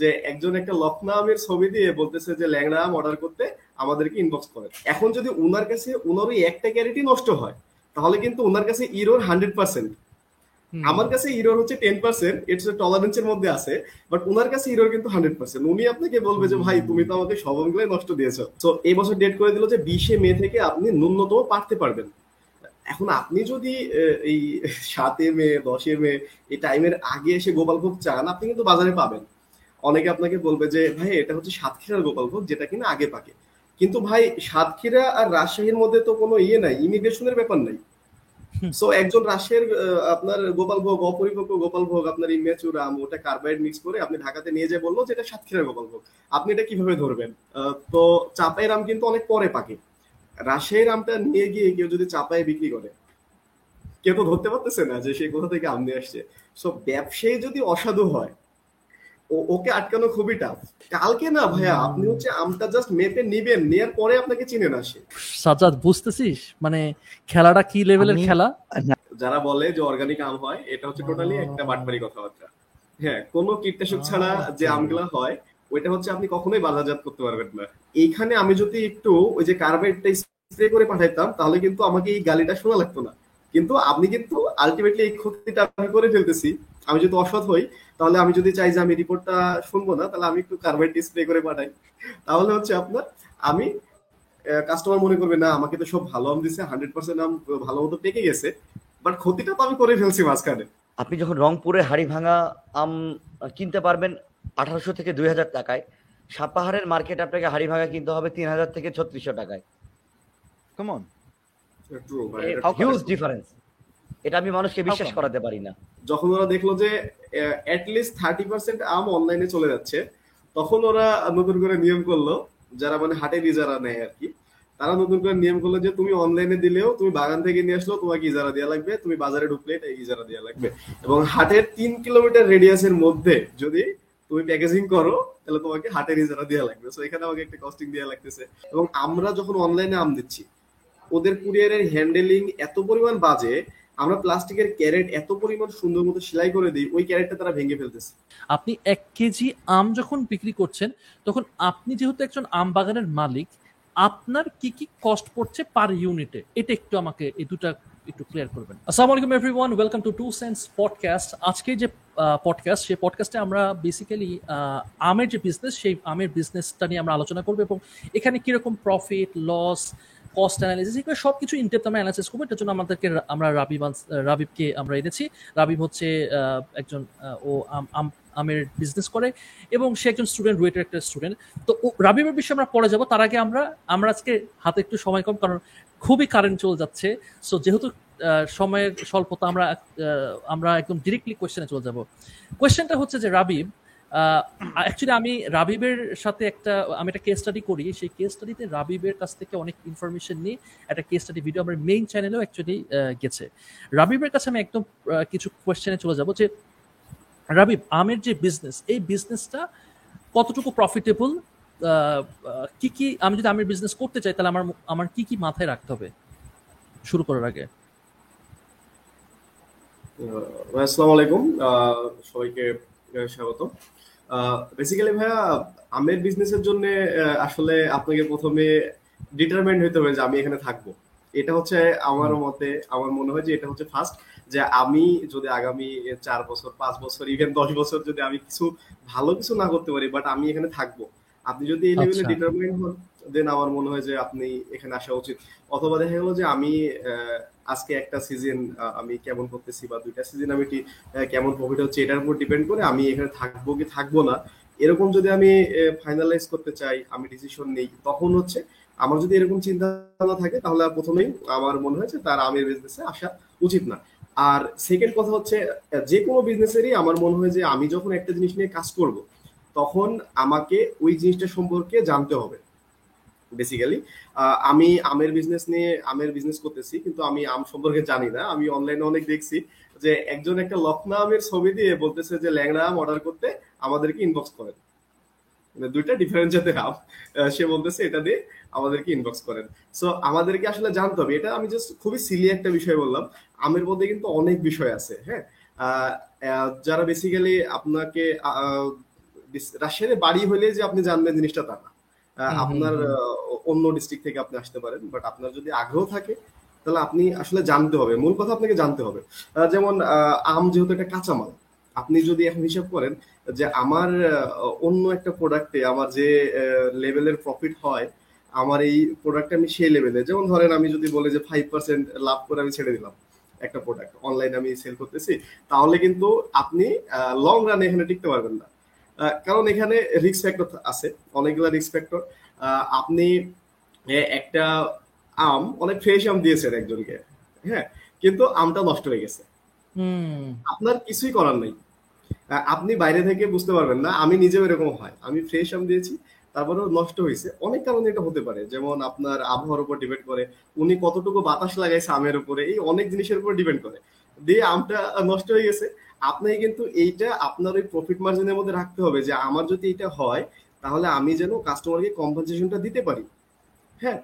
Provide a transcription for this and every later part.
যে একজন একটা লখনা আমের ছবি দিয়ে বলতেছে যে ল্যাংড়া আম অর্ডার করতে আমাদেরকে ইনবক্স করেন এখন যদি উনার কাছে উনার ওই একটা ক্যারেটই নষ্ট হয় তাহলে কিন্তু উনার কাছে ইরোর হান্ড্রেড পার্সেন্ট আমার কাছে ইরোর হচ্ছে টেন পার্সেন্ট ইটস টলারেন্সের মধ্যে আছে বাট উনার কাছে ইরোর কিন্তু হান্ড্রেড পার্সেন্ট উনি আপনাকে বলবে যে ভাই তুমি তো আমাকে সব অঙ্কগুলোই নষ্ট দিয়েছ। তো এই বছর ডেট করে দিল যে বিশে মে থেকে আপনি ন্যূনতম পারতে পারবেন। এখন আপনি যদি এই সাতে মে দশে মে এই টাইমের আগে এসে গোপালভোগ চান আপনি কিন্তু বাজারে পাবেন। অনেকে আপনাকে বলবে যে ভাই এটা হচ্ছে সাতক্ষীরার গোপালভোগ যেটা কিনা আগে পাকে। কিন্তু ভাই সাতক্ষীরা আর রাজশাহীর মধ্যে তো কোনো ইয়ে নাই ইমিগ্রেশনের ব্যাপার নাই। সো একজন রাশিয়ার আপনার গোপাল ভোগ অপরিপক্ক গোপাল ভোগ আপনার ইমেচুর আম ওটা কার্বাইড মিক্স করে আপনি ঢাকাতে নিয়ে যে বলল যে এটা সাতক্ষীরার গোপাল ভোগ আপনি এটা কীভাবে ধরবেন? তো চাপাই রাম কিন্তু অনেক পরে পাকে। রাজশাহীর আমটা নিয়ে গিয়ে কেউ যদি চাপায় বিক্রি করে কেউ তো ধরতে পারতেছে না যে সে কোথা থেকে আম নিয়ে আসছে। সো ব্যবসায়ী যদি অসাধু হয় ওকে আটকানো খুবই টাফ কালকে না ভাইয়া আপনি হচ্ছে আমটা জাস্ট মেপে নিবেন নেয়ার পরে আপনাকে চিনে না সে সাজাদ বুঝতেছিস? মানে খেলাটা কি লেভেলের খেলা? যারা বলে যে অর্গানিক আম হয় এটা হচ্ছে টোটালি একটা বাটবাড়ি কথাবার্তা। হ্যাঁ কোনো কীটনাশক ছাড়া যে আমগুলা হয় ওইটা হচ্ছে আপনি কখনোই বাজারজাত করতে পারবেন না। এইখানে আমি যদি একটু ওই যে কার্বাইডটা স্প্রে করে পাঠাইতাম তাহলে কিন্তু আমাকে এই গালিটা শোনা লাগতো না। কিন্তু আপনি কিন্তু আলটিমেটলি এই ক্ষতিটা আমি করে ফেলতেছি। আমি যদি অসৎ হই তাহলে আমি যদি চাই যে আমি রিপোর্টটা শুনব না তাহলে আমি একটু কার্বাইড স্প্রে করে পাঠাই। তাহলে হচ্ছে আপনার আমি কাস্টমার মনে করবে না আমাকে তো সব ভালো আম দিছে হান্ড্রেড পার্সেন্ট আম ভালো মতো পেকে গেছে বাট ক্ষতিটা তো আমি করে ফেলছি মাঝখানে। আপনি যখন রংপুরে হাড়ি ভাঙা আম কিনতে পারবেন আঠারোশো থেকে দুই হাজার টাকায় সাপাহারের মার্কেট আপনাকে হাড়ি ভাঙা কিনতে হবে তিন হাজার থেকে ছত্রিশশো টাকায়। কেমন হিউজ ডিফারেন্স এটা আমি মানুষকে বিশ্বাস করাতে পারি না। যখন ওরা দেখল যে অ্যাটলিস্ট থার্টি পার্সেন্ট আম অনলাইনে চলে যাচ্ছে তখন ওরা নতুন করে নিয়ম করল যারা মানে হাটের ইজারা নেয় আর কি তারা নতুন করে নিয়ম করল যে তুমি অনলাইনে দিলেও তুমি বাগান থেকে নিয়ে আসলেও তোমাকে ইজারা দেওয়া লাগবে তুমি বাজারে ঢুকলে এটা ইজারা দেওয়া লাগবে। এবং হাটের তিন কিলোমিটার রেডিয়াসের মধ্যে যদি তুমি প্যাকেজিং করো তাহলে তোমাকে হাটের ইজারা দেওয়া লাগবে। তো এখানে আমাকে একটা কস্টিং দেওয়া লাগতেছে। এবং আমরা যখন অনলাইনে আম দিচ্ছি ওদের কুরিয়ারের হ্যান্ডেলিং এত পরিমাণ বাজে আমরা প্লাস্টিকের ক্যারেট এত পরিমাণ সুন্দর মতো সেলাই করে দিই, ওই ক্যারেটটা তারা ভেঙে ফেলতেছে। আপনি এক কেজি আম যখন বিক্রি করছেন, তখন আপনি যেহেতু একজন আম বাগানের মালিক, আপনার কি কি কস্ট পড়ছে পার ইউনিটে এটা একটু আমাকে এই দুটা একটু ক্লিয়ার করবেন। আসসালামু আলাইকুম everyone welcome to to sense podcast আজকে যে পডকাস্ট সেই পডকাস্টে আমরা বেসিক্যালি আমের যে বিজনেস সেই আমের বিজনেসটা নিয়ে আমরা আলোচনা করব এবং এখানে কীরকম প্রফিট লস কস্ট অ্যানালিসিস এগুলো সব কিছু ইনটেপ আমরা অ্যানালাইসিস করব। এটার জন্য আমাদেরকে আমরা রাবিব রাবিবকে আমরা এনেছি। রাবিব হচ্ছে একজন ও আমের বিজনেস করে এবং সে একজন স্টুডেন্ট রুয়েটের একটা স্টুডেন্ট তো রাবিবের বিষয়ে আমরা পরে যাব। তার আগে আমরা আমরা আজকে হাতে একটু সময় কম কারণ খুবই কারেন্ট চলে যাচ্ছে। সো যেহেতু সময়ের স্বল্পতা আমরা আমরা একদম ডিরেক্টলি কোয়েশ্চেনে চলে যাব। কোয়েশ্চেনটা হচ্ছে যে, রাবিব অ্যাকচুয়ালি আমি রাবিবের সাথে একটা, আমি একটা কেস স্টাডি করি। সেই কেস স্টাডিতে রাবিবের কাছ থেকে অনেক ইনফরমেশন নিয়ে একটা কেস স্টাডি ভিডিও আমার মেইন চ্যানেলেও অ্যাকচুয়ালি গেছে। রাবিবের কাছে আমি একদম কিছু কোয়েশ্চেনে চলে যাব যে, রাবিব, আমের যে বিজনেস এই বিজনেসটা কতটুকু প্রফিটেবল কি কি, আমি যদি আমের বিজনেস করতে চাই, তাহলে আমার আমার কি কি মাথায় রাখতে হবে? শুরু করার আগে। আসসালামু আলাইকুম। সবাইকে স্বাগত বেসিক্যালি ভাইয়া আমের বিজনেসের জন্য আসলে আপনাকে প্রথমে ডিটারমেন্ট হইতে হবে যে আমি এখানে থাকব। এটা হচ্ছে আমার মতে আমার মনে হয় যে এটা হচ্ছে ফার্স্ট যে আমি যদি আগামী চার বছর পাঁচ বছর ইভেন দশ বছর যদি আমি কিছু ভালো কিছু না করতে পারি বাট আমি এখানে থাকব। আপনি যদি এই লেভেলে ডিটারমেন্ট হন দেন আমার মনে হয় যে আপনি এখানে আসা উচিত। অথবা দেখা গেলো যে আমি আজকে একটা সিজন আমি কেমন করতেছি বা দুইটা সিজন আমি কেমন প্রফিট হচ্ছে এটার উপর ডিপেন্ড করে আমি এখানে থাকব কি থাকব না, এরকম যদি আমি ফাইনালাইজ করতে চাই, আমি ডিসিশন নেই, তখন হচ্ছে আমার যদি এরকম চিন্তা ভাবনা থাকে, তাহলে প্রথমেই আমার মনে হয়েছে তার আমের বিজনেসে আসা উচিত না। আর সেকেন্ড কথা হচ্ছে, যে কোনো বিজনেসেরই আমার মনে হয় যে আমি যখন একটা জিনিস নিয়ে কাজ করব, তখন আমাকে ওই জিনিসটা সম্পর্কে জানতে হবে। বেসিক্যালি আমি আমের বিজনেস নিয়ে, আমের বিজনেস করতেছি, কিন্তু আমি আম সম্পর্কে জানি না। আমি অনলাইনে অনেক দেখছি যে একজন একটা লখনা আমের ছবি দিয়ে বলতেছে যে ল্যাংড়া আম অর্ডার করতে আমাদেরকে ইনবক্স করেন। মানে দুইটা ডিফারেন্ট জাতের আম সে বলতেছে এটা দিয়ে আমাদেরকে ইনবক্স করেন। সো আমাদেরকে আসলে জানতে হবে। এটা আমি জাস্ট খুবই সিলি একটা বিষয় বললাম। আমের মধ্যে কিন্তু অনেক বিষয় আছে হ্যাঁ? যারা বেসিক্যালি আপনাকে রাজশাহীতে বাড়ি হলে যে আপনি জানবেন জিনিসটা তা না। আপনার অন্য ডিস্ট্রিক্ট থেকে আপনি আসতে পারেন বাট আপনার যদি আগ্রহ থাকে তাহলে আপনি আসলে জানতে হবে। মূল কথা আপনাকে জানতে হবে। যেমন আম যেহেতু একটা কাঁচামাল আপনি যদি এখন হিসাব করেন যে আমার অন্য একটা প্রোডাক্টে আমার যে লেভেলের প্রফিট হয় আমার এই প্রোডাক্টে আমি সেই লেভেলে যেমন ধরেন আমি যদি বলি যে ফাইভ পার্সেন্ট লাভ করে আমি ছেড়ে দিলাম একটা প্রোডাক্ট অনলাইনে আমি সেল করতেছি তাহলে কিন্তু আপনি লং রানে এখানে টিকতে পারবেন না। কারণ এখানে রিস্ক ফ্যাক্টর আছে অনেকগুলো রিস্ক ফ্যাক্টর আপনি একটা আম অনেক ফ্রেশ আম দিয়েছেন একজনকে হ্যাঁ কিন্তু আমটা নষ্ট হয়ে গেছে। আপনার কিছুই করার নেই। আপনি বাইরে থেকে বুঝতে পারবেন না আমি নিজেও এরকম হয়। আমি ফ্রেশ আম দিয়েছি তারপরে নষ্ট হয়েছে। অনেক কারণে এটা হতে পারে যেমন আপনার আবহাওয়ার উপর ডিপেন্ড করে উনি কতটুকু বাতাস লাগাইছে আমের উপরে এই অনেক জিনিসের উপর ডিপেন্ড করে। দিয়ে আমটা নষ্ট হয়ে গেছে আপনাকে কিন্তু এইটা আপনার ওই প্রফিট মার্জিনের মধ্যে রাখতে হবে যে আমার যদি এটা হয়, তাহলে আমি যেন কাস্টমারকে কম্পেনসেশনটা দিতে পারি। হ্যাঁ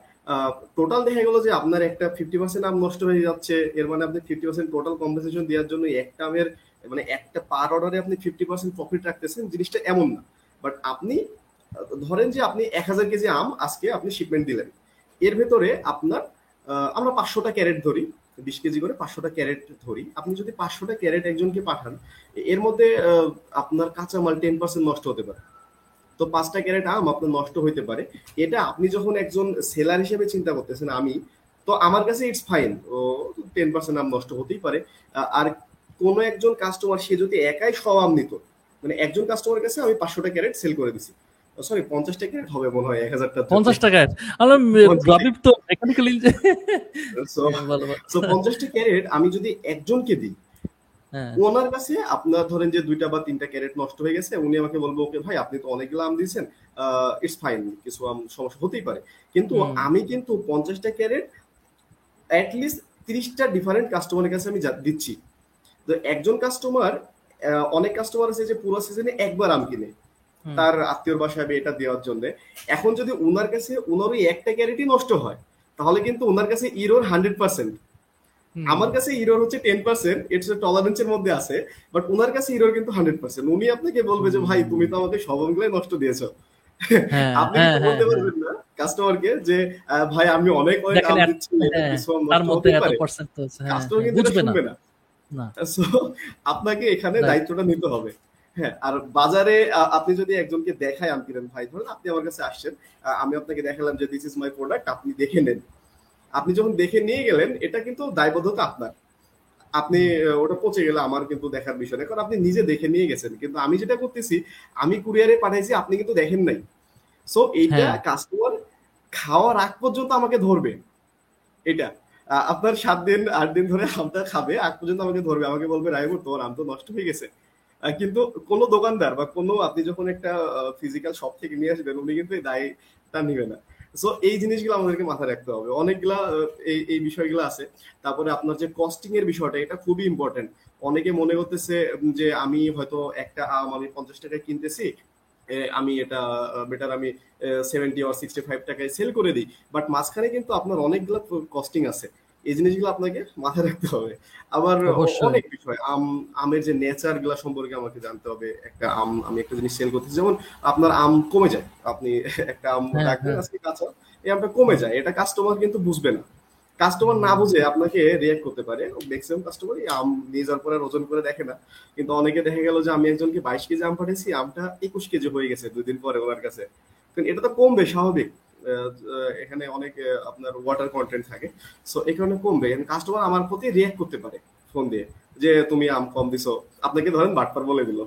টোটাল দেখা গেল যে আপনার একটা ফিফটি পার্সেন্ট আম নষ্ট হয়ে যাচ্ছে, এর মানে আপনি ফিফটি পার্সেন্ট টোটাল কম্পেনসেশন দেওয়ার জন্য একটা আমের মানে একটা পার অর্ডারে আপনি ফিফটি পার্সেন্ট প্রফিট রাখতেছেন, জিনিসটা এমন না। বাট আপনি, ধরেন যে আপনি এক হাজার কেজি আম আজকে আপনি শিপমেন্ট দিলেন। এর ভেতরে আপনার আমরা পাঁচশোটা ক্যারেট ধরি। বিশ কেজি করে পাঁচশোটা ক্যারেট ধরি। আপনি যদি পাঁচশোটা ক্যারেট একজনকে পাঠান, এর মধ্যে আপনার কাঁচামাল টেন পার্সেন্ট নষ্ট হতে পারে। তো পাঁচটা ক্যারেট আম আপনার নষ্ট হইতে পারে। এটা আপনি যখন একজন সেলার হিসেবে চিন্তা করতেছেন, আমি, তো আমার কাছে ইটস ফাইন ও টেন পার্সেন্ট আম নষ্ট হতেই পারে। আর কোন একজন কাস্টমার সে যদি একাই সব আম নিত মানে একজন কাস্টমারের কাছে আমি পাঁচশোটা ক্যারেট সেল করে দিছি। সরি পঞ্চাশটা ক্যারেট হবে মনে হয় এক হাজারটা পঞ্চাশ টাকায় আলাম পঞ্চাশ তো মেকানিক্যালি সো সো পঞ্চাশটা ক্যারেট আমি যদি একজনকে দিই হ্যাঁ। ওনার কাছে আপনার ধরেন যে দুইটা বা তিনটা ক্যারেট নষ্ট হয়ে গেছে উনি আমাকে বলব ওকে ভাই আপনি তো অনেকগুলো আম দিয়েছেন ইটস ফাইন কিছু আম সমস্যা হতেই পারে। কিন্তু আমি কিন্তু পঞ্চাশটা ক্যারেট অ্যাটলিস্ট তিরিশটা ডিফারেন্ট কাস্টমারের কাছে আমি দিচ্ছি। তো একজন কাস্টমার অনেক কাস্টমার আছে যে পুরো সিজনে একবার আম কিনে। তার আত্মীয় বাসায় এটা দেওয়ার জন্য। এখন যদি ওনার কাছে ওনার ওই একটা ক্যারেটই নষ্ট হয় তাহলে কিন্তু ওনার কাছে ইরোর হান্ড্রেড পার্সেন্ট আমার কাছে হিরোর হচ্ছে টেন পার্সেন্ট ইটস টলারেন্সের মধ্যে আছে বাট ওনার কাছে হিরোর কিন্তু হান্ড্রেড পার্সেন্ট উনি আপনাকে বলবে যে ভাই তুমি তো আমাকে সব অঙ্কগুলোই নষ্ট দিয়েছ। হ্যাঁ আপনি হ্যাঁ হ্যাঁ বলতে পারবেন না কাস্টমারকে যে ভাই আমি অনেক অনেক আম দিচ্ছি এটা তার মধ্যে এত পার্সেন্ট তো আছে, কাস্টমার কিন্তু শুনবে না। না। সো আপনাকে এখানে দায়িত্বটা নিতে হবে। হ্যাঁ আর বাজারে আপনি যদি একজনকে দেখায় আম কিনেন ভাই ধরেন আপনি আমার কাছে আসছেন আমি আপনাকে দেখালাম যে দিস ইজ মাই প্রোডাক্ট আপনি দেখে নেন। আপনি যখন দেখে নিয়ে গেলেন এটা কিন্তু দায়বদ্ধতা আপনার। আপনি ওটা পচে গেলে আমার কিন্তু দেখার বিষয় না কারণ আপনি নিজে দেখে নিয়ে গেছেন। কিন্তু আমি যেটা করতেছি আমি কুরিয়ারে পাঠাইছি আপনি কিন্তু দেখেন নাই। সো এইটা হ্যাঁ। কাস্টমার খাওয়ার আগ পর্যন্ত আমাকে ধরবে। এটা আপনার সাত দিন আট দিন ধরে আমটা খাবে আগ পর্যন্ত আমাকে ধরবে। আমাকে বলবে রাইবুর তোর আম তো নষ্ট হয়ে গেছে। কিন্তু কোনো দোকানদার বা কোনো আপনি যখন একটা ফিজিক্যাল শপ থেকে নিয়ে আসবেন, উনি কিন্তু এই দায়টা নিবে না। সো এই জিনিসগুলো আমাদেরকে মাথায় রাখতে হবে। অনেকগুলা এই এই বিষয়গুলো আছে। তারপরে আপনার যে কস্টিং এর বিষয়টা, এটা খুবই ইম্পর্টেন্ট অনেকে মনে করতেছে যে, আমি হয়তো একটা আম আমি পঞ্চাশ টাকায় কিনতেছি আমি এটা বেটার আমি সেভেন্টি আর সিক্সটি ফাইভ টাকায় সেল করে দিই। বাট মাঝখানে কিন্তু আপনার অনেকগুলো কস্টিং আছে। এই জিনিসগুলো আপনাকে মাথায় রাখতে হবে। আবার অনেক বিষয় আম আমের যে নেচারগুলা সম্পর্কে আমাকে জানতে হবে। একটা আম আমি একটা জিনিস সেল করতেছি যেমন আপনার আম কমে যায়। আপনি একটা আম হ্যাঁ, রাখবেন হ্যাঁ। আজকে কাঁচা এই আমটা কমে যায়। এটা কাস্টমার কিন্তু বুঝবে না। কাস্টমার না বুঝে আপনাকে রিয়াক্ট করতে পারে। ম্যাক্সিমাম কাস্টমার আম নিয়ে যাওয়ার পরে ওজন করে দেখে না। কিন্তু অনেকে দেখে গেল যে আমি একজনকে বাইশ কেজি আম পাঠিয়েছি আমটা একুশ কেজি হয়ে গেছে দুই দিন পরে ওনার কাছে। কারণ এটা তো কমবে স্বাভাবিক। এখানে অনেক আপনার ওয়াটার কন্টেন্ট থাকে। সো এই কারণে কমবে। কাস্টমার আমার প্রতি রিয়াক্ট করতে পারে ফোন দিয়ে। যে, তুমি আম কম দিছো। আপনাকে ধরেন বাটপার বলে দিল।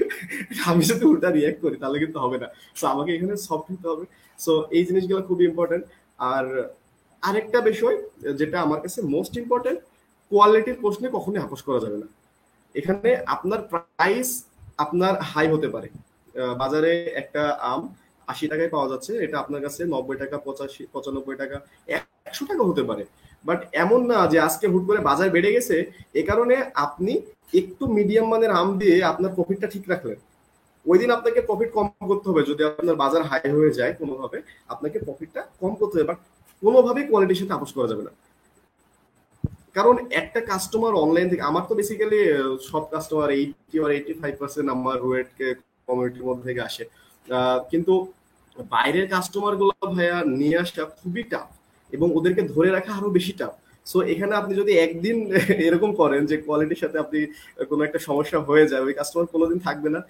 আমি যদি উল্টা রিয়াক্ট করি, তাহলে কিন্তু হবে না। সো আমাকে এখানে সফট হতে হবে। সো এই জিনিসগুলো খুবই ইম্পর্টেন্ট আর আরেকটা বিষয় যেটা আমার কাছে মোস্ট ইম্পর্টেন্ট কোয়ালিটির প্রশ্নে কখনোই আপোষ করা যাবে না। এখানে আপনার প্রাইস আপনার হাই হতে পারে। বাজারে একটা আম আশি টাকায় পাওয়া যাচ্ছে, এটা আপনার কাছে নব্বই টাকা, পঁচাশি, পঁচানব্বই টাকা, একশো টাকা হতে পারে। বাট এমন না যে আজকে হুট করে বাজার বেড়ে গেছে, এ কারণে আপনি একটু মিডিয়াম মানের আম দিয়ে আপনার প্রফিটটা ঠিক রাখলেন। ওই দিন আপনাকে প্রফিট কম করতে হবে, যদি আপনার বাজার হাই হয়ে যায় কোনোভাবে, আপনাকে প্রফিটটা কম করতে হবে বাট কোনোভাবেই কোয়ালিটির সাথে আপোষ করা যাবে না। কারণ একটা কাস্টমার অনলাইন থেকে, আমার তো বেসিক্যালি সব কাস্টমার এইটি আর এইটি ফাইভ পার্সেন্ট আমার ওয়েটকে কমিউনিটির মধ্যে থেকে আসে। কিন্তু বাইরের কাস্টমারগুলো ভাইয়া নিয়ে আসা খুবই টাফ এবং ওদেরকে ধরে রাখা আরও বেশি টাফ সো এখানে আপনি যদি একদিন এরকম করেন যে কোয়ালিটির সাথে আপনি কোনো একটা সমস্যা হয়ে যায় ওই কাস্টমার কোনোদিন থাকবে না।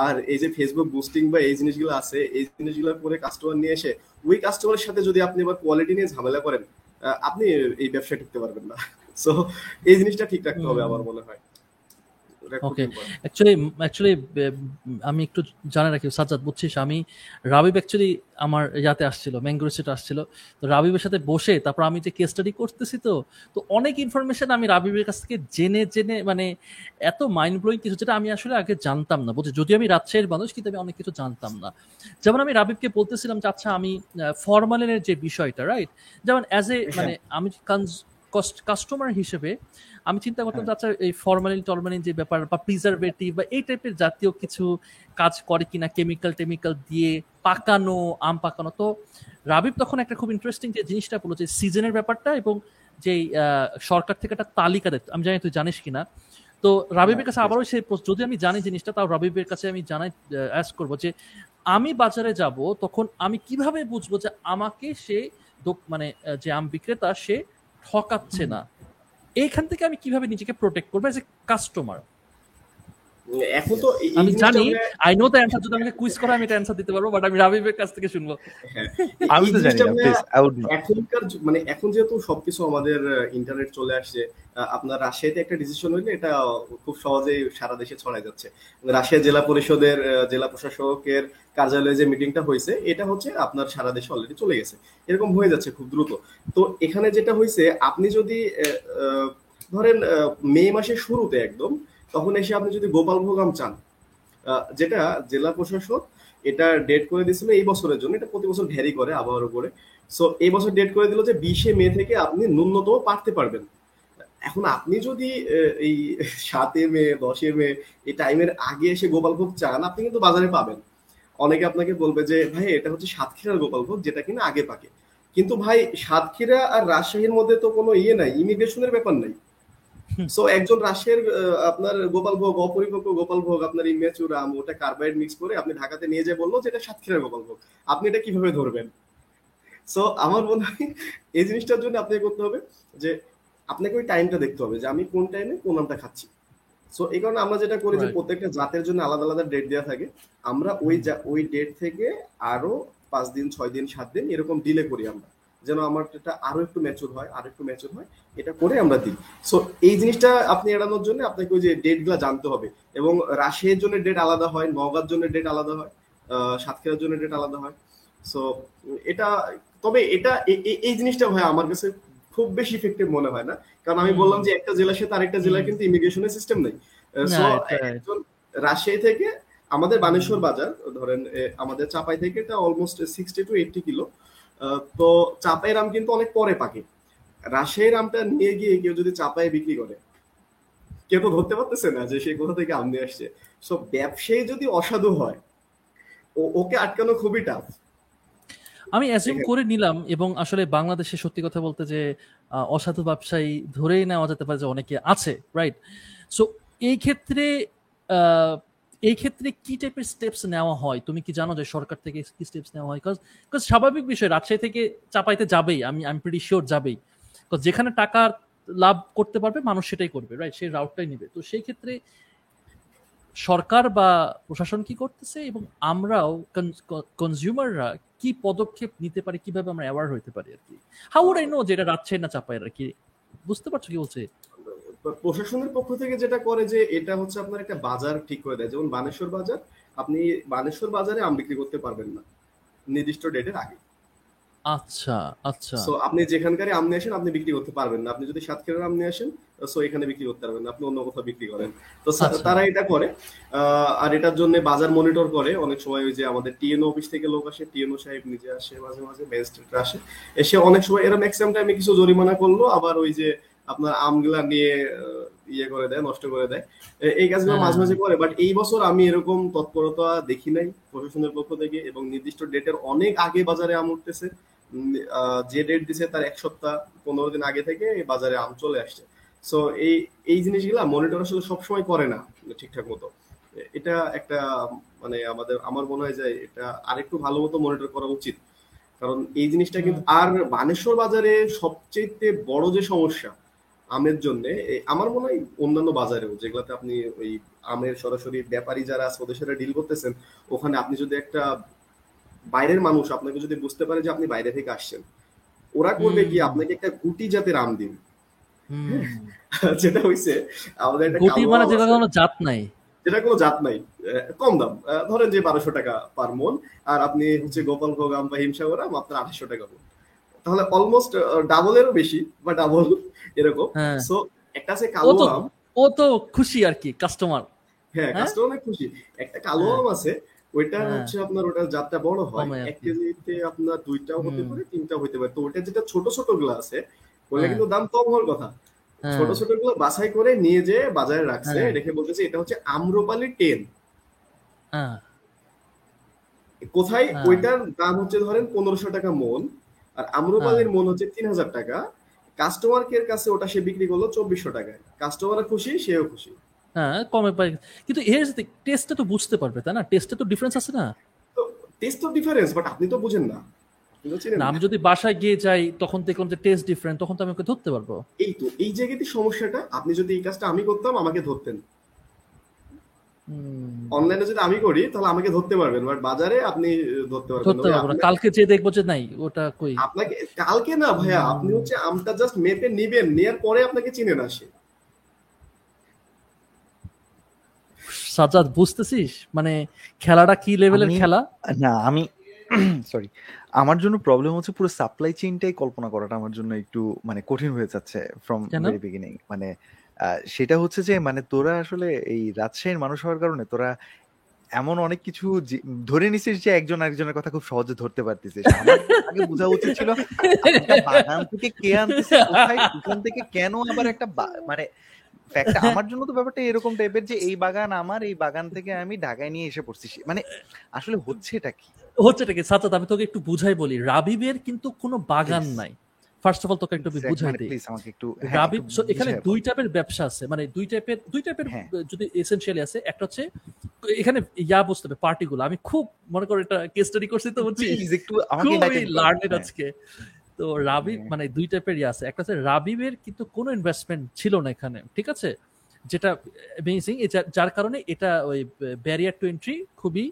আর এই যে ফেসবুক বুস্টিং বা এই জিনিসগুলো আছে এই জিনিসগুলো করে কাস্টমার নিয়ে এসে ওই কাস্টমারের সাথে যদি আপনি এবার কোয়ালিটি নিয়ে ঝামেলা করেন আহ, আপনি এই ব্যবসায় টিকতে পারবেন না। সো এই জিনিসটা ঠিক রাখতে হবে আমার মনে হয়। Important. অ্যাকচুয়ালি অ্যাকচুয়ালি আমি একটু জানা রাখি সাজ্জাদ বুঝছিস? আমি রাবিব অ্যাকচুয়ালি আমার ইয়াতে আসছিল ম্যাঙ্গো রিসেট আসছিল। তো রাবিবের সাথে বসে তারপর আমি যে কেস স্টাডি করতেছি তো তো অনেক ইনফরমেশন আমি রাবিবের কাছ থেকে জেনে জেনে মানে এত মাইন্ড ব্লোয়িং কিছু যেটা আমি আসলে আগে জানতাম না বুঝছি যদিও আমি রাজশাহীর মানুষ কিন্তু আমি অনেক কিছু জানতাম না। যেমন আমি রাবিবকে বলতেছিলাম যে আচ্ছা আমি ফরমালিনের যে বিষয়টা রাইট যেমন অ্যাজ এ মানে আমি কাস্টমার হিসেবে আমি চিন্তা করতাম যে আচ্ছা এই ফরমালিন টরমালিন যে ব্যাপার বা প্রিজারভেটিভ বা এই টাইপের জাতীয় কিছু কাজ করে কিনা কেমিক্যাল টেমিক্যাল দিয়ে পাকানো আম পাকানো। তো রাবিব তখন একটা খুব ইন্টারেস্টিং যে জিনিসটা বলো যে সিজনের ব্যাপারটা এবং যে সরকার থেকে একটা তালিকা দেয় আমি জানি তুই জানিস কিনা। তো রাবিবের কাছে আবারও সে যদি আমি জানি জিনিসটা তাও রাবিবের কাছে আমি জানাই অ্যাস করব যে আমি বাজারে যাব তখন আমি কীভাবে বুঝব যে আমাকে সে মানে যে আম বিক্রেতা সে ঠকাচ্ছে না। এইখান থেকে আমি কীভাবে নিজেকে প্রোটেক্ট করব এজ এ কাস্টমার এখন তো আমি জানি আই নো দ্য অ্যান্সার যদি আমাকে কুইজ করা আমি এটা অ্যান্সার দিতে পারব বাট আমি রাবিবের কাছ থেকে শুনব। আমি এই তো জানি এখনকার মানে এখন যেহেতু সবকিছু আমাদের ইন্টারনেট চলে আসছে আহ, আপনার রাশিয়াতে একটা ডিসিশন হইলে এটা খুব সহজেই সারা দেশে ছড়াই যাচ্ছে। রাশিয়া জেলা পরিষদের জেলা প্রশাসকের কার্যালয়ে যে মিটিংটা হয়েছে এটা হচ্ছে আপনার সারা দেশে অলরেডি চলে গেছে। এরকম হয়ে যাচ্ছে খুব দ্রুত। তো এখানে যেটা হয়েছে আপনি যদি আহ, আহ, ধরেন আহ, মে মাসের শুরুতে একদম তখন এসে আপনি যদি গোপালভোগ আম চান যেটা জেলা প্রশাসক এটা ডেট করে দিয়েছিল এই বছরের জন্য, এটা প্রতি বছর ভ্যারি করে আবহাওয়ার উপরে। সো এই বছর ডেট করে দিল যে বিশে মে থেকে আপনি ন্যূনতম পারতে পারবেন। এখন আপনি যদি এই সাতে মে, দশে মে এই টাইমের আগে এসে গোপালভোগ চান, আপনি কিন্তু বাজারে পাবেন। অনেকে আপনাকে বলবে যে, ভাই, এটা হচ্ছে সাতক্ষীরার গোপালভোগ যেটা কিনা আগে পাকে। কিন্তু ভাই, সাতক্ষীরা আর রাজশাহীর মধ্যে তো কোনো ইয়ে নাই ইমিগ্রেশনের ব্যাপার নাই। সো একজন রাশিয়ার আপনার গোপালভোগ অপরিপক্ক গোপালভোগ আপনার ইমেচুর আম ওটা কার্বাইড মিক্স করে আপনি ঢাকাতে নিয়ে যে বলল যে এটা সাতক্ষীরার গোপালভোগ আপনি এটা কীভাবে ধরবেন? সো আমার মনে হয় এই জিনিসটার জন্য আপনাকে করতে হবে যে আপনাকে ওই টাইমটা দেখতে হবে যে আমি কোন টাইমে কোন আমটা খাচ্ছি। সো এই কারণে আমরা যেটা করি যে প্রত্যেকটা জাতের জন্য আলাদা আলাদা ডেট দেওয়া থাকে। আমরা ওই ওই ডেট থেকে আরও পাঁচ দিন ছয় দিন সাত দিন এরকম ডিলে করি আমরা। যেন আমার এটা আরও একটু ম্যাচুর হয় আরও একটু ম্যাচুর হয় এটা করে আমরা দিই। সো এই জিনিসটা আপনি এড়ানোর জন্য আপনাকে ওই যে ডেটগুলা জানতে হবে। এবং রাশিয়ার জন্য ডেট আলাদা হয় নগার জন্য ডেট আলাদা হয় সাতক্ষীরার জন্য ডেট আলাদা হয়। সো এটা তবে এটা এই জিনিসটা হয় আমার কাছে খুব বেশি ইফেক্টিভ মনে হয় না। কারণ আমি বললাম যে একটা জেলার সাথে আরেকটা জেলায় কিন্তু ইমিগ্রেশনের সিস্টেম নেই. একজন রাজশাহী থেকে আমাদের বানেশ্বর বাজার ধরেন আমাদের চাপাই থেকে এটা almost sixty to eighty kilo. তো চাপাই রাম কিন্তু অনেক পরে পাকে রাজশাহীর আমটা নিয়ে গিয়ে কেউ যদি চাপায় বিক্রি করে কেউ তো ধরতে পারতেছে না যে সে কোথা থেকে আম নিয়ে আসছে। সো ব্যবসায়ী যদি অসাধু হয় ও- ওকে আটকানো খুবই টাফ আমি অ্যাজিউম করে নিলাম এবং আসলে বাংলাদেশে সত্যি কথা বলতে যে অসাধু ব্যবসায়ী ধরেই নেওয়া যেতে পারে যে অনেকে আছে রাইট সো এই ক্ষেত্রে আহ, এই ক্ষেত্রে কি টাইপের স্টেপস নেওয়া হয়? তুমি কি জানো যে সরকার থেকে কি স্টেপস নেওয়া হয়? বিকজ স্বাভাবিক বিষয়, রাজশাহী থেকে চাপাইতে যাবেই, আমি আমি প্রিটি শিওর যাবেই। বিকজ যেখানে টাকা লাভ করতে পারবে, মানুষ সেটাই করবে রাইট সেই রাউটটাই নেবে। তো সেই ক্ষেত্রে সরকার বা প্রশাসন কি করতেছে এবং আমরাও কনজিউমাররা কি পদক্ষেপ নিতে পারি, কীভাবে আমরা অ্যাওয়ার হইতে পারি আর কি? হাউ উড আই নো যে এটা রাজশাহী না চাপায় আর কি? বুঝতে পারছ কি বলছে? প্রশাসনের পক্ষ থেকে যেটা করে যে এটা হচ্ছে আপনার একটা বাজার ঠিক করে দেয়। যেমন বানেশ্বর বাজার আপনি বানেশ্বর বাজারে আম বিক্রি করতে পারবেন না নির্দিষ্ট ডেটের আগে। আচ্ছা আচ্ছা। সো আপনি যেখানকারই আম নিয়ে আসেন আপনি বিক্রি করতে পারবেন না। আপনি যদি সাতক্ষীরার আম নিয়ে আসেন সো এখানে বিক্রি করতে পারবেন না। আপনি অন্য কোথাও বিক্রি করেন। তো আচ্ছা। তারা এটা করে। আহ, আর এটার জন্য বাজার মনিটর করে। অনেক সময় ওই যে আমাদের টিএনও অফিস থেকে লোক আসে টিএনও সাহেব নিজে আসে মাঝে মাঝে ম্যাজিস্ট্রেট আসে। এসে অনেক সময় এরা ম্যাক্সিমাম টাইমে কিছু জরিমানা করল আবার ওই যে আপনার আমগুলা নিয়ে ইয়ে করে দেয় নষ্ট করে দেয়। এই কাজগুলো হ্যাঁ। মাঝে মাঝে করে বাট এই বছর আমি এরকম তৎপরতা দেখি নাই প্রশাসনের পক্ষ থেকে এবং নির্দিষ্ট ডেটের অনেক আগে বাজারে আম উঠতেছে। যে ডেট দিছে তার এক সপ্তাহ পনেরো দিন আগে থেকে বাজারে আম চলে আসছে। সো এই এই জিনিসগুলা মনিটর আসলে সবসময় করে না ঠিকঠাক মতো। এটা একটা মানে আমাদের আমার মনে হয় যে এটা আরেকটু ভালো মতো মনিটর করা উচিত। কারণ এই জিনিসটা কিন্তু আর বানেশ্বর বাজারে সবচেয়ে বড় যে সমস্যা আমের জন্য আমার মনে হয় অন্যান্য বাজারেও যেগুলোতে আপনি ওই আমের সরাসরি ব্যাপারী যারা আছে ওদের সাথে ডিল করতেছেন ওখানে আপনি যদি একটা বাইরের মানুষ আপনাকে যদি বুঝতে পারে যে আপনি বাইরে থেকে আসছেন ওরা করবে কি আপনাকে একটা গুটি জাতের আম দিন যেটা হইছে আমাদের একটা গুটি মানে যেটা কোনো জাত নাই। যেটা কোনো জাত নাই কম দাম। ধরেন যে বারোশো টাকা পার মন আর আপনি হচ্ছে গোপাল আম বা হিমসাগর আম আপনার আঠাশশো টাকা মন। তাহলে অলমোস্ট ডাবলেরও বেশি বা ডাবল এরকম। হ্যাঁ। সো একটা আছে কালো আম। ও তো খুশি আর কি কাস্টমার হ্যাঁ হ্যাঁ? কাস্টমার অনেক খুশি। একটা কালো হ্যাঁ। আম আছে ওইটা হ্যাঁ। হচ্ছে আপনার ওটা জাতটা বড় হয়। এক কেজিতে আপনার দুইটাও হতে পারে তিনটাও হতে পারে। তো ওটা যেটা ছোট ছোটগুলো আছে ওগুলো হ্যাঁ। কিন্তু দাম কম হওয়ার কথা। হ্যাঁ। ছোট ছোটগুলো বাছাই করে নিয়ে যে বাজারে রাখছে হ্যাঁ। রেখে বলতেছে এটা হচ্ছে আম্রপালি টেন হ্যাঁ। কোথায়? হ্যাঁ। ওইটার দাম হচ্ছে ধরেন পনেরোশো টাকা মন। আর আম্রপালির মন হচ্ছে তিন হাজার টাকা। কাস্টমার কেয়ার কাছে ওটা সে বিক্রি করল চব্বিশশো টাকায়। কাস্টমার খুশি সেও খুশি। হ্যাঁ কমে পাই কিন্তু এর টেস্টটা তো বুঝতে পারবে তাই না? টেস্টে তো ডিফারেন্স আছে না? টেস্ট তো ডিফারেন্স বাট আপনি তো বুঝেন না। আমি যদি বাসায় গিয়ে যাই তখন দেখলাম যে টেস্ট ডিফারেন্ট তখন তো আমি ওকে ধরতে পারব। এই তো এই জায়গাতে সমস্যাটা। আপনি যদি এই কাজটা আমি করতাম আমাকে ধরতেন। অনলাইনে যদি আমি করি তাহলে আমাকে ধরতে পারবেন বাট বাজারে আপনি ধরতে পারবেন কালকে যে দেখব যে নাই ওটা কই? আপনাকে কালকে না ভাইয়া আপনি হচ্ছে আমটা জাস্ট মেপে নিবেন নেয়ার পরে আপনাকে চিনে না সে সাজাদ বুঝতেছিস? মানে খেলাটা কি লেভেলের খেলা? না আমি সরি আমার জন্য প্রবলেম হচ্ছে পুরো সাপ্লাই চেইনটাই কল্পনা করাটা আমার জন্য একটু মানে কঠিন হয়ে যাচ্ছে ফ্রম? ভেরি বিগিনিং মানে আহ, সেটা হচ্ছে যে মানে তোরা আসলে এই রাজশাহীর মানুষ হওয়ার কারণে তোরা এমন অনেক কিছু যে- ধরে নিছিস যে একজন আরেকজনের কথা খুব সহজে ধরতে পারতেছিস আমার আগে বোঝা উচিত ছিল একটা বাগান থেকে কে আনতেছে কোথায় ওখান থেকে কেন আবার একটা বা- মানে ফ্যাক্ট আমার জন্য তো ব্যাপারটা এরকম টাইপের যে এই বাগান আমার এই বাগান থেকে আমি ঢাকায় নিয়ে এসে পড়ছি। মানে আসলে হচ্ছে এটা কি? হচ্ছে এটা কি? সাজাদ আমি তোকে একটু বুঝাই বলি। রাবিবের কিন্তু কোনো বাগান নাই। ফার্স্ট অফ অল তোকে একটু বুঝাই মানে দিই। আমাকে একটু হ্যাঁ, এখানে দুই টাইপের ব্যবসা আছে। মানে দুই টাইপের দুই টাইপের হ্যাঁ। যদি এসেনশিয়ালি আছে একটা হচ্ছে এখানে ইয়া বুঝতে হবে পার্টিগুলো আমি খুব মনে করো এটা কেস স্টাডি করছি তো আমাকে খুবই লার্নেড হ্যাঁ। আজকে। তো রাবিব হ্যাঁ। মানে দুই টাইপের ইয়ে আছে। একটা হচ্ছে রাবিবের কিন্তু কোনো ইনভেস্টমেন্ট ছিল না এখানে ঠিক আছে? যেটা অ্যামেজিং যার কারণে এটা ওই ব্যারিয়ার টু এন্ট্রি খুবই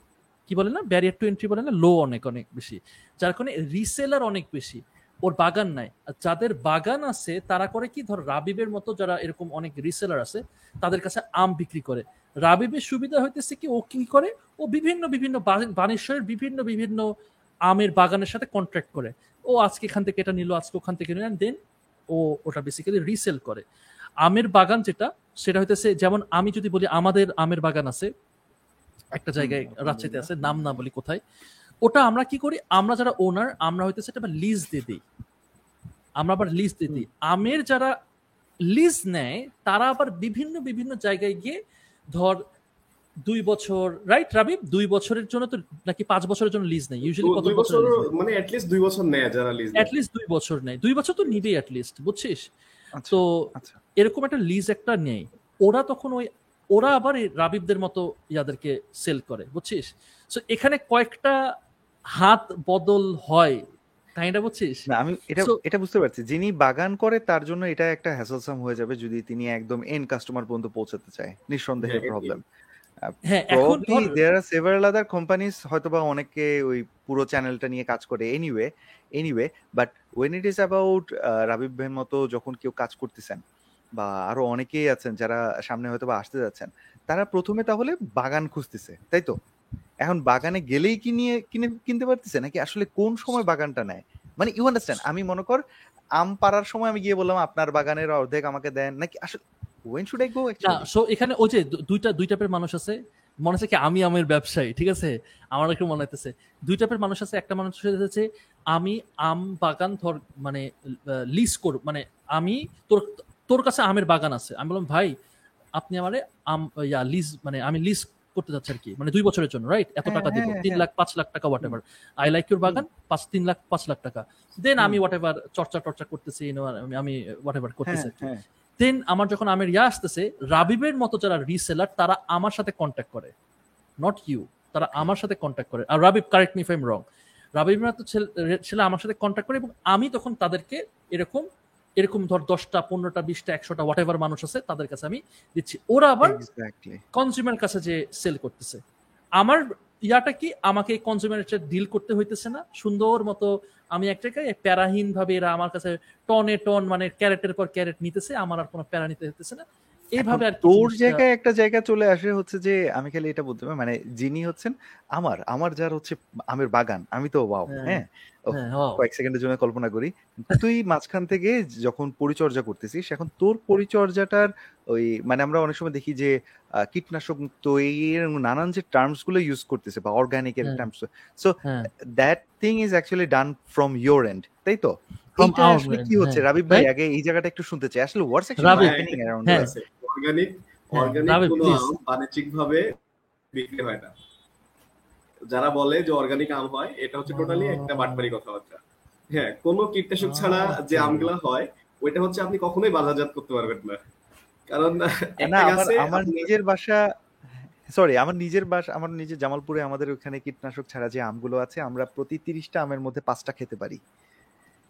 কি বলে না? ব্যারিয়ার টু এন্ট্রি বলে না? লো অনেক অনেক বেশি। যার কারণে রিসেলার অনেক বেশি। ওর বাগান নাই। যাদের বাগান আছে তারা করে কি? ধর রাবিবের মতো যারা এরকম অনেক রিসেলার আছে তাদের কাছে আম বিক্রি করে। রাবিবের সুবিধা হইতেছে কি? ও কি করে? ও বিভিন্ন বিভিন্ন বানেশ্বরের বিভিন্ন বিভিন্ন আমের বাগানের সাথে কন্ট্রাক্ট করে। ও আজকে এখান থেকে এটা নিল আজকে ওখান থেকে নিল দেন ও ওটা বেসিক্যালি রিসেল করে। আমের বাগান যেটা সেটা হইতেছে যেমন আমি যদি বলি আমাদের আমের বাগান আছে একটা জায়গায় রাজশাহীতে আছে নাম না বলি কোথায় ওটা আমরা কি করি? আমরা যারা ওনার আমরা হইতেছে এটা লিজ দিয়ে দিই। আমরা আবার লিজ দিয়ে দিই। আমের যারা লিজ নেয় তারা আবার বিভিন্ন বিভিন্ন জায়গায় গিয়ে ধর দুই বছর রাইট রাবিব? দুই বছরের জন্য তো নাকি পাঁচ বছরের জন্য লিজ নেই ইউজুয়ালি কত বছর মানে অ্যাটলিস্ট দুই বছর নেয় যারা লিজ অ্যাটলিস্ট দুই বছর নেয়। দুই বছর তো নিবেই অ্যাটলিস্ট বুঝছিস? আচ্ছা, তো আচ্ছা। এরকম একটা লিজ একটা নেই ওরা তখন ওই ওরা আবার রাবিবদের মতো ইয়াদেরকে সেল করে বুঝছিস? সো এখানে কয়েকটা হাত বদল হয়। কাইন্ডা বুঝছিস? না আমি এটা এটা বুঝতে পারছি। যিনি বাগান করে তার জন্য এটা একটা হ্যাসলসাম হয়ে যাবে যদি তিনি একদম এন্ড কাস্টমার পর্যন্ত পৌঁছাতে চায়। নিঃসন্দেহে প্রবলেম হ্যাঁ এখন প্রবাবলি ধর দেয়ার আর সেভারাল আদার কোম্পানিজ হয়তোবা অনেকে ওই পুরো চ্যানেলটা নিয়ে কাজ করে anyway anyway but when it is about Rabib ভাইয়ের মতো যখন কেউ কাজ করতেছেন বা আরও অনেকেই আছেন যারা সামনে হয়তো বা আসতে যাচ্ছেন তারা প্রথমে তাহলে বাগান খুঁজতেছে তাই তো? এখন বাগানে গেলেই কি নিয়ে কিনে কিনতে পারতেছে? নাকি আসলে কোন সময় বাগানটা নেয়? মানে ইউ আন্ডারস্ট্যান্ড আমি মনে কর আম পাড়ার সময় আমি গিয়ে বললাম আপনার বাগানের অর্ধেক আমাকে দেন। নাকি আসলে ওয়েন শুড আই গো না সো এখানে ওই যে দুইটা দুই টাইপের মানুষ আছে। মনে হচ্ছে কি আমি আমের ব্যবসায়ী ঠিক আছে? আমার একটু মনে হইতেছে। দুই টাইপের মানুষ আছে একটা মানুষ হচ্ছে আমি আম বাগান ধর মানে লিজ কর মানে আমি তোর তোর কাছে আমের বাগান আছে। আমি বললাম ভাই আপনি আমারে আম ইয়া লিজ মানে আমি লিজ করতে যাচ্ছি আর কি। মানে দুই বছরের জন্য রাইট এত হ্যাঁ, টাকা দিব হ্যাঁ, তিন হ্যাঁ। লাখ পাঁচ লাখ টাকা whatever I like your বাগান পাঁচ তিন লাখ পাঁচ লাখ টাকা। দেন আমি হোয়াট এভার চর্চা টর্চা করতেছি আমি- হোয়াট এভার করতেছি দেন আমার যখন আমের ইয়া আসতেছে রাবিবের মতো যারা রিসেলার তারা আমার সাথে কন্ট্যাক্ট করে। নট ইউ তারা আমার সাথে কন্ট্যাক্ট করে। আর Rabib correct me if I'm wrong রাবিবের মতো ছেলে- ছেলে আমার সাথে কন্ট্যাক্ট করে এবং আমি তখন তাদেরকে এরকম এরকম ধর দশটা পনেরোটা বিশটা একশোটা হোয়াট এভার মানুষ আছে তাদের কাছে আমি দিচ্ছি। ওরা আবার কনজিউমার কাছে যে সেল করতেছে। আমার ইয়াটা কি? আমাকে কনজিউমার ডিল করতে হইতেছে না। সুন্দর মতো আমি এক জায়গায় প্যারাহীন ভাবে এরা আমার কাছে টনে টন মানে ক্যারেটের পর ক্যারেট নিতেছে আমার আর কোনো প্যারা নিতে হইতেছে না। এইভাবে আর তোর জায়গায় একটা জায়গা চলে আসে হচ্ছে যে আমি খালি এটা বলতে পারি মানে যিনি হচ্ছেন আমার আমার যার হচ্ছে আমের বাগান আমি তো ওয়াও হ্যাঁ। হ্যাঁ হ্যাঁ. কয়েক সেকেন্ডের জন্য কল্পনা করি তুই মাঝখান থেকে যখন পরিচর্যা করতেছিস এখন তোর পরিচর্যাটার ওই মানে আমরা অনেক সময় দেখি যে কীটনাশক মুক্ত এর নানান যে টার্মসগুলো ইউজ করতেছে বা অর্গানিক এর। Terms so that thing is actually done from your end তাই তো কি হচ্ছে হ্যাঁ। রাবিব ভাই আগে এই জায়গাটা একটু শুনতে চাই আসলে what's actually happening around. Organic হ্যাঁ, অর্গানিক কোনো আম বাণিজ্যিক ভাবে বিক্রি হয় না। যারা বলে যে অর্গানিক আম হয় এটা হচ্ছে টোটালি একটা বাটপারি কথাবার্তা। হ্যাঁ কোনো কীটনাশক ছাড়া যে আচ্ছা। আমগুলা হয় ওইটা হচ্ছে আপনি কখনোই বাজারজাত করতে পারবেন না। কারণ আমার নিজের বাসা সরি আমার নিজের বাসা আমার নিজের জামালপুরে আমাদের ওখানে কীটনাশক ছাড়া যে আমগুলো আছে আমরা প্রতি তিরিশটা আমের মধ্যে পাঁচটা খেতে পারি।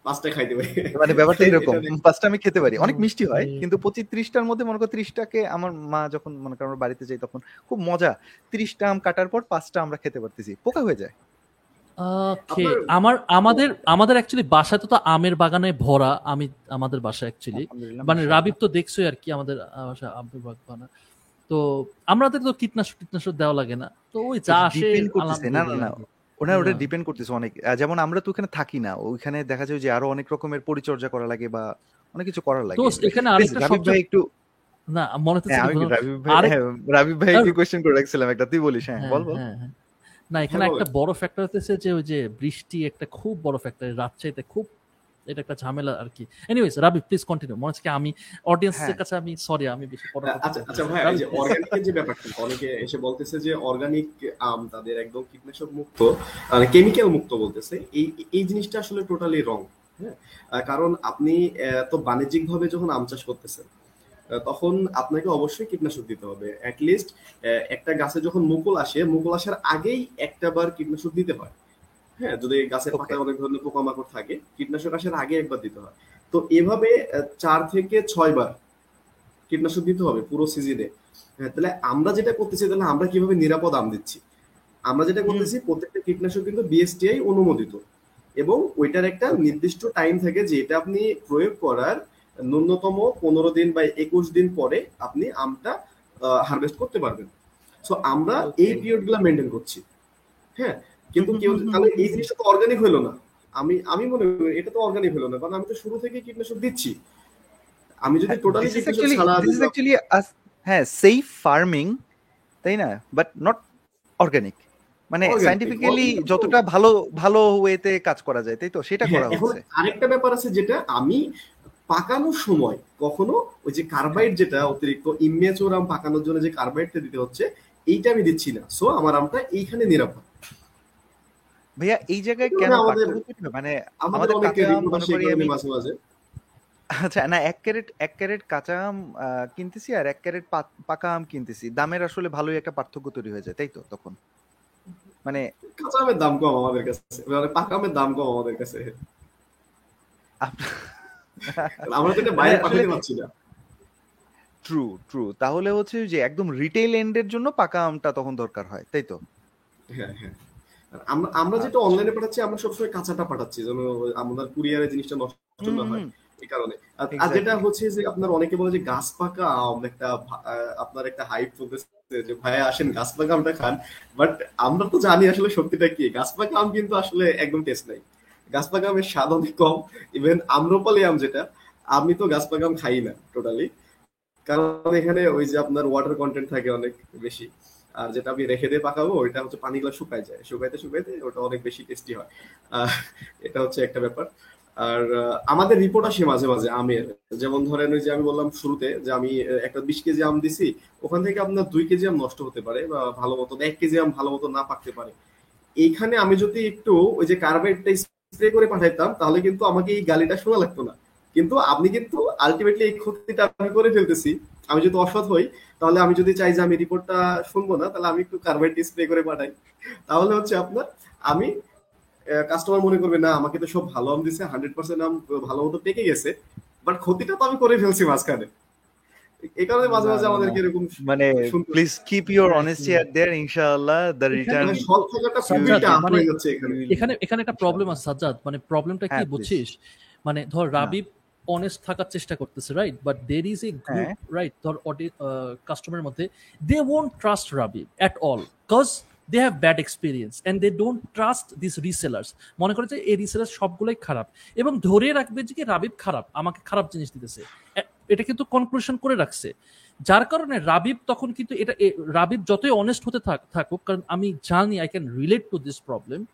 পাঁচটা খাইতে পারি মানে ব্যাপারটা এরকম। পাঁচটা আমি খেতে পারি। অনেক মিষ্টি হয় কিন্তু প্রতি ত্রিশটার মধ্যে মনে করো ত্রিশটাকে আমার মা যখন মনে করো আমরা বাড়িতে যাই তখন খুব মজা। ত্রিশটা আম কাটার পর পাঁচটা আমরা খেতে পারতেছি। পোকা হয়ে যায়। ওকে আমার আমাদের আমাদের অ্যাকচুয়ালি বাসায় তো তো আমের বাগানে ভরা আমি আমাদের বাসা অ্যাকচুয়ালি মানে রাবিব তো দেখছোই আর কি আমাদের বাসা আমের বাগানে। তো আমাদের তো কীটনাশক কীটনাশক দেওয়া লাগে না। তো ওই যা আসে না, না, আলহামদুলিল্লাহ। ওটা ডিপেন্ড করতেছে অনেক যেমন আমরা তো ওখানে থাকি না ওইখানে দেখা যায় যে আরও অনেক রকমের পরিচর্যা করা লাগে বা অনেক কিছু করার লাগে এখানে আরেকটা ভাই একটু না মনে হচ্ছে হ্যাঁ বলুন? ভাই আরেক- হ্যাঁ, ভাই কি কোশ্চেন করে রাখছিলাম একটা তুই বলিস হ্যাঁ হ্যাঁ, বল বল হ্যাঁ, হ্যাঁ। না এখানে হ্যাঁ, একটা বড় ফ্যাক্টর হতেছে যে ওই যে বৃষ্টি একটা খুব বড় ফ্যাক্টর রাজশাহীতে খুব এটা একটা ঝামেলা আর কি এনিওয়েজ রাবি প্লিজ কন্টিনিউ মনে হচ্ছে আমি অডিয়েন্সের হ্যাঁ। কাছে আমি সরি আমি বেশি বলতে আচ্ছা আচ্ছা ভাই এই যে. অর্গানিকের যে ব্যাপারটা অনেকে এসে বলতেছে যে অর্গানিক আম তাদের একদম কীটনাশক মুক্ত মানে কেমিক্যাল মুক্ত বলতেছে। এই এই জিনিসটা আসলে টোটালি রং হ্যাঁ? কারণ আপনি তো বাণিজ্যিক ভাবে যখন আম চাষ করতেছেন তখন আপনাকে অবশ্যই কীটনাশক দিতে হবে। অ্যাটলিস্ট একটা গাছে যখন মুকুল আসে মুকুল আসার আগেই একটা বার কীটনাশক দিতে হয়। হ্যাঁ যদি গাছের পাতায় অনেক ধরনের পোকামাকড় থাকে কীটনাশক আসার আগে একবার দিতে হয়। তো এভাবে চার থেকে ছয় বার কীটনাশক দিতে হবে পুরো সিজনে। তাহলে আমরা যেটা করতেছি তাহলে আমরা কীভাবে নিরাপদ আম দিচ্ছি? আমরা যেটা করতেছি প্রত্যেকটা কীটনাশক কিন্তু বিএসটিআই অনুমোদিত। এবং ওইটার একটা নির্দিষ্ট টাইম থাকে যে এটা আপনি প্রয়োগ করার ন্যূনতম পনেরো দিন বা একুশ দিন পরে আপনি আমটা হারভেস্ট করতে পারবেন। সো আমরা এই পিরিয়ডগুলা মেনটেন করছি। হ্যাঁ কিন্তু কেউ তাহলে এই জিনিসটা তো অর্গানিক হলো না। আমি আমি মনে করি এটা তো অর্গানিক হলো না কারণ আমি তো শুরু থেকে কীটনাশক দিচ্ছি। আমি যদি টোটালি This কীটনাশক ছাড়া a- হ্যাঁ সেফ ফার্মিং তাই না? বাট নট অর্গানিক মানে সাইন্টিফিক্যালি যতটা ভালো ভালো ওয়েতে কাজ করা যায় তাই তো? সেটা করা হ্যাঁ, এখন হচ্ছে। আরেকটা ব্যাপার আছে যেটা আমি পাকানোর সময় কখনো ওই যে কার্বাইড যেটা অতিরিক্ত ইমেচোর আম পাকানোর জন্য যে কার্বাইডটা দিতে হচ্ছে এইটা আমি দিচ্ছি না। সো আমার আমটা এইখানে নিরাপদ। ভাইয়া এই জায়গায় কেন? মানে আমাদের আচ্ছা না এক ক্যারেট এক ক্যারেট কাঁচা আম কিনতেছি আর এক ক্যারেট পাকা আম কিনতেছি। দামের আসলে ভালোই একটা পার্থক্য তৈরি হয়ে যায় তাই তো তখন? মানে কাঁচা আমের দাম কম আমাদের কাছে মানে পাকা আমের দাম কম আমাদের কাছে। আমরা তো এটা বাইরে পাঠাতে পারছি না। ট্রু ট্রু তাহলে হচ্ছে যে একদম রিটেল এন্ডের জন্য পাকা আমটা তখন দরকার হয় তাই তো? হ্যাঁ হ্যাঁ। আমরা আমরা যেটা অনলাইনে পাঠাচ্ছি আমরা সবসময় কাঁচাটা পাঠাচ্ছি যেন আমাদের কুরিয়ারে জিনিসটা নষ্ট না হয় এই কারণে। আর যেটা হচ্ছে যে আপনার অনেকে বলে যে গাছ পাকা আম একটা আপনার একটা হাইপ চলতেছে যে ভাইয়া আসেন গাছ পাকা আমটা খান। বাট আমরা তো জানি আসলে সত্যিটা কি। গাছ পাকা আম কিন্তু আসলে একদম টেস্ট নাই। গাছ পাকা আমের স্বাদ অনেক কম। ইভেন আম্রপালি আম যেটা আমি তো গাছ পাকা আম খাই না টোটালি কারণ এখানে ওই যে আপনার ওয়াটার কন্টেন্ট থাকে অনেক বেশি। আর যেটা আমি রেখে দিয়ে পাকাবো, ওইটা হচ্ছে পানিগুলো শুকায় যায়। শুকাইতে শুকাইতে ওটা অনেক বেশি টেস্টি হয়। এটা হচ্ছে একটা ব্যাপার। আর আমাদের রিপোর্ট আসে মাঝে মাঝে আমের। যেমন ধরেন ওই যে আমি বললাম শুরুতে যে আমি একটা বিশ কেজি আম দিছি, ওখান থেকে আপনার দুই কেজি আম নষ্ট হতে পারে বা ভালো মতো এক কেজি আম ভালো মতো না পাকতে পারে। এইখানে আমি যদি একটু ওই যে কার্বাইডটা স্প্রে করে পাঠাইতাম, তাহলে কিন্তু আমাকে এই গালিটা শোনা লাগতো না। কিন্তু আপনি কিন্তু আলটিমেটলি এই ক্ষতিটা আমি করে ফেলতেছি। আমি যদি অসৎ হই তাহলে আমি যদি চাই যে আমি রিপোর্টটা শুনব না তাহলে আমি একটু কার্বাইড ডিসপ্লে করে পাঠাই। তাহলে হচ্ছে আপনার আমি কাস্টমার মনে করবে না আমাকে তো সব ভালো আম দিছে হান্ড্রেড পার্সেন্ট আম ভালো মতো পেকে গেছে বাট ক্ষতিটা তো আমি করে ফেলছি মাঝখানে। এই কারণে মাঝে মাঝে আমাদেরকে এরকম মানে please keep your honesty at there ইনশাআল্লাহ দ্য রিটার্ন মানে সৎ থাকাটা খুবই টাফ মানে হয়ে যাচ্ছে এখানে। এখানে এখানে একটা প্রবলেম আছে সাজ্জাদ। মানে প্রবলেমটা কি হ্যাঁ, বুঝছিস? মানে ধর রাবিব অনেস্ট থাকার চেষ্টা করতেছে right but there is a group. Right ধর কাস্টমারের মধ্যে they won't trust Rabib at all cause they have bad experience and they don't trust this resellers মনে করে যে এই রিসেলার সবগুলোই খারাপ। এবং ধরে রাখবে যে কি রাবিব খারাপ আমাকে খারাপ জিনিস দিতেছে। এটা কিন্তু কনক্লুশন করে রাখছে। যার কারণে রাবিব তখন কিন্তু এটা রাবিব যতই অনেস্ট হতে থাক- থাকুক কারণ আমি জানি I can relate to this problem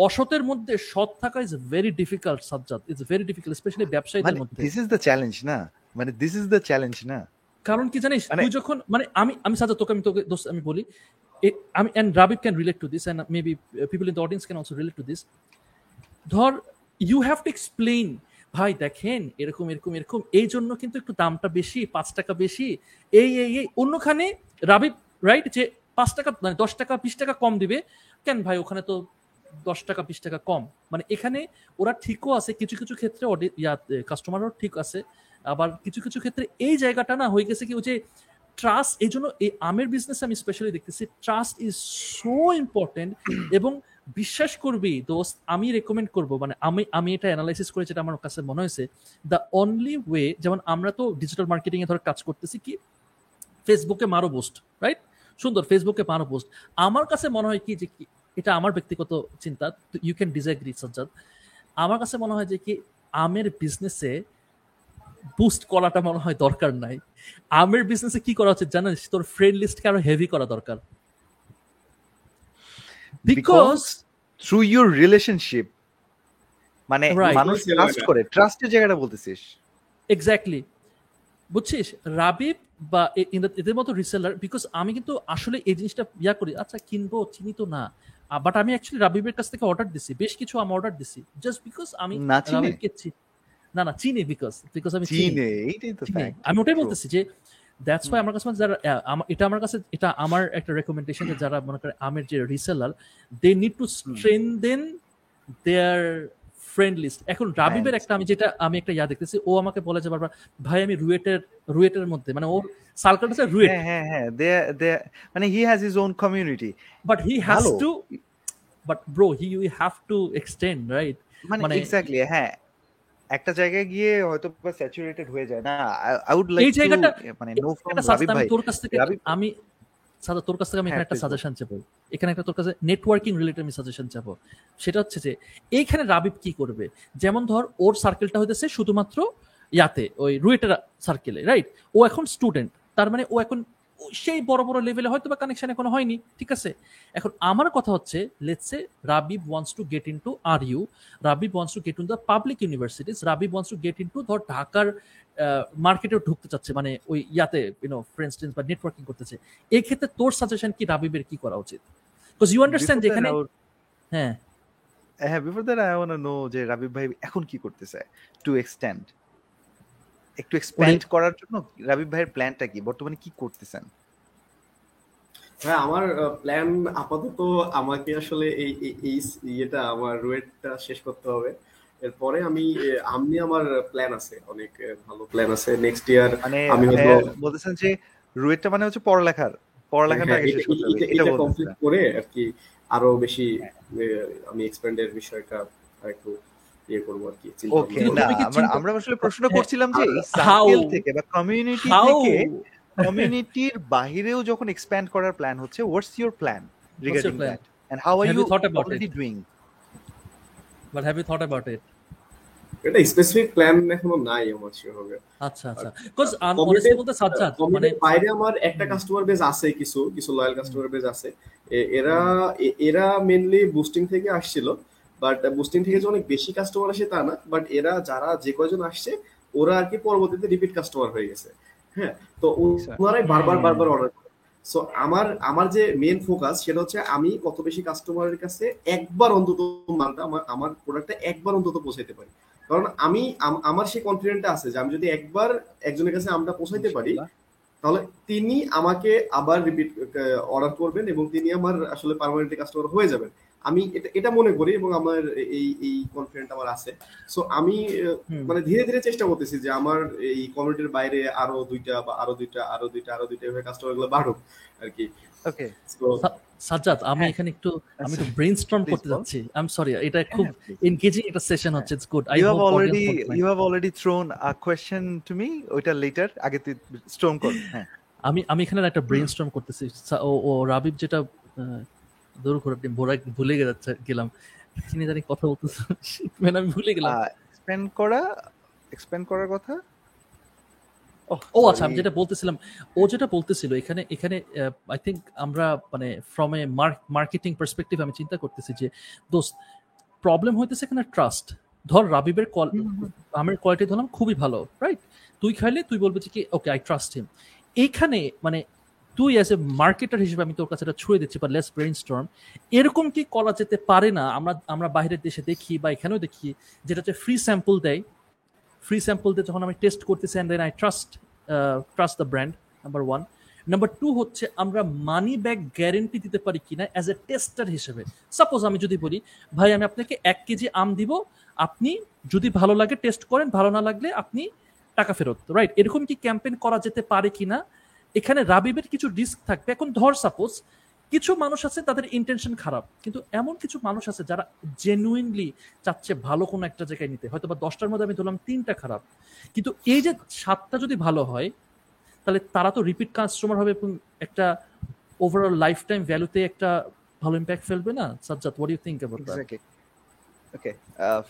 অসতের মধ্যে সৎ থাকা is very difficult subject it's very difficult specially ব্যবসায়ীদের মানে মধ্যে। দিস ইজ দ্য চ্যালেঞ্জ না? মানে দিস ইজ দ্য চ্যালেঞ্জ না? কারণ কি জানিস মানে- তুই যখন মানে আমি আমি সাজা তোকে আমি তোকে দোস্ত আমি বলি আমি and Rabib can relate to this and maybe people in the audience can also relate to this ধর ইউ হ্যাভ টু এক্সপ্লেইন ভাই দেখেন এরকম এরকম এরকম এই জন্য কিন্তু একটু দামটা বেশি পাঁচ টাকা বেশি এই এই এই। অন্যখানে রাবিব রাইট যে পাঁচ টাকা মানে দশ টাকা বিশ টাকা কম দিবে কেন ভাই ওখানে তো দশ টাকা, বিশ টাকা কম। মানে এখানে ওরা ঠিকও আছে, কিছু কিছু ক্ষেত্রে কাস্টমারও ঠিক আছে, আবার কিছু কিছু ক্ষেত্রে এই জায়গাটা না হয়ে গেছে কি যে ট্রাস্ট এই জন্য এই আমের বিজনেস আমি স্পেশালি দেখতেছি ট্রাস্ট ইজ সো ইম্পর্টেন্ট এবং বিশ্বাস করবি, দোস্ত, আমি রেকমেন্ড করব মানে আমি আমি এটা অ্যানালাইসিস করে যেটা আমার কাছে মনে হয়েছে দ্য অনলি ওয়ে যেমন আমরা তো ডিজিটাল মার্কেটিং এ ধর কাজ করতেছি কি ফেসবুকে মারো পোস্ট রাইট সুন্দর ফেসবুকে মারো পোস্ট আমার কাছে মনে হয় কি, যে এটা আমার ব্যক্তিগত চিন্তা ইউ ক্যান ডিজাগ্রি সাজ্জাদ। আমার কাছে মনে হয় যে কি আমের বিজনেসে বুস্ট করাটা মনে হয় দরকার নাই। আমের বিজনেসে কি করা উচিত জানিস? তোর ফ্রেন্ড লিস্টকে আরও হেভি করা দরকার। বিকজ থ্রু ইউর রিলেশনশিপ মানে মানুষ ট্রাস্ট জায়গাটা। করে ট্রাস্টের জায়গাটা বলতেছিস। এক্স্যাক্টলি বুঝছিস? রাবিব বা এদের- এদের মতো রিসেলার বিকজ আমি কিন্তু আসলে এই জিনিসটা ইয়া করি আচ্ছা কিনবো চিনি তো না। বাট আমি অ্যাকচুয়ালি রাবিবের কাছ থেকে অর্ডার দিছি বেশ কিছু আমি অর্ডার দিছি জাস্ট বিকজ আমি? রাবিবকে না না চিনি বিকজ বিকজ আমি চিনি। আমি ওটাই বলতেছি যে দ্যাটস ওয়াই আমার কাছে যারা এটা আমার কাছে এটা আমার একটা রেকমেন্ডেশন যারা মনে করে আমের যে reseller they need to strengthen their friend list এখন রাবিবের একটা আমি যেটা আমি একটা ইয়া দেখতেছি ও আমাকে বলে যে বারবার ভাই আমি রুয়েটের রুয়েটের মধ্যে। মানে ওর সার্কেলটা আছে রুয়েট। হ্যাঁ হ্যাঁ হ্যাঁ দে দে মানে he has his own community but he has to but bro he you have to extend right মানে মানে- এক্স্যাক্টলি হ্যাঁ। একটা জায়গায় গিয়ে হয়তো স্যাচুরেটেড হয়ে যায়। না আই উড লাইক এই জায়গাটা- মানে নো ফ্রম রাবিব ভাই। আমি সাদা তোর কাছ থেকে আমি এখানে হ্যাঁ, একটা সাজেশন চাবো। এখানে একটা তোর কাছে নেটওয়ার্কিং রিলেটেড আমি সাজেশন চাবো। সেটা হচ্ছে যে এইখানে রাবিব কি করবে? যেমন ধর ওর সার্কেলটা হইতেছে শুধুমাত্র ইয়াতে ওই রুয়েটের সার্কেলে রাইট ও এখন স্টুডেন্ট তার মানে ও এখন সেই বড় বড় লেভেলে হয়তো বা কানেকশন এখনও হয়নি ঠিক আছে? এখন আমার কথা হচ্ছে let's Rabib wants to get into are you Rabib wants to get in the public universities Rabib wants to get into ধর ঢাকার মার্কেটে ঢুকতে চাচ্ছে মানে ওই ইয়াতে ইউনো ফ্রেন্ডস বা নেটওয়ার্কিং করতেছে। এই ক্ষেত্রে তোর সাজেশন কি রাবিবের কি করা উচিত? বিকজ ইউ আন্ডারস্ট্যান্ড যেখানে হ্যাঁ। হ্যাঁ before that I want know যে রাবিব ভাই এখন কি করতেছে টু এক্সটেন্ড একটু এক্সপ্যান্ড করার জন্য রাবিব ভাইয়ের প্ল্যানটা কি? বর্তমানে কি করতেছেন? হ্যাঁ আমার প্ল্যান আপাতত আমাকে আসলে এই এই- এই ইয়েটা আমার রুয়েটটা শেষ করতে হবে। এরপরে আমি আমনি আমার প্ল্যান আছে অনেক ভালো প্ল্যান আছে নেক্সট ইয়ার মানে আমি হয়তো- বলতেছেন যে রুয়েটটা মানে হচ্ছে পড়ালেখার পড়ালেখাটা হ্যাঁ, আগে শেষ করতে হবে এটা- এটা এটা বলতেছেন। কমপ্লিট করে আর কি আরও বেশি আমি এক্সপ্যান্ডের বিষয়টা একটু ইয়ে করব আর কি ওকে না আমরা আমরা আসলে প্রশ্ন হ্যাঁ, করছিলাম যে সার্কেল থেকে বা কমিউনিটি থেকে কমিউনিটির বাহিরেও যখন এক্সপ্যান্ড করার প্ল্যান হচ্ছে what's plan regarding that and how are you you thought about already doing but have you thought about it এটা স্পেসিফিক প্ল্যান এখনও নাই আমার সেভাবে আচ্ছা আচ্ছা। বিকজ Community- অনেস্টলি বলতে সাজ্জাদ মানে বাইরে আমার একটা কাস্টমার বেজ আছে কিছু কিছু লয়াল কাস্টমার বেজ আছে। এরা এরা মেনলি বুস্টিং থেকে আসছিল বাট বুস্টিং থেকে যে অনেক বেশি কাস্টমার আসে তা না বাট এরা যারা যে কয়জন আসছে ওরা আর কি পরবর্তীতে রিপিট কাস্টমার হয়ে গেছে। হ্যাঁ তো আচ্ছা। ওনারাই বারবার বারবার অর্ডার সো আমার আমার যে মেন ফোকাস সেটা হচ্ছে আমি কত বেশি কাস্টমারের কাছে একবার অন্তত মালটা আমার আমার প্রোডাক্টটা একবার অন্তত পৌঁছাইতে পারি। কারণ আমি আমার সেই কনফিডেন্টটা আছে যে আমি যদি একবার একজনের কাছে আমটা পৌঁছাইতে পারি তাহলে তিনি আমাকে আবার রিপিট অর্ডার করবেন এবং তিনি আমার আসলে পার্মানেন্ট কাস্টমার হয়ে যাবেন। আমি এটা এটা মনে করি এবং আমার এই এই কনফিডেন্ট আমার আছে। সো আমি মানে ধীরে ধীরে চেষ্টা করতেছি যে আমার এই কমিউনিটির বাইরে আরও দুইটা বা আরও দুইটা আরও দুইটা আরও দুইটা এভাবে কাস্টমারগুলো বাড়ুক আর কি ওকে So, সাজ্জাদ আমি হ্যাঁ। এখানে একটু আমি আচ্ছা, একটু ব্রেইনস্টর্ম please করতে। যাচ্ছি। আই এম সরি এটা খুব হ্যাঁ, এনগেজিং একটা সেশন হচ্ছে it's good I you have hope already you have already thrown a question to me ওইটা later আগে তুই স্ট্রং কর হ্যাঁ। আমি আমি এখানে একটা ব্রেইনস্টর্ম করতেছি। ও রাবিব যেটা দূর করে আপনি ভুলে যাচ্ছে গেলাম। জানি কথা বলতেছে। মানে আমি ভুলে গেলাম। এক্সপ্যান্ড করা এক্সপ্যান্ড করার কথা? ও আচ্ছা আমি যেটা বলতেছিলাম ও যেটা বলতেছিল এখানে এখানে আই থিঙ্ক আমরা মানে ফ্রম এ মার্কেটিং পার্সপেক্টিভ আমি চিন্তা করতেছি যে দোস্ত প্রবলেম হইতেছে এখানে ট্রাস্ট ধর রাবিবের কল আমের কোয়ালিটি ধরলাম খুবই ভালো রাইট তুই খাইলে তুই বলবি যে কি ওকে আই ট্রাস্ট হিম এইখানে মানে তুই অ্যাজ এ মার্কেটার হিসেবে আমি তোর কাছে এটা ছুঁয়ে দিচ্ছি বা লেস ব্রেইন স্টর্ম এরকম কি করা যেতে পারে না? আমরা আমরা বাইরের দেশে দেখি বা এখানেও দেখি, যেটা হচ্ছে ফ্রি স্যাম্পল দেয়। ফ্রি স্যাম্পল দিয়ে যখন আমি টেস্ট করতেছি and then I trust trust the brand number one number two হচ্ছে আমরা মানি ব্যাক গ্যারেন্টি দিতে পারি কিনা অ্যাজ এ টেস্টার হিসেবে। সাপোজ আমি যদি বলি, ভাই, আমি আপনাকে এক কেজি আম দিব, আপনি যদি ভালো লাগে টেস্ট করেন, ভালো না লাগলে আপনি টাকা ফেরত। রাইট এরকম কি ক্যাম্পেইন করা যেতে পারে কিনা? এখানে রাবিবের কিছু রিস্ক থাকবে। এখন ধর সাপোজ কিছু মানুষ আছে তাদের ইন্টেনশন খারাপ, কিন্তু এমন কিছু মানুষ আছে যারা জেনুইনলি চাচ্ছে ভালো কোনো একটা জায়গায় নিতে। হয়তো বা দশটার মধ্যে আমি ধরলাম তিনটা খারাপ। কিন্তু এই যে সাতটা যদি ভালো হয়, তাহলে তারা তো রিপিট কাস্টমার হবে এবং একটা ওভারঅল লাইফ টাইম ভ্যালুতে একটা ভালো ইম্প্যাক্ট ফেলবে না? Sajjad what you think about that. Okay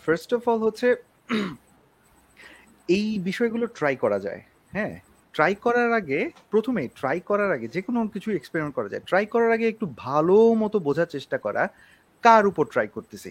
first of all হচ্ছে, এই বিষয়গুলো ট্রাই করা যায় হ্যাঁ? ট্রাই করার আগে প্রথমেই ট্রাই করার আগে যে কোনো কিছু এক্সপেরিমেন্ট করা যায় ট্রাই করার আগে একটু ভালো মতো বোঝার চেষ্টা করা কার উপর ট্রাই করতেছি?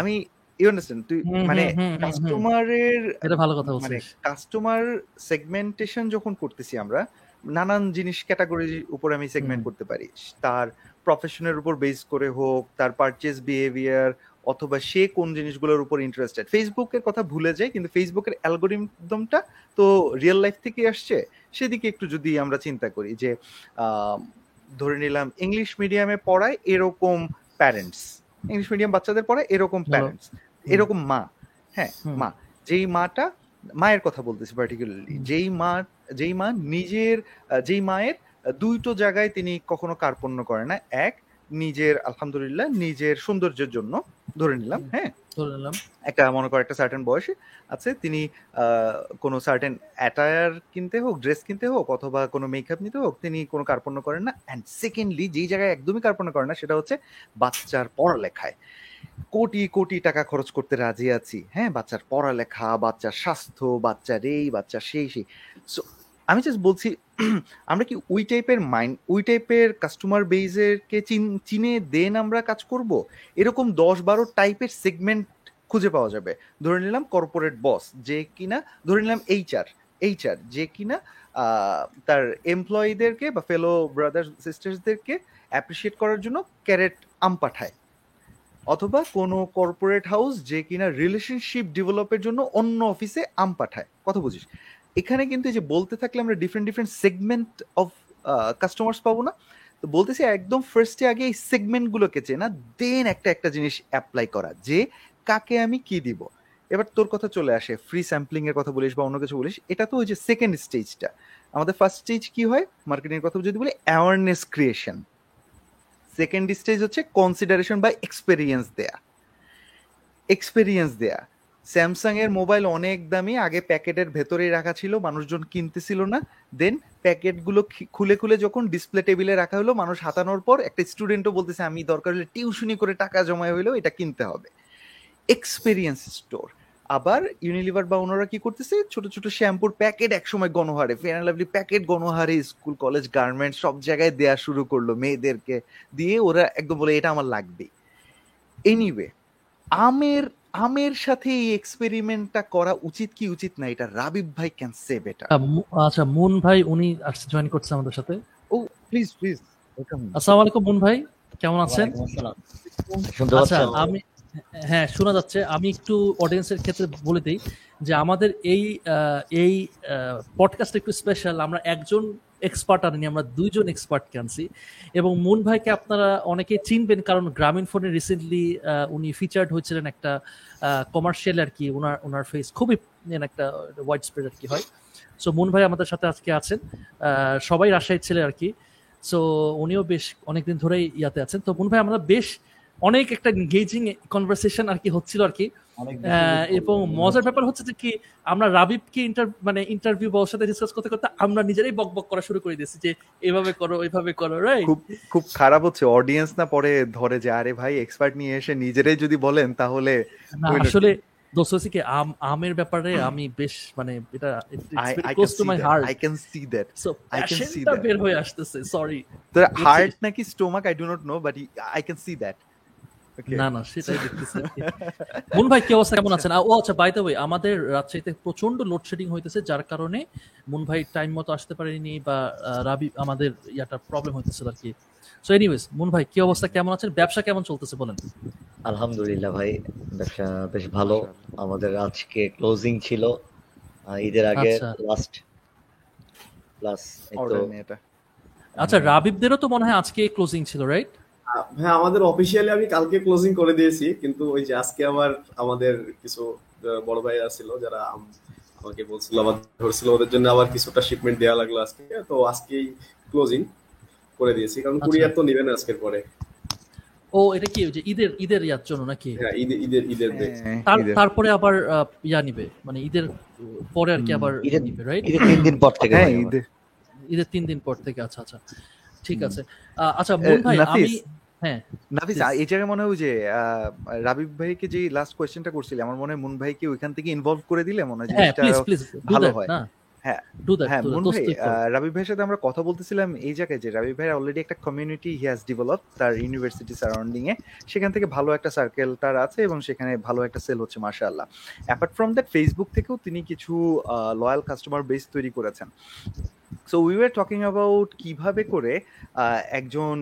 আমি ইউ আন্ডারস্ট্যান্ড তুই মানে। কাস্টমারের এটা ভালো কথা মানে কাস্টমার সেগমেন্টেশন যখন করতেছি আমরা নানান জিনিস ক্যাটাগরির উপর আমি সেগমেন্ট করতে পারি। তার প্রফেশনের উপর বেস করে হোক তার পারচেজ বিহেভিয়ার অথবা সে কোন জিনিসগুলোর উপর ইন্টারেস্টেড ফেসবুকের কথা ভুলে যাই কিন্তু ফেসবুকের অ্যালগোরিদমটা তো রিয়েল লাইফ থেকে আসছে। সেদিকে একটু যদি আমরা চিন্তা করি যে ধরে নিলাম ইংলিশ মিডিয়ামে পড়ায় এরকম প্যারেন্টস ইংলিশ মিডিয়াম বাচ্চাদের পড়ায় এরকম প্যারেন্টস এরকম মা হ্যাঁ মা যেই মাটা মায়ের কথা বলতেছি পার্টিকুলারলি যেই মা যেই মা নিজের যেই মায়ের দুইটো জায়গায় তিনি কখনো কার্পণ্য করে না। এক নিজের আলহামদুলিল্লাহ নিজের সৌন্দর্যের জন্য ধরে নিলাম হ্যাঁ? ধরে নিলাম। একটা মনে করো একটা সার্টেন বয়সে আছে তিনি কোনো সার্টেন অ্যাটায়ার কিনতে হোক ড্রেস কিনতে হোক অথবা কোনো মেকআপ নিতে হোক তিনি কোনো কার্পণ্য করেন না। অ্যান্ড সেকেন্ডলি যেই জায়গায় একদমই কার্পণ্য করেন না সেটা হচ্ছে বাচ্চার পড়ালেখায়। কোটি কোটি টাকা খরচ করতে রাজি আছি হ্যাঁ? বাচ্চার পড়ালেখা বাচ্চার স্বাস্থ্য বাচ্চার এই বাচ্চা সেই সেই। সো আমি জাস্ট বলছি, আমরা কি ওই টাইপের মাইন্ড ওই টাইপের কাস্টমার বেজেরকে চিনে দেন আমরা কাজ করব? এরকম দশ বারো টাইপের সেগমেন্ট খুঁজে পাওয়া যাবে। ধরে নিলাম কর্পোরেট বস যে কিনা, ধরে নিলাম এইচআর এইচআর যে কিনা তার এমপ্লয়ীদেরকে বা ফেলো ব্রাদার সিস্টার্সদেরকে অ্যাপ্রিসিয়েট করার জন্য ক্যারেট আম পাঠায়। অথবা কোনো কর্পোরেট হাউস যে কিনা রিলেশনশিপ ডেভেলপের জন্য অন্য অফিসে আম পাঠায়। কথা বুঝিস? এখানে কিন্তু যে বলতে থাকলে আমরা different different segment of customers পাবো না। তো বলতেছি একদম ফার্স্টে আগে এই সেগমেন্টগুলোকে চেনা দেন একটা একটা জিনিস অ্যাপ্লাই করা, যে কাকে আমি কি দিব। এবার তোর কথা চলে আসে ফ্রি স্যাম্পলিং এর কথা বলিস বা অন্য কিছু বলিস, এটা তো ওই যে সেকেন্ড স্টেজটা আমাদের ফার্স্ট স্টেজ কি হয়? মার্কেটিং এর কথা যদি বলি অ্যাওয়ারনেস ক্রিয়েশন সেকেন্ড স্টেজ হচ্ছে কনসিডারেশন বা এক্সপেরিয়েন্স দেয়া। এক্সপেরিয়েন্স দেয়া। স্যামসাং এর মোবাইল অনেক দামি, আগে প্যাকেটের ভেতরেই রাখা ছিল, মানুষজন কিনতেছিল না। দেন প্যাকেটগুলো খুলে খুলে যখন ডিসপ্লে টেবিলে রাখা হলো, মানুষ হাতানোর পর একটা স্টুডেন্টও বলতেছে, আমি দরকার হলে টিউশনি করে টাকা জমা হইলেও এটা কিনতে হবে। এক্সপেরিয়েন্স স্টোর আবার ইউনিলিভার বা ওনারা কি করতেছে? ছোট ছোট শ্যাম্পুর প্যাকেট একসময় গণহারে ফেয়ার অ্যান্ড লাভলি প্যাকেট গণহারে স্কুল কলেজ গার্মেন্টস সব জায়গায় দেয়া শুরু করল মেয়েদেরকে। দিয়ে ওরা একদম বলে, এটা আমার লাগবেই। এনিওয়ে আমের আমের সাথে এই এক্সপেরিমেন্টটা করা উচিত কি উচিত না? এটা রাবিব ভাই ক্যান সে বেটার আচ্ছা মুন ভাই উনি জয়েন করছে আমাদের সাথে। ও প্লিজ প্লিজ ওয়েলকাম আসসালামু আলাইকুম মুন ভাই কেমন আছেন? আচ্ছা আমি হ্যাঁ শোনা যাচ্ছে। আমি একটু অডিয়েন্সের ক্ষেত্রে বলে দিই যে আমাদের এই এই পডকাস্ট একটু স্পেশাল আমরা একজন এক্সপার্ট আনিনি আমরা দুইজন এক্সপার্টকে আনছি। এবং মুন ভাইকে আপনারা অনেকেই চিনবেন, কারণ গ্রামীণ ফোনে রিসেন্টলি উনি ফিচার্ড হয়েছিলেন একটা কমার্শিয়াল আর কি ওনার ওনার ফেস খুবই একটা ওয়াইড স্প্রেড আর কি হয়। সো মুন ভাই আমাদের সাথে আজকে আছেন। সবাই রাজশাহীর ছেলে আর কি। সো উনিও বেশ অনেকদিন ধরেই ইয়াতে আছেন। তো মুন ভাই, আমরা বেশ অনেক একটা এনগেজিং কনভারসেশন আর কি হচ্ছিল আর কি। এবং মজার ব্যাপার হচ্ছে যে কি আমরা রাবিবকে ইন্টার মানে ইন্টারভিউ বা ওর সাথে ডিসকাস করতে করতে আমরা নিজেরাই বক বক করা শুরু করে দিয়েছি যে এভাবে করো এভাবে করো রাইট খুব খুব খারাপ হচ্ছে। অডিয়েন্স না পরে ধরে যে আরে ভাই এক্সপার্ট নিয়ে এসে নিজেরাই যদি বলেন তাহলে? আসলে দোস্ত হচ্ছে কি আম আমের ব্যাপারে আমি বেশ মানে এটা close to my heart I can see that. So can see প্যাশনটা that. বের হয়ে আসতেছে সরি হার্ট নাকি stomach I do not know but I can see that না না সেটাই দেখতেছি মুন ভাই কি অবস্থা? কেমন আছেন? ও আচ্ছা বাই দ্য ওয়ে আমাদের রাজশাহীতে প্রচণ্ড লোডশেডিং হইতেছে যার কারণে মুন ভাই টাইম মতো আসতে পারেনি বা রাবি আমাদের ইয়াটা প্রবলেম হইতেছে আর কি। সো এনিওয়েজ মুন ভাই কি অবস্থা? কেমন আছেন? ব্যবসা কেমন চলতেছে বলেন? আলহামদুলিল্লাহ ভাই ব্যবসা বেশ ভালো। আমাদের আজকে ক্লোজিং ছিল ঈদের আগে আচ্ছা। লাস্ট প্লাস এটা। আচ্ছা রাবিবদেরও তো মনে হয় আজকে ক্লোজিং ছিল রাইট ভাই আমাদের অফিসিয়ালি আমি কালকে ক্লোজিং করে দিয়েছি কিন্তু ওই যে আজকে আবার আমাদের কিছু বড় ভাই ছিল যারা আমাকে বলছিল আবার ধরছিল ওদের জন্য আবার কিছুটা শিপমেন্ট দেওয়া লাগল আজকে তো আজকেই ক্লোজিং করে দিয়েছি কারণ আচ্ছা। কুরিয়ার তো নিবেন আজকের পরে। ও এটা কি ওই যে ঈদের ঈদের ইয়ার জন্য নাকি? হ্যাঁ ঈদের ঈদের ঈদের হ্যাঁ, তার তারপরে আবার আহ, ইয়া নিবে মানে ঈদের পরে আর কি আবার ঈদের- নিবে রাইট ঈদের তিন দিন পর থেকে হ্যাঁ ঈদের। ঈদের তিন দিন পর থেকে আচ্ছা আচ্ছা ঠিক আছে। আচ্ছা মুন ভাই আমি হ্যাঁ। নাফিস এই জায়গায় মনে হয় যে রাবিব ভাইকে যে লাস্ট কোয়েশ্চেনটা করছিলে আমার মনে হয় মুন ভাইকে ওইখান থেকে ইনভলভ করে দিলে মনে হয় হ্যাঁ জিনিসটা ভালো হয়। হ্যাঁ, হ্যাঁ মুন ভাই ভাইয়ের সাথে আমরা কথা বলতেছিলাম এই জায়গায় যে ভাই অলরেডি একটা কমিউনিটি হি হ্যাজ ডেভেলপ তার ইউনিভার্সিটি সারাউন্ডিং এ সেখান থেকে ভালো একটা সার্কেল তার আছে এবং সেখানে ভালো একটা সেল হচ্ছে মাশাআল্লাহ। অ্যাপার্ট ফ্রম দ্যাট ফেসবুক থেকেও তিনি কিছু লয়াল কাস্টমার বেস তৈরি করেছেন। So we were talking about কীভাবে করে একজন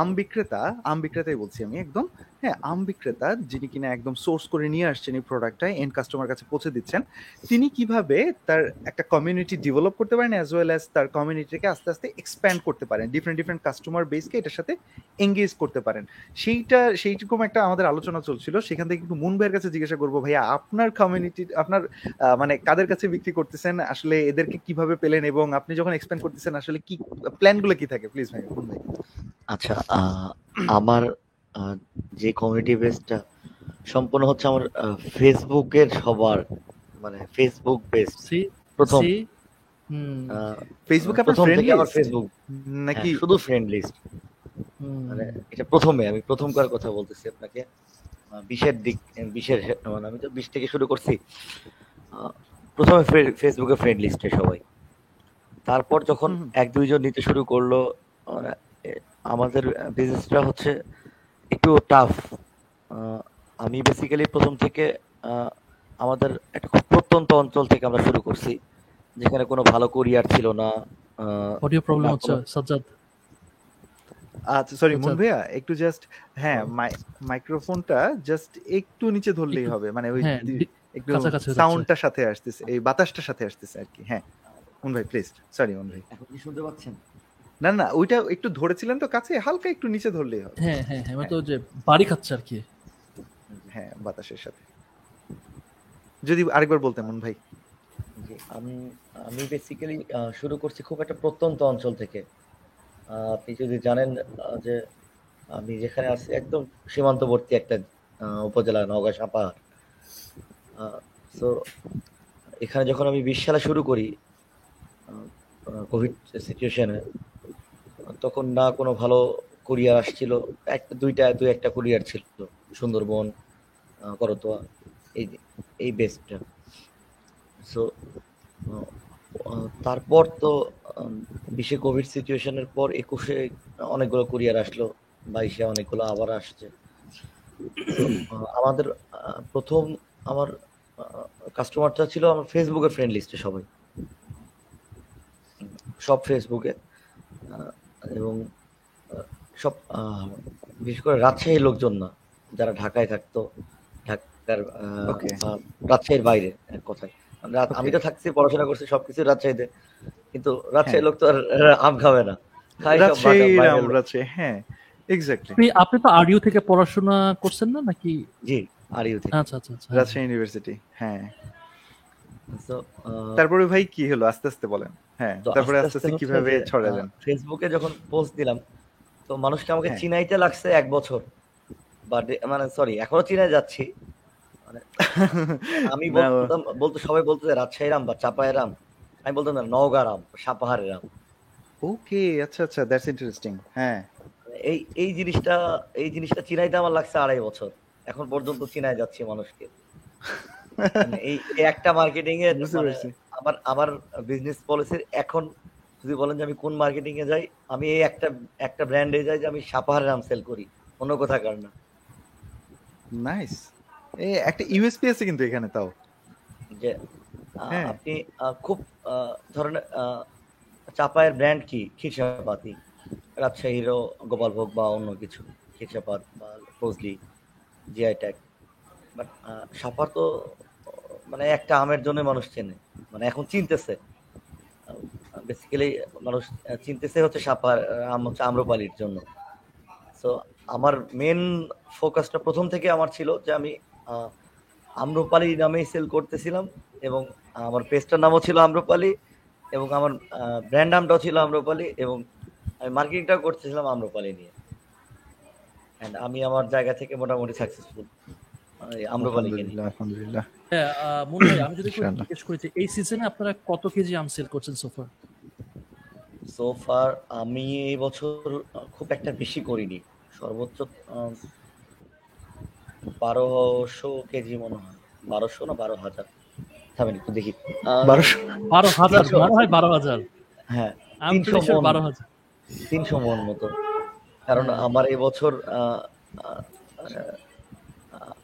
আম বিক্রেতা, আম বিক্রেতাই বলছি আমি একদম হ্যাঁ আম বিক্রেতা যিনি কিনা একদম সোর্স করে নিয়ে আসছেন এই প্রোডাক্টটা এন্ড কাস্টমার কাছে পৌঁছে দিচ্ছেন, তিনি কীভাবে তার একটা কমিউনিটি ডেভেলপ করতে পারেন অ্যাজ ওয়েল অ্যাজ তার কমিউনিটিকে আস্তে আস্তে এক্সপ্যান্ড করতে পারেন ডিফারেন্ট ডিফারেন্ট কাস্টমার বেসকে এটার সাথে এঙ্গেজ করতে পারেন। সেইটা, সেইরকম একটা আমাদের আলোচনা চলছিল, সেখান থেকে একটু মুন ভাইয়ের কাছে জিজ্ঞাসা করব, ভাইয়া, আপনার কমিউনিটি আপনার মানে কাদের কাছে বিক্রি করতেছেন? আসলে এদেরকে কীভাবে পেলেন এবং আপনি যখন এক্সপ্যান্ড করতেছেন আসলে কি প্ল্যানগুলো কি থাকে? প্লিজ ভাই ভাই। আচ্ছা আহ, আমার যে কমিউনিটি বেসটা সম্পূর্ণ হচ্ছে আমার ফেসবুকের সবার মানে ফেসবুক বেস সি প্রথম। সি হুম আহ, আপনার প্রথম ফ্রেন্ড থেকে আমার ফেসবুক নাকি শুধু ফ্রেন্ড লিস্ট মানে এটা প্রথমে আমি প্রথমকার কথা বলতেছি আপনাকে। বিশের দিক বিশের মানে আমি তো বিশ থেকে শুরু করছি। প্রথমে ফেসবুকে ফ্রেন্ড লিস্টে সবাই। তারপর যখন। এক দুইজন নিতে শুরু করল মানে, আমাদের বিজনেসটা হচ্ছে একটু টাফ আমি বেসিক্যালি প্রথম থেকে আহ, আমাদের একটা খুব প্রত্যন্ত অঞ্চল থেকে আমরা শুরু করছি যেখানে কোনো ভালো কুরিয়ার ছিল না আহ, অডিও প্রবলেম হচ্ছে সাজ্জাদ। আচ্ছা সরি। মুন ভাইয়া একটু জাস্ট হ্যাঁ মাইক্রোফোনটা জাস্ট একটু নিচে ধরলেই হবে মানে ওই হ্যাঁ একটু সাউন্ডটার সাথে আসতেছে এই বাতাসটার সাথে আসতেছে আর কি হ্যাঁ। মুন ভাই প্লিজ সরি মুন ভাই। এখন কি শুনতে পাচ্ছেন? না না ওইটা একটু ধরেছিলেন তো কাছে হালকা একটু নিচে ধরলেই হবে। হ্যাঁ হ্যাঁ হ্যাঁ তো যে বাড়ি খাচ্ছে আর কি। হ্যাঁ বাতাসের সাথে। যদি আরেকবার বলতেন মুন ভাই। আমি আমি বেসিক্যালি শুরু করছি খুব একটা প্রত্যন্ত অঞ্চল থেকে। আপনি যদি জানেন যে আমি যেখানে আছি একদম সীমান্তবর্তী একটা আহ, উপজেলা নওগাঁ সাপাহার সো এখানে যখন আমি বিশ সালে শুরু করি কোভিড সিচুয়েশনে তখন না কোনো ভালো কুরিয়ার আসছিল। একটা দুইটা, দুই একটা কুরিয়ার ছিল। সুন্দরবন করতোয়া, এই এই বেসটা সো তারপর তো বিশে কোভিড সিচুয়েশনের পর একুশে অনেকগুলো কুরিয়ার আসলো। বাইশে অনেকগুলো আবার আসছে। আমাদের প্রথম আমার কাস্টমারটা ছিল আমার ফেসবুকে ফ্রেন্ড লিস্টে সবাই। সব ফেসবুকে এবং সব বিশেষ করে রাজশাহীর লোকজন না যারা ঢাকায় থাকতো ঢাকার রাজশাহীর বাইরে এক কথায়। আমি তো থাকছি পড়াশোনা করছি সবকিছু রাজশাহীতে কিন্তু রাজশাহীর লোক তো আর আম খাবে না। হ্যাঁ এক্স্যাক্টলি আপনি আপনি তো আরইউ থেকে পড়াশোনা করছেন না নাকি? জি আরইউ থেকে। আচ্ছা আচ্ছা আচ্ছা। রাজশাহী ইউনিভার্সিটি হ্যাঁ। তারপরে ভাই কি হলো? আস্তে আস্তে বলেন। হ্যাঁ তারপরে আস্তে আস্তে কীভাবে ছড়ালেন? ফেসবুকে যখন পোস্ট দিলাম তো মানুষকে আমাকে হ্যাঁ। চিনাইতে লাগছে এক বছর। বা মানে সরি এখনও চিনাই যাচ্ছি। মানে আমি বলতাম বলতো সবাই বলতো যে রাজশাহী রাম বা চাপায় রাম। আমি বলতাম না নওগাঁ রাম সাপাহারের রাম। ওকে আচ্ছা আচ্ছা দ্যাটস ইন্টারেস্টিং হ্যাঁ। এই এই জিনিসটা এই জিনিসটা চিনাইতে আমার লাগছে আড়াই বছর। এখন পর্যন্ত চিনাই যাচ্ছে মানুষকে। মানে এই এই একটা মার্কেটিং এর মানে পেরেছি। আমার আমার বিজনেস পলিসির এখন যদি বলেন যে আমি কোন মার্কেটিং এ যাই আমি এই একটা একটা ব্র্যান্ডে যাই যে আমি সাপাহার রাম সেল করি অন্য কোথাকার না। নাইস এই একটা ইউএসপি আছে কিন্তু এখানে তাও। যে হ্যাঁ। আপনি খুব ধরেন চাপায়ের ব্র্যান্ড কি? খিরসাপাতি রাজশাহীরও গোপালভোগ বা অন্য কিছু খিরসাপাত বা ফজলি জিআই ট্যাগ বাট সাপার তো মানে একটা আমের জন্য মানুষ চেনে। মানে এখন চিনতেছে। বেসিক্যালি মানুষ চিনতেছে হচ্ছে সাপার আম হচ্ছে আম্রপালির জন্য। সো আমার মেন ফোকাসটা প্রথম থেকে আমার ছিল যে আমি আম্রপালি নামেই সেল করতেছিলাম এবং আমার পেজটার নামও ছিল আম্রপালি এবং আমার ব্র্যান্ড নামটাও ছিল আম্রপালি এবং আমি মার্কেটিংটাও করতেছিলাম আম্রপালি নিয়ে। অ্যান্ড আমি আমার জায়গা থেকে মোটামুটি সাকসেসফুল আলহামদুলিল্লাহ হ্যাঁ, মুন আমি যদি জিজ্ঞেস করি এই সিজনে আপনারা কত কেজি আম সেল করছেন সোফার সো আমি এই বছর খুব একটা বেশি করিনি। সর্বোচ্চ বারোশো কেজি মনে হয়। বারোশো না বারো হাজার? থামেন একটু দেখি। বারোশো। বারো হাজার তিনশো। মনে হয় বারো হাজার। হ্যাঁ আমি তিনশো। বারো হাজার। মন মতো। কারণ আমার এবছর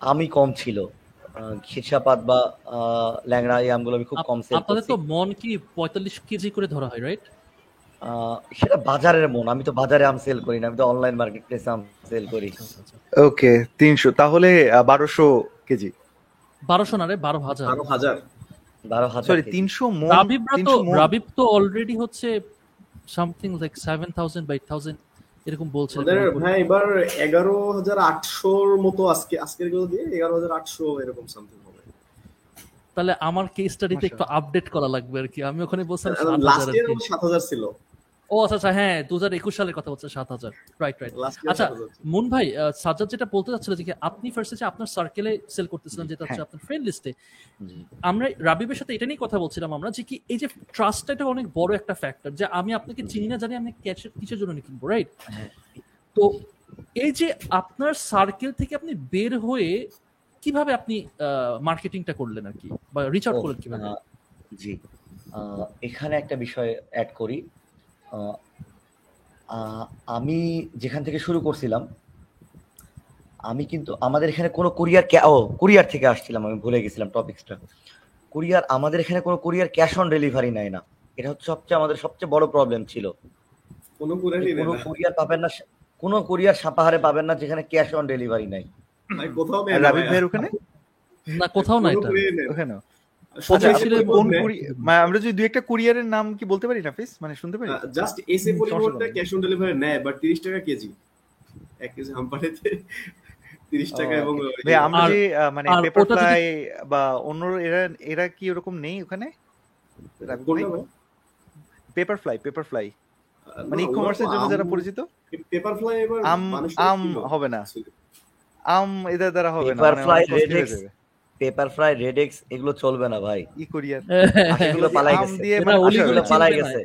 আমি কম ছিল। খিরসাপাত বা আহ, ল্যাংড়া এই আমগুলো আমি খুব কম সেল আপনাদের করছি। তো মন কি পঁয়তাল্লিশ কেজি করে ধরা হয় রাইট আহ, সেটা বাজারের মন। আমি তো বাজারে আম সেল করি না আমি তো অনলাইন মার্কেট প্লেসে আম সেল করি। ওকে তিনশো। তাহলে বারোশো কেজি। বারোশো না রে বারো হাজার। আরও হাজার। বারো হাজার সরি কেজি। তিনশো মন রাবিবরা তো রাবিব তো অলরেডি হচ্ছে সামথিং লাইক সেভেন থাউজেন্ড বা এইট থাউজেন্ড এরকম বলছে হ্যাঁ ভাই এবার এগারো হাজার আটশোর মতো আজকে আজকেরগুলো দিয়ে এগারো হাজার আটশো এরকম সামথিং হবে। তাহলে আমার কেস স্টাডিতে একটু আপডেট করা লাগবে আর কি। আমি ওখানে বলছিলাম লাস্ট আর ইয়ার কি। সাত হাজার ছিল। ও আচ্ছা আচ্ছা হ্যাঁ দু হাজার একুশ সালের কথা হচ্ছে সাত হাজার। রাইট রাইট আচ্ছা মুন ভাই সাজ্জাদ যেটা বলতে চাচ্ছিল যে আপনি ফার্স্টে যে আপনার সার্কেলে সেল করতেছিলেন যেটা হচ্ছে হ্যাঁ। আপনার ফ্রেন্ড লিস্টে আমরা রাবিবের সাথে এটা নিয়ে কথা বলছিলাম আমরা যে কি এই যে ট্রাস্টটা এটা অনেক বড় একটা ফ্যাক্টর যে আমি আপনাকে চিনি না জানি আমি ক্যাশের কিসের জন্য কিনবো রাইট হ্যাঁ। তো এই যে আপনার সার্কেল থেকে আপনি বের হয়ে কীভাবে আপনি মার্কেটিংটা করলেন আর কি? বা রিচ আউট করলেন কীভাবে? জি। এখানে একটা বিষয় অ্যাড করি। আমি যেখান থেকে শুরু করছিলাম আমি কিন্তু আমাদের এখানে কোনো কুরিয়ার ও কুরিয়ার থেকে আসছিলাম আমি ভুলে গেছিলাম টপিক্সটা কুরিয়ার আমাদের এখানে কোনো কুরিয়ার ক্যাশ অন ডেলিভারি নেয় না। এটা হচ্ছে সবচেয়ে আমাদের সবচেয়ে বড় প্রবলেম ছিল। কোনো নেই কুরিয়ার পাবেন না কোনো কুরিয়ার সাপাহারে পাবেন না যেখানে ক্যাশ অন ডেলিভারি নাই। কোথাও নেই না রাবিব ভাইয়ের ওখানে? না কোথাও না। এটা ওখানে আচ্ছা, মানে আমরা যদি দুই একটা কুরিয়ারের নাম কি বলতে পারি নাফিস? মানে শুনতে পারি? জাস্ট এসে পরিবর্তে ক্যাশ অন ডেলিভারি নেয় বাট তিরিশ টাকা কেজি। এক কেজি আম পাঠাতে তিরিশ টাকা এবং ভাই আমরা যে মানে পেপার ফ্লাই বা অন্য এরা এরা কি ওরকম নেই ওখানে? পেপার ফ্লাই পেপার ফ্লাই মানে ই কমার্সের জন্য যারা পরিচিত? পেপার ফ্লাই এবার আম আম হবে না। আম এদের দ্বারা হবে না Paper মানে fly, হয়ে। পেপার ফ্রাই রেড এক্স এগুলো চলবে না ভাই। ই কোরিয়ার এগুলো পালাই গেছে। দিয়ে মানে ওলিগুলো এগুলো পালাই না, গেছে।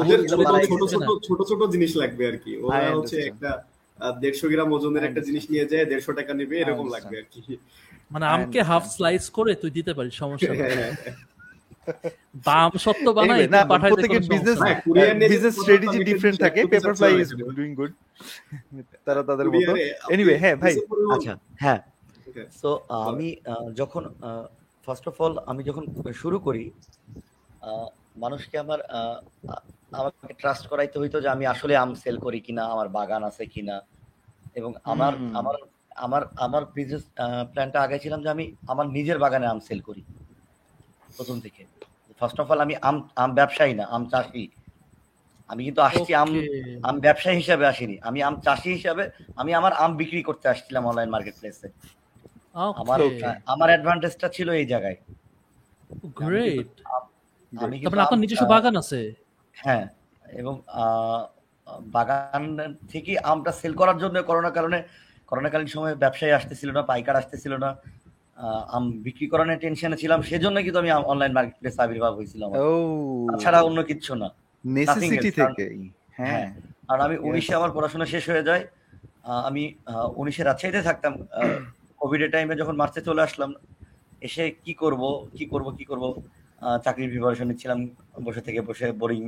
ওদের ছোট পালাই ছোট গেছে ছোট ছোট জিনিস লাগবে আর কি। ওরা হচ্ছে একটা দেড়শো গ্রাম ওজনের একটা জিনিস নিয়ে যায় দেড়শো টাকা নেবে এরকম লাগবে আর কি। মানে আমকে হাফ স্লাইস করে তুই দিতে পারিস সমস্যা নেই। হ্যাঁ, দাম সত্য বানাই না পাঠাই প্রত্যেকের বিজনেস নাই। courier নিয়ে বিজনেস স্ট্র্যাটেজি ডিফারেন্ট থাকে Paperfly is doing good তারা তাদের মতো। হ্যাঁ, ভাই। আচ্ছা হ্যাঁ। Okay. সো আমি যখন ফার্স্ট অফ অল আমি যখন শুরু করি মানুষকে আমার আমাকে ট্রাস্ট করাইতে হইতো যে আমি আসলে আম সেল করি কিনা আমার বাগান আছে কিনা। এবং আমার আমার আমার আমার বিজনেস প্ল্যানটা আগে ছিলাম যে আমি আমার নিজের বাগানে আম সেল করি। প্রথম থেকে। ফার্স্ট অফ অল আমি আম আম ব্যবসায়ী না আম চাষি। আমি কিন্তু আসছি আম আম ব্যবসায়ী হিসাবে আসিনি। আমি আম চাষি হিসাবে আমি আমার আম বিক্রি করতে আসছিলাম অনলাইন মার্কেট প্লেসে আমার. আমার অ্যাডভান্টেজটা ছিল এই জায়গায়. আমি তারপরে আপনার নিজস্ব বাগান আছে? হ্যাঁ এবং আহ, বাগান থেকে আমটা সেল করার জন্য করোনা কারণে করোনাকালীন সময়ে ব্যবসায়ী আসতেছিল না পাইকার আসতেছিল না। আহ, আম বিক্রি করানোর টেনশনে ছিলাম সেজন্য কিন্তু আমি অনলাইন মার্কেট প্লেস আবির্ভাব হয়েছিল। ও তাছাড়া অন্য কিচ্ছু না। নেসেসিটি থেকেই হ্যাঁ। হ্যাঁ আর আমি উনিশে আমার পড়াশোনা শেষ হয়ে যায় আহ, আমি উনিশে রাজশাহীতে থাকতাম কোভিড এর টাইমে যখন মার্চে চলে আসলাম এসে কি করব কি করব কি করব আহ, চাকরির প্রিপারেশন নিচ্ছিলাম বসে থেকে বসে বোরিং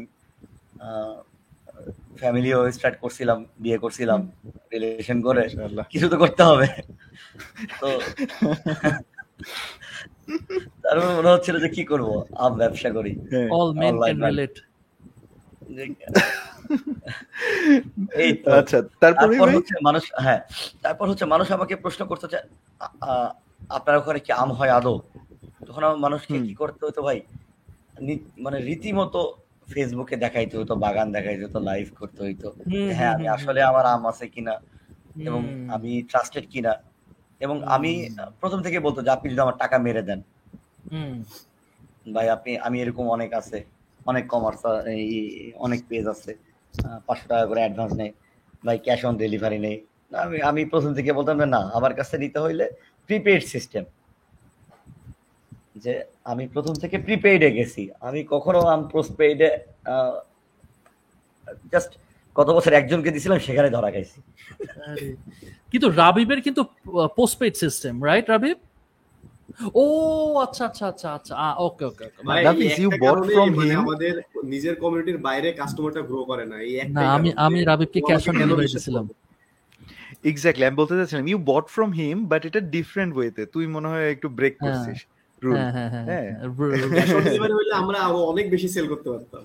ফ্যামিলিও স্টার্ট করছিলাম বিয়ে করছিলাম রিলেশন করে। কিছু তো করতে হবে তো তারপর মনে হচ্ছিল যে কি করব আম ব্যবসা করি। All men Online can market. relate. যে- এই তো আচ্ছা তারপর হচ্ছে মানুষ হ্যাঁ তারপর হচ্ছে মানুষ আমাকে প্রশ্ন করতে আ- আপনার ওখানে কি আম হয় আদৌ? তখন আমার মানুষকে কি করতে হতো ভাই? মানে রীতিমতো ফেসবুকে দেখাইতে হতো বাগান দেখাইতে হতো লাইভ করতে হইতো হ্যাঁ আমি আসলে আমার আম আছে কিনা এবং আমি ট্রাস্টেড কিনা এবং আমি প্রথম থেকে বলতো যে আপনি যদি আমার টাকা মেরে দেন হুম, ভাই আপনি আমি এরকম অনেক আছে। অনেক কমার্স এই অনেক পেজ আছে। পাঁচশো টাকা করে অ্যাডভান্স নেই ভাই ক্যাশ অন ডেলিভারি নেই আমি আমি প্রথম থেকে বলতাম যে না, আমার কাছে নিতে হইলে প্রিপেড সিস্টেম যে আমি প্রথম থেকে প্রিপেইডে গেছি। আমি কখনো আমি পোস্টপেইডে জাস্ট গত বছর একজনকে দিছিলাম, সেখানে ধরা আরে। কিন্তু রাবিবের কিন্তু পোস্টপেড সিস্টেম রাইট রাবিব? ও আচ্ছা আচ্ছা আচ্ছা আচ্ছা। ওকে ওকে একটা কারণেই from মানে him? আমাদের নিজের কমিউনিটির বাইরে কাস্টমারটা গ্রো করে না। এই না আমি আমি রাবিবকে ক্যাশ অন ডেলিভারি করবে? এক্স্যাক্টলি আমি বলতে চাচ্ছিলাম you bought from him but এটা ডিফারেন্ট ওয়েতে তুই মনে হয় একটু ব্রেক হ্যাঁ। করছিস হ্যাঁ হ্যাঁ হ্যাঁ হ্যাঁ। আমরা অনেক বেশি সেল করতে পারতাম।